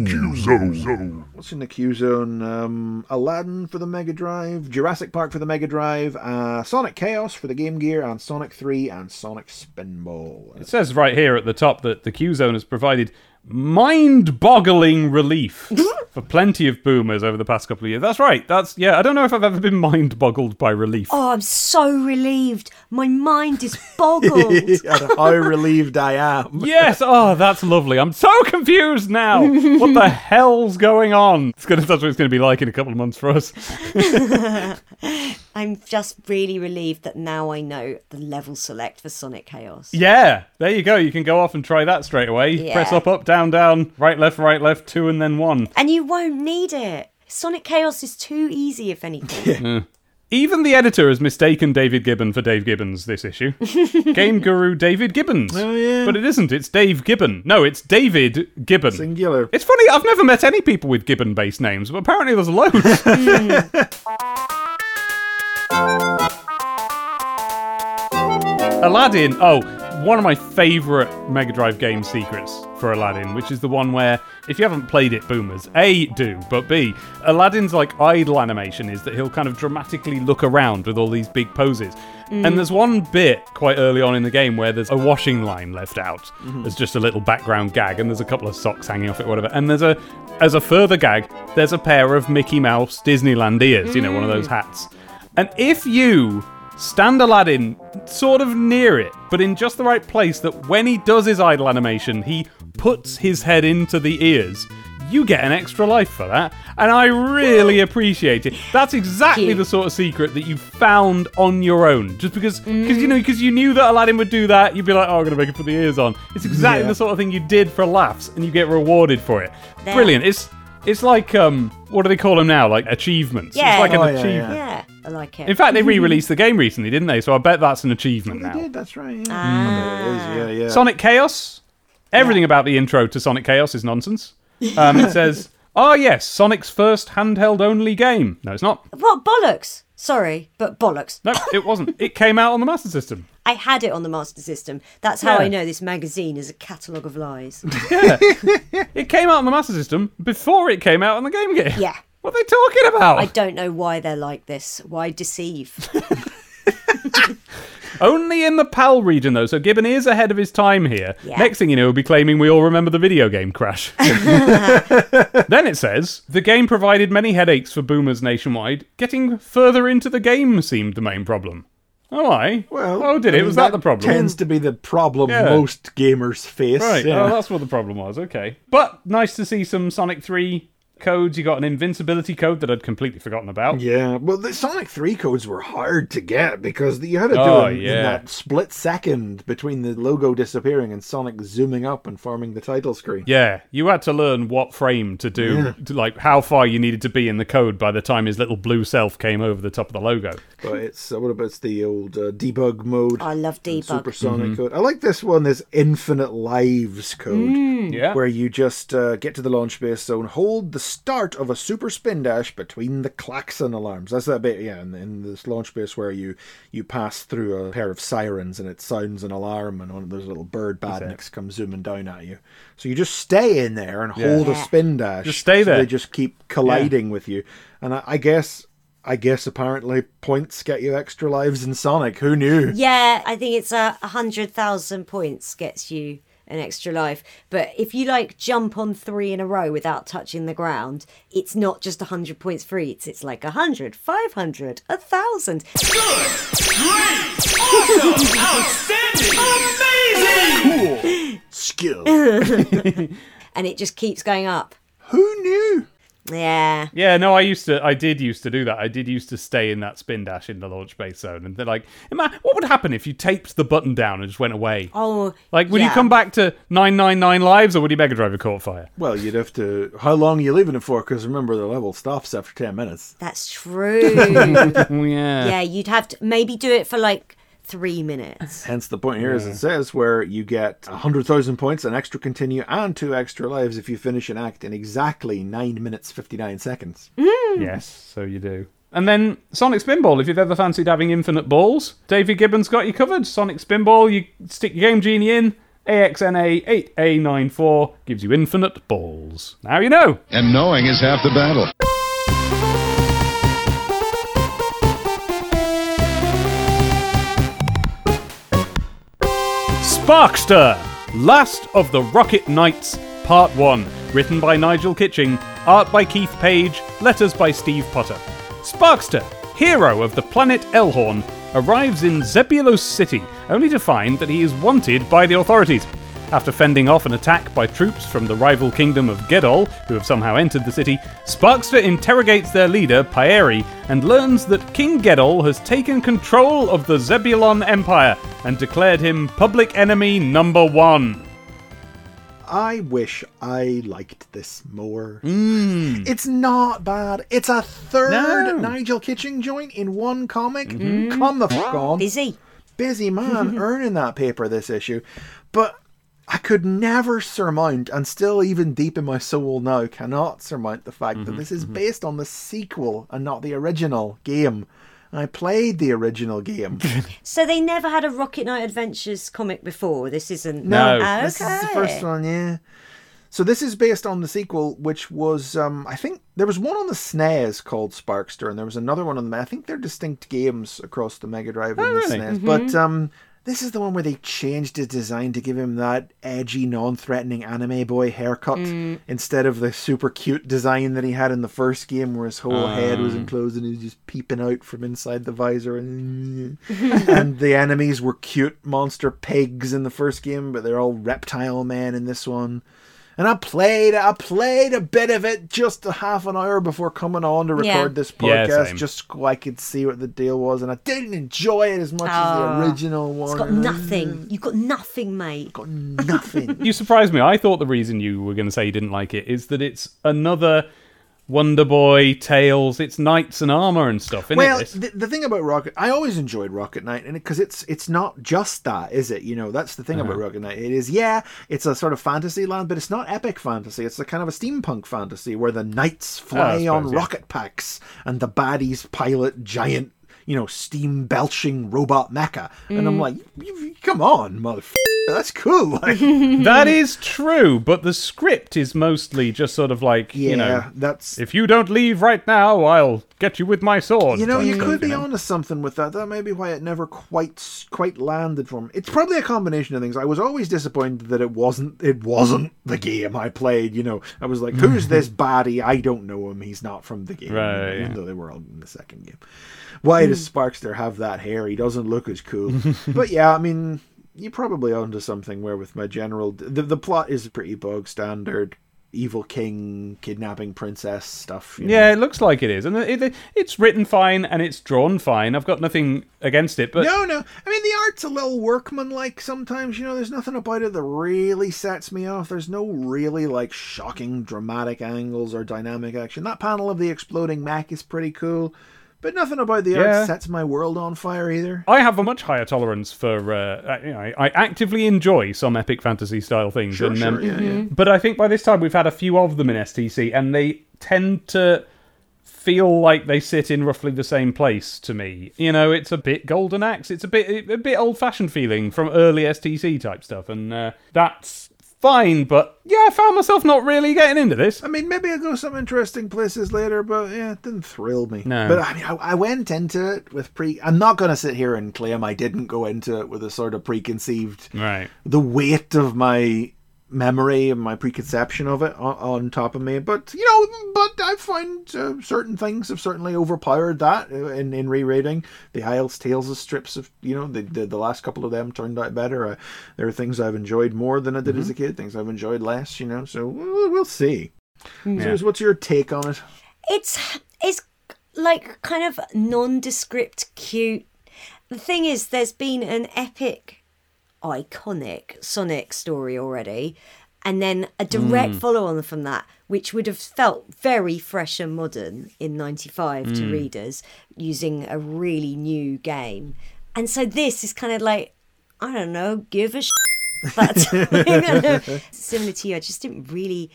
Q-Zone. What's in the Q Zone? Um, Aladdin for the Mega Drive, Jurassic Park for the Mega Drive, uh, Sonic Chaos for the Game Gear, and Sonic 3 and Sonic Spinball. It says right here at the top that the Q Zone has provided mind boggling relief for plenty of boomers over the past couple of years. That's right. That's, yeah, I don't know if I've ever been mind boggled by relief. Oh, I'm so relieved. My mind is boggled. how relieved I am. Yes, oh, that's lovely. I'm so confused now. What the hell's going on? It's gonna, that's what it's going to be like in a couple of months for us. I'm just really relieved that now I know the level select for Sonic Chaos. Yeah, there you go. You can go off and try that straight away. Yeah. Press up, up, down, down, right, left, right, left, two, and then one. And you won't need it. Sonic Chaos is too easy, if anything. Even the editor has mistaken David Gibbon for Dave Gibbons this issue. Game guru David Gibbons. Oh, yeah. But it isn't. It's Dave Gibbon. No, it's David Gibbon. Singular. It's funny, I've never met any people with Gibbon based names, but apparently there's loads. Aladdin. Oh, one of my favourite Mega Drive game secrets for Aladdin, which is the one where, if you haven't played it, boomers, A, do, but B, Aladdin's like idle animation is that he'll kind of dramatically look around with all these big poses. And mm. there's one bit quite early on in the game where there's a washing line left out. Mm-hmm. There's just a little background gag, and there's a couple of socks hanging off it, whatever. And there's a, as a further gag, there's a pair of Mickey Mouse Disneyland ears, you know, one of mm. those hats. And if you stand Aladdin sort of near it, but in just the right place that when he does his idle animation, he puts his head into the ears. You get an extra life for that, and I really appreciate it. That's exactly the sort of secret that you found on your own, just because, because you know, because you knew that Aladdin would do that. You'd be like, "Oh, I'm gonna make it put the ears on." It's exactly Yeah. the sort of thing you did for laughs, and you get rewarded for it. There. Brilliant. It's it's like um, what do they call them now? Like achievements. Yeah. It's like an Oh, yeah, achievement. yeah, I like it. In fact, they re-released the game recently, didn't they? So I bet that's an achievement They now. did, that's right. Yeah. Ah. It is, yeah, yeah. Sonic Chaos. Everything about the intro to Sonic Chaos is nonsense. Um, it says, "Ah, yes, Sonic's first handheld-only game." No, it's not. What bollocks? Sorry, but bollocks. No, it wasn't. It came out on the Master System. I had it on the Master System. That's how Yeah. I know this magazine is a catalogue of lies. It came out on the Master System before it came out on the Game Gear. Yeah. What are they talking about? I don't know why they're like this. Why deceive? Only in the PAL region, though, so Gibbon is ahead of his time here. Yeah. Next thing you know, he'll be claiming we all remember the video game crash. then it says the game provided many headaches for boomers nationwide. Getting further into the game seemed the main problem. Oh, I? Well, oh, did I it? mean, Was that, the problem? Tends to be the problem Yeah. most gamers face. Right. Oh, yeah. Oh, that's what the problem was. Okay. But nice to see some Sonic 3 codes. You got an invincibility code that I'd completely forgotten about. Yeah, well, the Sonic 3 codes were hard to get because you had to do Oh, them in that split second between the logo disappearing and Sonic zooming up and forming the title screen. Yeah, you had to learn what frame to do, to, like how far you needed to be in the code by the time his little blue self came over the top of the logo. But it's, uh, what about the old uh, debug mode? I love and debug. Supersonic Mm-hmm. code. I like this one, this infinite lives code. Hmm. Yeah. Where you just uh, get to the launch base zone, hold the start of a super spin dash between the klaxon alarms. That's that bit, yeah, in, in this launch base where you you pass through a pair of sirens and it sounds an alarm and one of those little bird badniks comes zooming down at you. So you just stay in there and hold a spin dash. Just stay so there. They just keep colliding with you. And I, I guess. I guess apparently points get you extra lives in Sonic. Who knew? Yeah, I think it's a hundred thousand points gets you an extra life. But if you like jump on three in a row without touching the ground, it's not just a hundred points for each. It's like a hundred, five hundred, a thousand. Skill. And it just keeps going up. Who knew? Yeah. Yeah, no, I used to, I did used to do that. I did used to stay in that spin dash in the launch base zone, and they're like, what would happen if you taped the button down and just went away? Oh, Like, would you come back to nine nine nine lives, or would your Mega Drive have caught fire? Well, you'd have to. How long are you leaving it for? Because remember, the level stops after 10 minutes. That's true. Yeah. yeah, you'd have to maybe do it for like three minutes. Hence the point here, as it says, where you get 100,000 points, an extra continue, and two extra lives if you finish an act in exactly 9 minutes 59 seconds. Mm-hmm. Yes, so you do. And then Sonic Spinball, if you've ever fancied having infinite balls, David Gibbons got you covered. Sonic Spinball, you stick your Game Genie in, AXNA 8A94 gives you infinite balls. Now you know. And knowing is half the battle. Sparkster! Last of the Rocket Knights, Part 1. Written by Nigel Kitching, art by Keith Page, letters by Steve Potter. Sparkster, hero of the planet Elhorn, arrives in Zebulos City only to find that he is wanted by the authorities. After fending off an attack by troops from the rival kingdom of Gedol, who have somehow entered the city, Sparkster interrogates their leader, Paeri, and learns that King Gedol has taken control of the Zebulon Empire and declared him public enemy number one. I wish I liked this more. Hmm. It's not bad. It's a third No. Nigel Kitching joint in one comic. Mm-hmm. Come the fuck on. Busy. busy man earning that paper this issue. But I could never surmount, and still even deep in my soul now, cannot surmount the fact that this is based on the sequel and not the original game. I played the original game. So they never had a Rocket Knight Adventures comic before. This isn't. No. Ah, This is the first one, yeah. So this is based on the sequel, which was um, I think there was one on the SNES called Sparkster, and there was another one on the. I think they're distinct games across the Mega Drive and the really? SNES. But um, this is the one where they changed his design to give him that edgy, non-threatening anime boy haircut mm. instead of the super cute design that he had in the first game, where his whole head was um. enclosed and he was just peeping out from inside the visor. And, and the enemies were cute monster pigs in the first game, but they're all reptile men in this one. And I played, I played a bit of it just a half an hour before coming on to record Yeah. this podcast, same. just so I could see what the deal was, and I didn't enjoy it as much as the original one. It's got nothing. You've got nothing, mate. Got nothing. You surprised me. I thought the reason you were going to say you didn't like it is that it's another Wonder Boy, Tails, it's knights and armor and stuff, isn't well, the, the thing about Rocket, I always enjoyed Rocket Knight, and because it's it's not just that, is it? You know, that's the thing Uh-huh. about Rocket Knight. It is, yeah, it's a sort of fantasy land, but it's not epic fantasy. It's a kind of a steampunk fantasy where the knights fly suppose, on yeah. rocket packs, and the baddies pilot giant, you know, steam belching robot mecha. And Mm. I'm like, "You- you- come on, motherfucker, that's cool. Like, that is true, but the script is mostly just sort of like, yeah, you know, that's if you don't leave right now, I'll get you with my sword. You know, you could be know? onto something with that. That may be why it never quite quite landed for me. It's probably a combination of things. I was always disappointed that it wasn't it wasn't the game I played. You know, I was like, "Who's this baddie? I don't know him. He's not from the game." Right, Even though they were all in the second game. Why does hmm. Sparkster have that hair? He doesn't look as cool. but yeah, I mean, you're probably onto something where with my general the the plot is pretty bog standard. Evil king kidnapping princess stuff. you know. Yeah, it looks like it is, and it, it, it's written fine and it's drawn fine. I've got nothing against it, but no, no. I mean, the art's a little workmanlike sometimes. You know, there's nothing about it that really sets me off. There's no really like shocking, dramatic angles or dynamic action. That panel of the exploding mech is pretty cool, but nothing about the Yeah. art sets my world on fire either. I have a much higher tolerance for. Uh, you know, I, I actively enjoy some epic fantasy style things, Sure, and, sure, um, yeah, yeah. but I think by this time we've had a few of them in STC, and they tend to feel like they sit in roughly the same place to me. You know, it's a bit Golden Axe, it's a bit a bit old fashioned feeling from early STC type stuff, and uh, that's fine. But yeah, I found myself not really getting into this. I mean, maybe I'll go some interesting places later, but yeah, it didn't thrill me. No. But I mean, I, I went into it with pre. I'm not going to sit here and claim I didn't go into it with a sort of preconceived Right. the weight of my memory and my preconception of it on, on top of me. But you know, but I find uh, certain things have certainly overpowered that uh, in in rereading the Isles Tales of strips of you know the, the the last couple of them turned out better. Uh, there are things I've enjoyed more than I did as a kid, things I've enjoyed less. You know, so we'll, we'll see. So, what's your take on it? It's it's like kind of nondescript, cute. The thing is, there's been an epic, iconic Sonic story already, and then a direct mm. follow-on from that, which would have felt very fresh and modern in '95 to mm. readers using a really new game. And so this is kind of like, I don't know, give a. Sh- similar to you. I just didn't really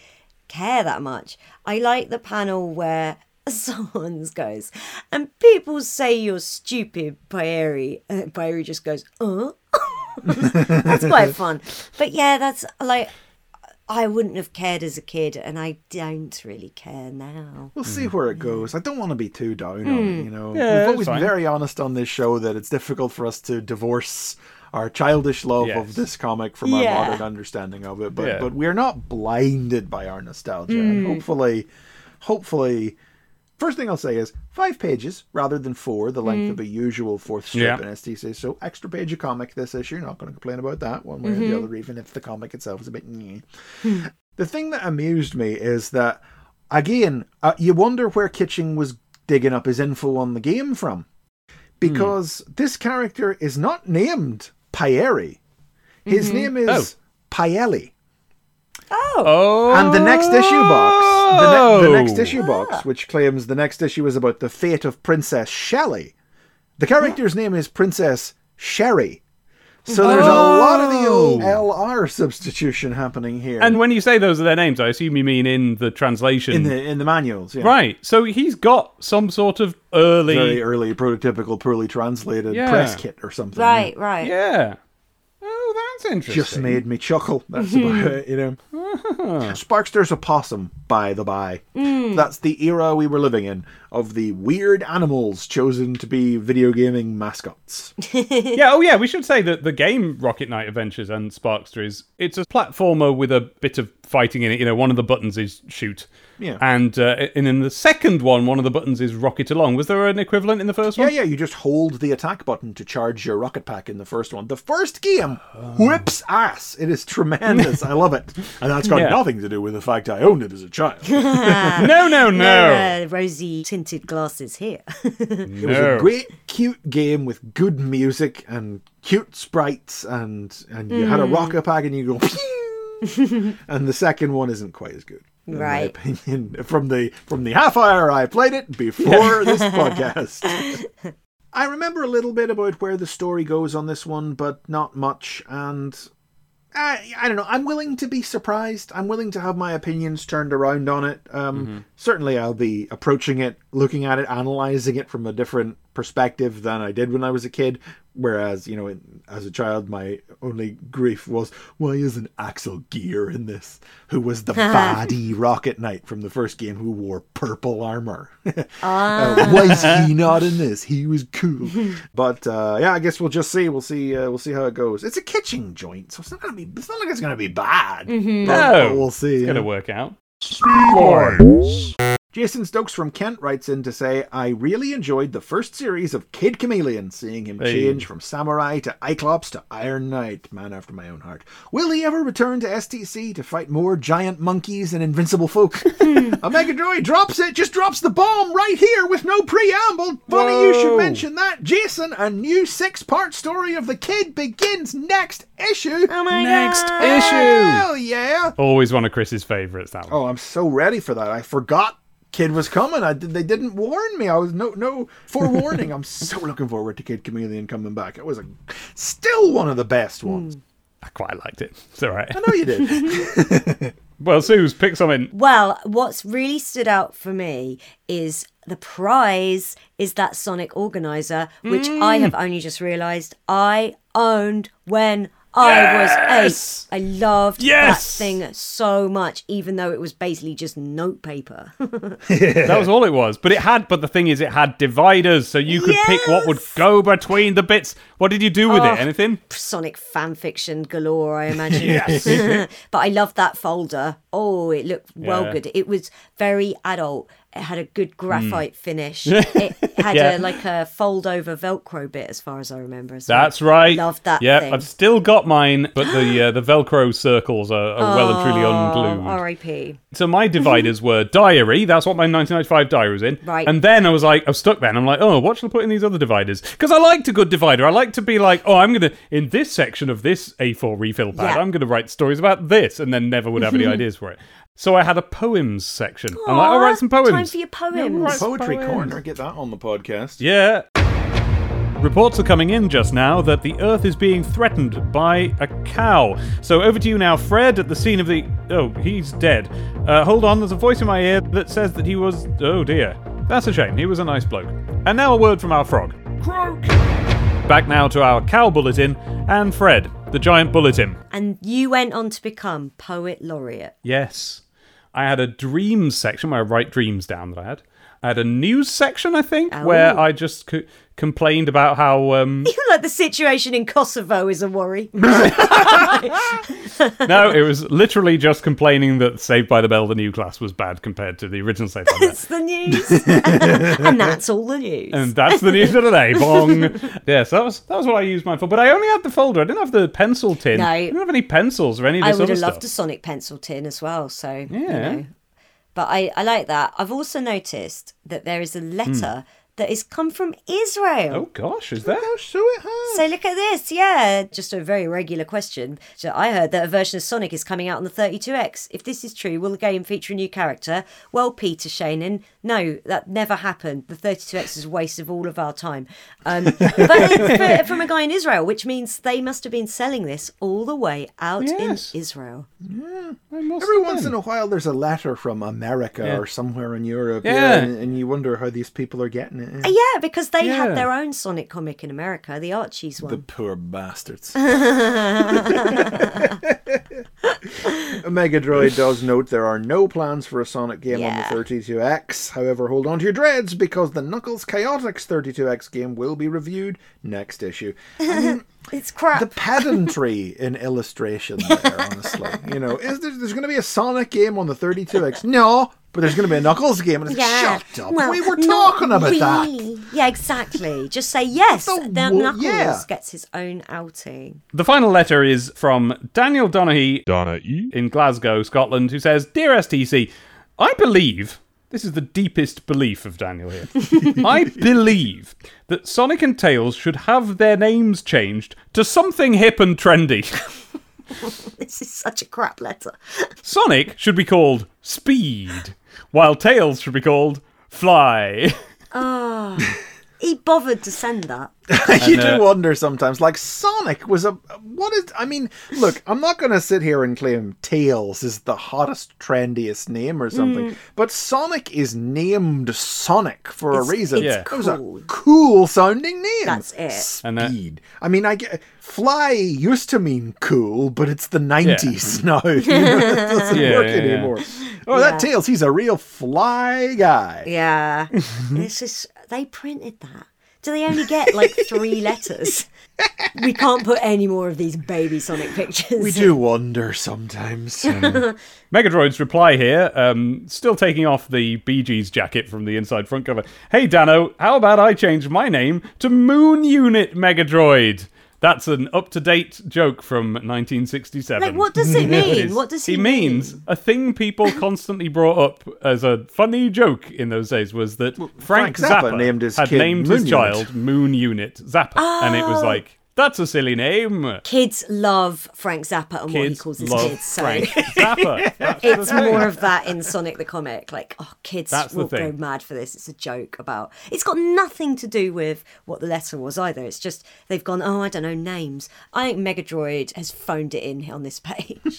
care that much. I like the panel where someone goes, and people say you're stupid, Paeri. And uh, Paeri just goes, uh? that's quite fun. But yeah, that's like I wouldn't have cared as a kid, and I don't really care now. We'll see where it goes. I don't want to be too down on it, hmm. you know. Yeah, We've always been fine. very honest on this show that it's difficult for us to divorce our childish love Yes. of this comic from our modern understanding of it. But Yeah. but we're not blinded by our nostalgia. And hmm. hopefully hopefully first thing I'll say is five pages rather than four, the length of mm. a usual fourth strip Yeah. in STC. So extra page of comic this issue. Not going to complain about that one way or the mm-hmm. other, even if the comic itself is a bit. Nyeh. Hmm. The thing that amused me is that again, uh, you wonder where Kitching was digging up his info on the game from, because hmm. this character is not named Pieri. His mm-hmm. name is Oh. Paelli. Oh, And the next issue box, the, ne- the oh. next Oh. issue box, which claims the next issue is about the fate of Princess Shelley. The character's name is Princess Sherry. So there's a lot of the oh. old LR substitution happening here. And when you say those are their names, I assume you mean in the translation. in the in the manuals, yeah. Right. So he's got some sort of early. Very early prototypical, poorly translated Yeah. press kit or something. Right, right. Yeah. That's interesting. Just made me chuckle. That's about hmm. it, you know. Uh-huh. Sparkster's a possum, by the by. Hmm. That's the era we were living in of the weird animals chosen to be video gaming mascots. yeah, oh yeah, we should say that the game Rocket Knight Adventures and Sparkster is it's a platformer with a bit of fighting in it. You know, one of the buttons is shoot. Yeah. And uh, and in the second one, one of the buttons is rocket along. Was there an equivalent in the first one? yeah, yeah. you just hold the attack button to charge your rocket pack in the first one. The first game whips ass. It is tremendous. I love it. And that's got Yeah. nothing to do with the fact I owned it as a child. No, no, no. No, uh, rosy tinted glasses here. no. It was a great, cute game with good music and cute sprites, and and you had a rocket pack, and you go. And the second one isn't quite as good, in my Right. opinion. From the from the half hour I played it before this podcast. I remember a little bit about where the story goes on this one, but not much. And I, I don't know. I'm willing to be surprised. I'm willing to have my opinions turned around on it. Um, Certainly, I'll be approaching it, looking at it, analyzing it from a different perspective than I did when I was a kid. Whereas, you know, in, as a child, my only grief was, why isn't Axel Gear in this? Who was the baddie Rocket Knight from the first game who wore purple armor? Uh, why is he not in this? He was cool. but uh, yeah, I guess we'll just see. We'll see. Uh, we'll see how it goes. It's a Kitching joint, so it's not gonna be. It's not like it's gonna be bad. But, No. but we'll see. It's yeah. gonna work out. Speedlines. Jason Stokes from Kent writes in to say, I really enjoyed the first series of Kid Chameleon, seeing him Hey. change from Samurai to Cyclops to Iron Knight, man after my own heart. Will he ever return to STC to fight more giant monkeys and invincible folk? a Mega Droid drops it, just drops the bomb right here with no preamble. Funny you should mention that. Jason, a new six part story of the kid begins next issue. Oh my Next god. issue. Hell yeah. Always one of Chris's favourites. That one. Oh, I'm so ready for that. I forgot Kid was coming. I did, they didn't warn me. I was no no forewarning. I'm so looking forward to Kid Chameleon coming back. It was a, still one of the best ones. I quite liked it. It's all right. I know you did. Well, Sooz, pick something. Well, what's really stood out for me is the prize is that Sonic Organizer, which I Mm. have only just realised I owned when I was Yes! eight. I loved Yes! that thing so much, even though it was basically just notepaper. That was all it was. But it had. But the thing is, it had dividers, so you could pick what would go between the bits. What did you do with Oh. it? Ah, Anything? Sonic fan fiction galore, I imagine. yes. but I loved that folder. Oh, it looked well Yeah. good. It was very adult. It had a good graphite finish. It had Hmm. Yeah. a like a fold over Velcro bit, as far as I remember. as well. That's right. Loved that Yeah, thing. I've still got mine, but the uh, the Velcro circles are, are well and truly Oh, unglued. R.I.P. So my dividers were diary. That's what my 1995 diary was in. Right. And then I was like, I was stuck there, and I'm like, oh, what should I put in these other dividers? Because I liked a good divider. I like to be like, oh, I'm gonna in this section of this A4 refill pad, Yeah. I'm gonna write stories about this, and then never would have any ideas for it. So I had a poems section. I'm like, I'll write some poems. Time for your poems. write some Poetry poems. corner. Get that on the podcast. Yeah. Reports are coming in just now that the Earth is being threatened by a cow. So over to you now, Fred, at the scene of the. Oh, he's dead. Uh, hold on, there's a voice in my ear that says that he was. Oh dear. That's a shame. He was a nice bloke. And now a word from our frog. Croak! back now to our cow bulletin and Fred, the giant bulletin. And you went on to become poet laureate. Yes. I had a dreams section where I write dreams down that I had. I had a news section, I think, where oh. I just co- complained about how. Um, You like the situation in Kosovo is a worry. no, it was literally just complaining that Saved by the Bell, the new class, was bad compared to the original Saved by the Bell. It's the news, and that's all the news. And that's the news of the day. Bong. yes, that was that was what I used mine for. But I only had the folder. I didn't have the pencil tin. No. I didn't have any pencils or any of I would other have stuff. loved a Sonic pencil tin as well. So you Yeah. know. But I, I like that. I've also noticed that there is a letter that has come from Israel. Oh gosh, is there? So it has. So look at this, yeah. Just a very regular question. So I heard that a version of Sonic is coming out on the 32X. If this is true, will the game feature a new character? Well, Peter Shannon, no, that never happened. The 32X is a waste of all of our time. Um, but it's for- from a guy in Israel, which means they must have been selling this all the way out Yes. in Israel. Yeah, Every once in a while, there's a letter from America Yeah. or somewhere in Europe, Yeah. and, and you wonder how these people are getting it. Uh, Yeah, because they Yeah. had their own Sonic comic in America, the Archie's one. The poor bastards. Megadroid does note there are no plans for a Sonic game Yeah. on the 32X. However, hold on to your dreads because the Knuckles Chaotix 32X game will be reviewed next issue. I mean, It's crap. the pedantry in illustration there, honestly. You know, is there, there's going to be a Sonic game on the 32X? No, but there's going to be a Knuckles game. And it's Yeah. shut up. Well, we were talking about that. really. Yeah, exactly. Just say yes. The Then wo- Knuckles yeah. gets his own outing. The final letter is from Daniel Donaghy Donna E. in Glasgow, Scotland, who says, Dear STC, I believe, this is the deepest belief of Daniel here, I believe that Sonic and Tails should have their names changed to something hip and trendy. This is such a crap letter. Sonic should be called Speed, while Tails should be called Fly. Ah. He bothered to send that. you uh, do wonder sometimes. Like Sonic was a what is? I mean, look, I'm not going to sit here and claim Tails is the hottest, trendiest name or something, but Sonic is named Sonic for It's- a reason. it's Yeah. It was a cool. cool sounding name. That's it. And, uh, Speed. I mean, I get Fly used to mean cool, but it's the 90s now. It doesn't Yeah, work yeah, yeah. anymore. Oh, Yeah. that Tails, he's a real fly guy. Yeah. this just, they printed that. Do they only get like three letters? We can't put any more of these baby Sonic pictures. We do wonder sometimes. Megadroid's reply here, um, still taking off the Bee Gees jacket from the inside front cover. Hey Dano, how about I change my name to Moon Unit Megadroid? That's an up-to-date joke from 1967. Like, what does it mean? is- What does he means mean? a thing people constantly brought up as a funny joke in those days was that Frank, Frank Zappa Zappa, named his had kid named Moon his Unit. child Moon Unit Zappa, and it was Oh. like that's a silly name. Kids love Frank Zappa and what he calls his love kids. So Frank Zappa. That's it's more of that in Sonic the comic. Like, oh, kids That's will go mad for this. It's a joke about. It's got nothing to do with what the letter was either. It's just they've gone. Oh, I don't know names. I think Megadroid has phoned it in on this page.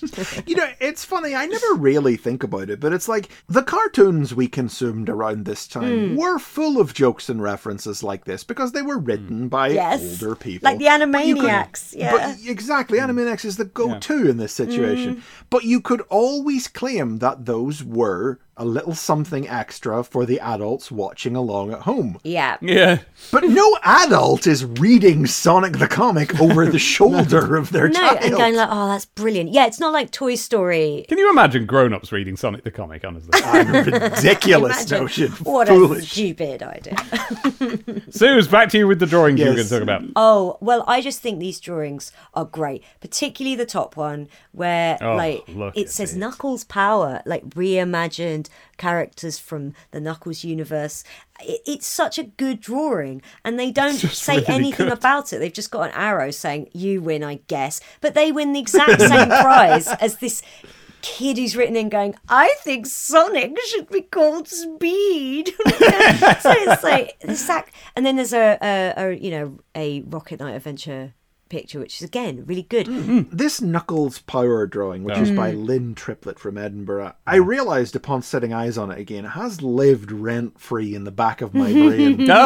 You know, it's funny. I never really think about it, but it's like the cartoons we consumed around this time hmm. were full of jokes and references like this because they were written by yes, older people, like the But you could- Animaniacs. Yeah. But exactly, Animaniacs is the go-to in this situation. Mm. But you could always claim that those were a little something extra for the adults watching along at home. yeah. Yeah. But no adult is reading Sonic the comic over the shoulder of their No, child. and going like, oh, that's brilliant. Yeah, it's not like Toy Story. Can you imagine grown-ups reading Sonic the comic? Honestly, ridiculous notion. What a stupid idea. Sooz, back to you with the drawings you were going to talk about. Oh, well, I just think these drawings are great, particularly the top one where Oh, like it says it. Knuckles power, like reimagined characters from the Knuckles universe. It, it's such a good drawing, and they don't say really anything good. about it. They've just got an arrow saying "You win," I guess, but they win the exact same prize as this kid who's written in going, I think Sonic should be called Speed. so it's like the sack, and then there's a, a, a you know a Rocket Knight adventure picture, which is again really good. Mm, mm. This Knuckles power drawing, which is by mm. Lynn Triplett from Edinburgh, I realised upon setting eyes on it again, has lived rent free in the back of my brain.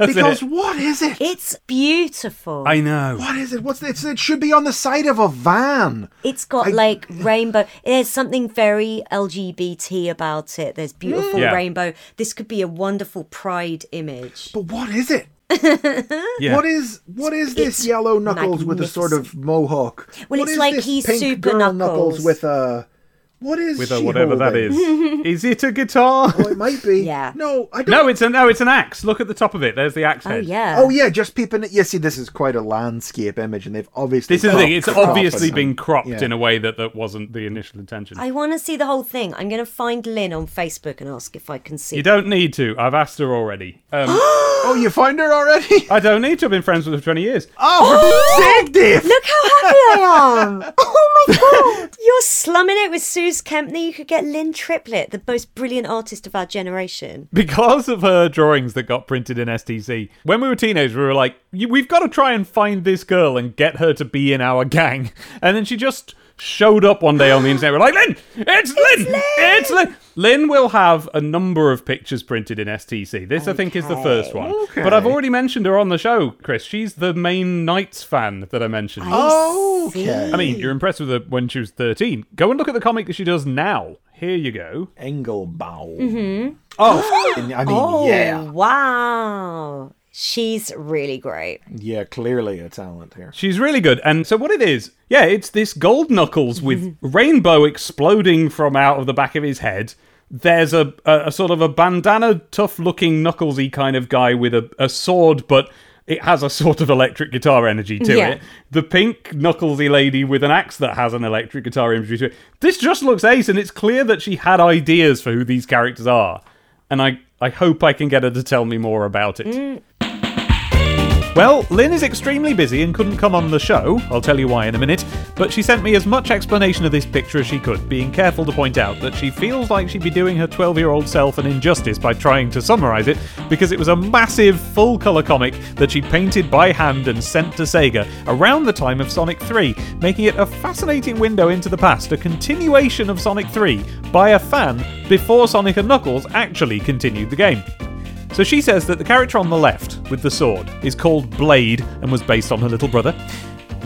Ah, because it. what is it? It's beautiful. I know. What is it? What's it? It should be on the side of a van. It's got I- like rainbow. There's something very LGBT about it. There's beautiful Yeah. rainbow. This could be a wonderful pride image. But what is it? Yeah. What is what is this It's yellow Knuckles with a sort of mohawk? Well, What it's is like this he's pink Super girl Knuckles. with a what is with she a whatever that holding? is. is it a guitar? Oh, it might be. Yeah. No, I don't. No, it's a no, it's an axe. Look at the top of it. There's the axe Oh head. yeah. Oh yeah, just peeping it. Yeah, see, this is quite a landscape image, and they've obviously. This is the thing. It's obviously been cropped yeah. in a way that that wasn't the initial intention. I want to see the whole thing. I'm going to find Lynn on Facebook and ask if I can see. You don't need to. I've asked her already. Um, Oh, you find her already? I don't need to. I've been friends with her for 20 years. Oh, for fuck's! Look how happy I am! Oh my god! You're slumming it with Sooz Kempner. You could get Lynn Triplett, the most brilliant artist of our generation. Because of her drawings that got printed in STC, when we were teenagers, we were like, we've got to try and find this girl and get her to be in our gang. And then she just showed up one day on the internet. We're like, Lynn, it's Lynn, it's Lynn. Lynn will have a number of pictures printed in STC. This, I think, is the first one. Okay. But I've already mentioned her on the show, Chris. She's the main Knights fan that I mentioned. Oh, okay. I mean, you're impressed with her when she was 13. Go and look at the comic that she does now. Here you go. Engelbaum. Mm-hmm. Oh, I mean, Oh, yeah, wow. She's really great. yeah. Clearly, a talent here. She's really good. And so what it is, yeah, it's this gold knuckles with rainbow exploding from out of the back of his head. There's a, a, a sort of a bandana, tough looking knucklesy kind of guy with a, a sword, but it has a sort of electric guitar energy to Yeah. it. The pink knucklesy lady with an axe that has an electric guitar energy to it. This just looks ace, and it's clear that she had ideas for who these characters are. And I, I hope I can get her to tell me more about it. Mm, Well, Lynn is extremely busy and couldn't come on the show. I'll tell you why in a minute. But she sent me as much explanation of this picture as she could, being careful to point out that she feels like she'd be doing her 12 year old self an injustice by trying to summarise it, because it was a massive full colour comic that she painted by hand and sent to Sega around the time of Sonic 3, making it a fascinating window into the past, a continuation of Sonic 3 by a fan before Sonic and Knuckles actually continued the game. So she says that the character on the left, with the sword, is called Blade and was based on her little brother.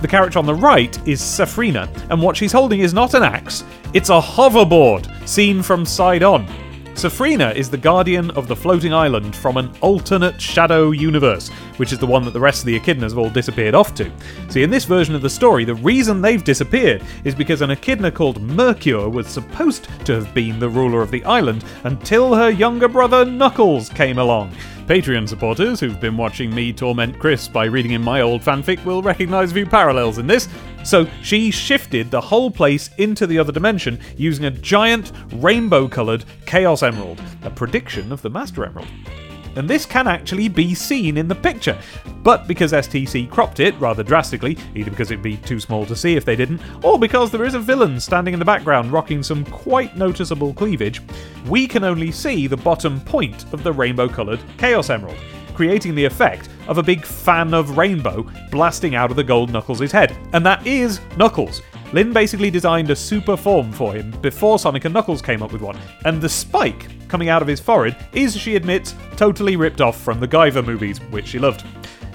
The character on the right is Safrina, and what she's holding is not an axe, it's a hoverboard, seen from side on. Safrina is the guardian of the floating island from an alternate shadow universe, which is the one that the rest of the echidnas have all disappeared off to. See, in this version of the story, the reason they've disappeared is because an echidna called Mercure was supposed to have been the ruler of the island until her younger brother Knuckles came along. Patreon supporters who've been watching me torment Chris by reading in my old fanfic will recognise a few parallels in this. So she shifted the whole place into the other dimension using a giant rainbow coloured Chaos Emerald, a prediction of the Master Emerald. And this can actually be seen in the picture. But because STC cropped it rather drastically, either because it'd be too small to see if they didn't, or because there is a villain standing in the background rocking some quite noticeable cleavage, we can only see the bottom point of the rainbow coloured Chaos Emerald, creating the effect of a big fan of rainbow blasting out of the gold Knuckles' head. And that is Knuckles. Lynn basically designed a super form for him before Sonic and Knuckles came up with one, and the spike coming out of his forehead is, she admits, totally ripped off from the Guyver movies, which she loved.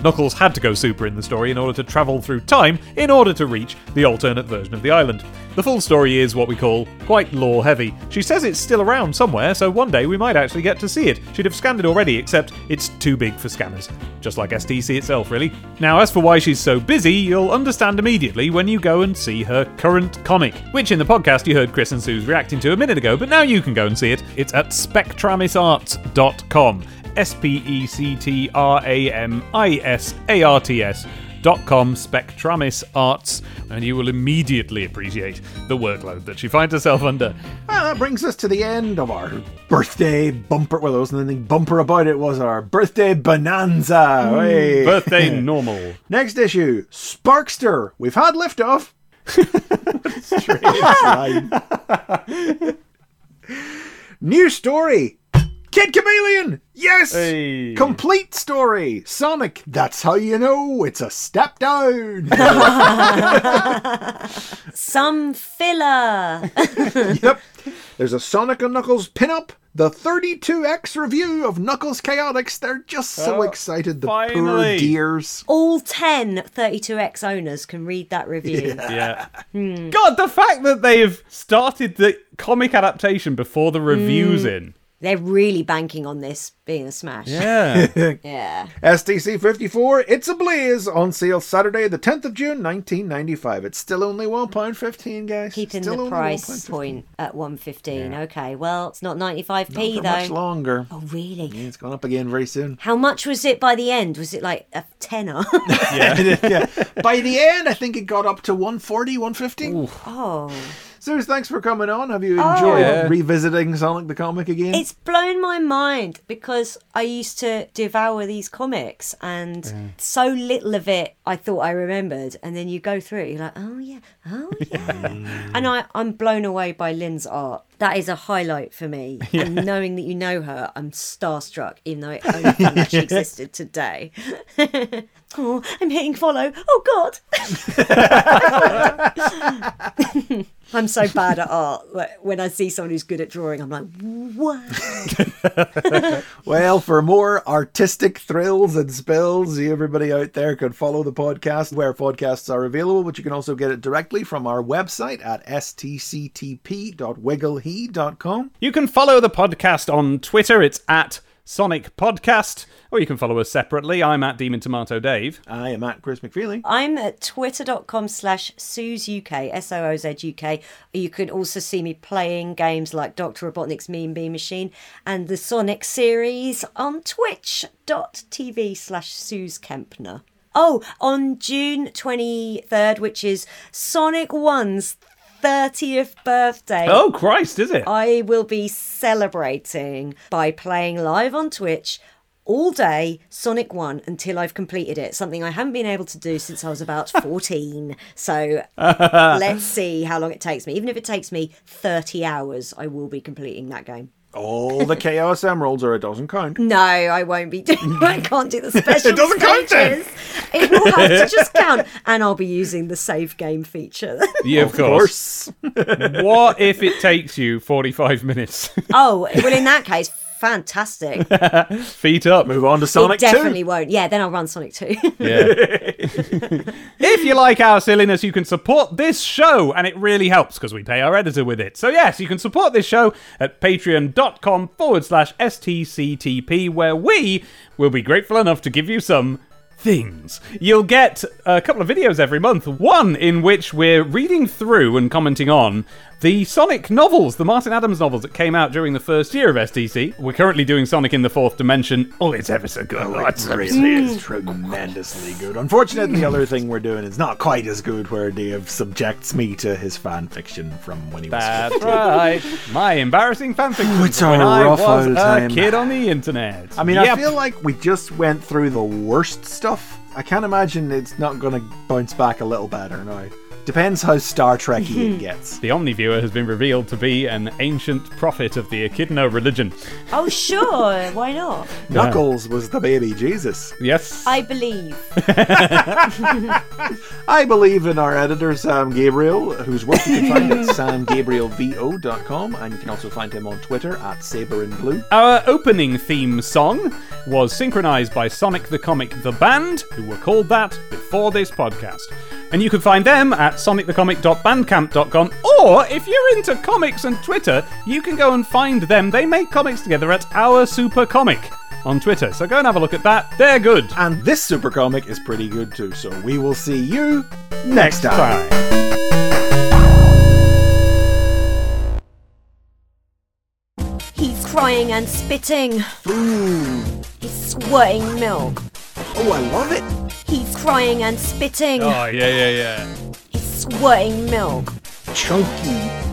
Knuckles had to go super in the story in order to travel through time in order to reach the alternate version of the island. The full story is what we call quite lore heavy. She says it's still around somewhere, so one day we might actually get to see it. She'd have scanned it already, except it's too big for scanners. Just like STC itself, really. Now, as for why she's so busy, you'll understand immediately when you go and see her current comic, which in the podcast you heard Chris and Sooz reacting to a minute ago, but now you can go and see it. It's at spectramisarts.com. S P E C T R A M I S A R T S dot com Spectramis Arts, and you will immediately appreciate the workload that she finds herself under. Well, that brings us to the end of our birthday bumper. Well, there wasn't anything bumper about it, was our birthday bonanza. Hmm. Hey. Birthday normal. Next issue, Sparkster. We've had liftoff. Strange line. New story. Kid Chameleon! Yes! Hey. Complete story. Sonic, that's how you know it's a step down. Some filler. yep. There's a Sonic and Knuckles pinup. The 32X review of Knuckles Chaotix. They're just so Oh, excited, the finally. poor dears. All 10 32X owners can read that review. Yeah. Hmm. God, the fact that they've started the comic adaptation before the reviews hmm. in. They're really banking on this being a smash. Yeah. Yeah. STC 54, It's a Blaze, on sale Saturday, the 10th of June, 1995. It's still only £1.15, guys. Keeping still the only price point at 115. Okay, well, it's not 95p Not for though. much longer. Oh, really? It's gone up again very soon. How much was it by the end? Was it like a tenner? yeah. By the end, I think it got up to 140, 150. oh. Sooz, thanks for coming on. Have you oh. enjoyed Yeah. revisiting Sonic the Comic again? It's blown my mind because I used to devour these comics and so little of it I thought I remembered. And then you go through it, you're like, oh yeah, oh yeah. and I, I'm blown away by Lynn's art. That is a highlight for me. And knowing that you know her, I'm starstruck, even though I only found out she existed today. Oh, I'm hitting follow. Oh God. I'm so bad at art. Like, When I see someone who's good at drawing, I'm like, what? Well, for more artistic thrills and spills, everybody out there can follow the podcast where podcasts are available, but you can also get it directly from our website at stctp.wigglehe.com. You can follow the podcast on Twitter. It's at Sonic Podcast. Or you can follow us separately. I'm at Demon Tomato Dave. I am at Chris McFeely. I'm at twitter.com slash SoozUK, S-O-O-Z-U-K. You can also see me playing games like Dr. Robotnik's Mean Bean Machine and the Sonic series on twitch.tv slash Sooz Kempner. Oh, on June 23rd, which is Sonic 1's 30th birthday. Oh, Christ, is it? I will be celebrating by playing live on Twitch all day Sonic 1 until I've completed it. Something I haven't been able to do since I was about 14. So let's see how long it takes me. Even if it takes me 30 hours, I will be completing that game. All the Chaos Emeralds, or it doesn't count. No, I won't be doing. I can't do the special It doesn't count then. It will have to just count, and I'll be using the save game feature. yeah, of, Of course. course. what if it takes you 45 minutes? oh, well, in that case, fantastic. Feet up. Move on to Sonic it definitely 2. won't. Yeah, then I'll run Sonic 2. Yeah. if you like our silliness, you can support this show, and it really helps because we pay our editor with it. So, yes, you can support this show at patreon.com forward slash STCTP, where we will be grateful enough to give you some things. You'll get a couple of videos every month, one in which we're reading through and commenting on the Sonic novels, the Martin Adams novels that came out during the first year of STC. We're currently doing Sonic in the Fourth Dimension. Oh, it's ever so good. Oh, it's really is tremendously good. Unfortunately, the other thing we're doing is not quite as good, where Dave subjects me to his fan fiction from when he was That's 15. right. My embarrassing fanfiction Oh, it's when a I rough was old a time. kid on the internet. I mean, I feel like we just went through the worst stuff. I can't imagine it's not going to bounce back a little better now. Depends how Star Trekky it gets. the Omniviewer has been revealed to be an ancient prophet of the Echidna religion. oh, sure. Why not? Knuckles was the baby Jesus. Yes. I believe. I believe in our editor, Sam Gabriel, whose work you can find at samgabrielvo.com, and you can also find him on Twitter at Saber in Blue. Our opening theme song was synchronized by Sonic the Comic the Band, who were called that before this podcast. And you can find them at sonicthecomic.bandcamp.com, or if you're into comics and Twitter, you can go and find them. They make comics together at Our Super Comic on Twitter. So go and have a look at that. They're good. And this super comic is pretty good too, so we will see you next time. Bye. He's crying and spitting. He's squirting milk. Oh, I love it. He's crying and spitting. Oh, yeah, yeah, yeah. Squirting milk. Chunky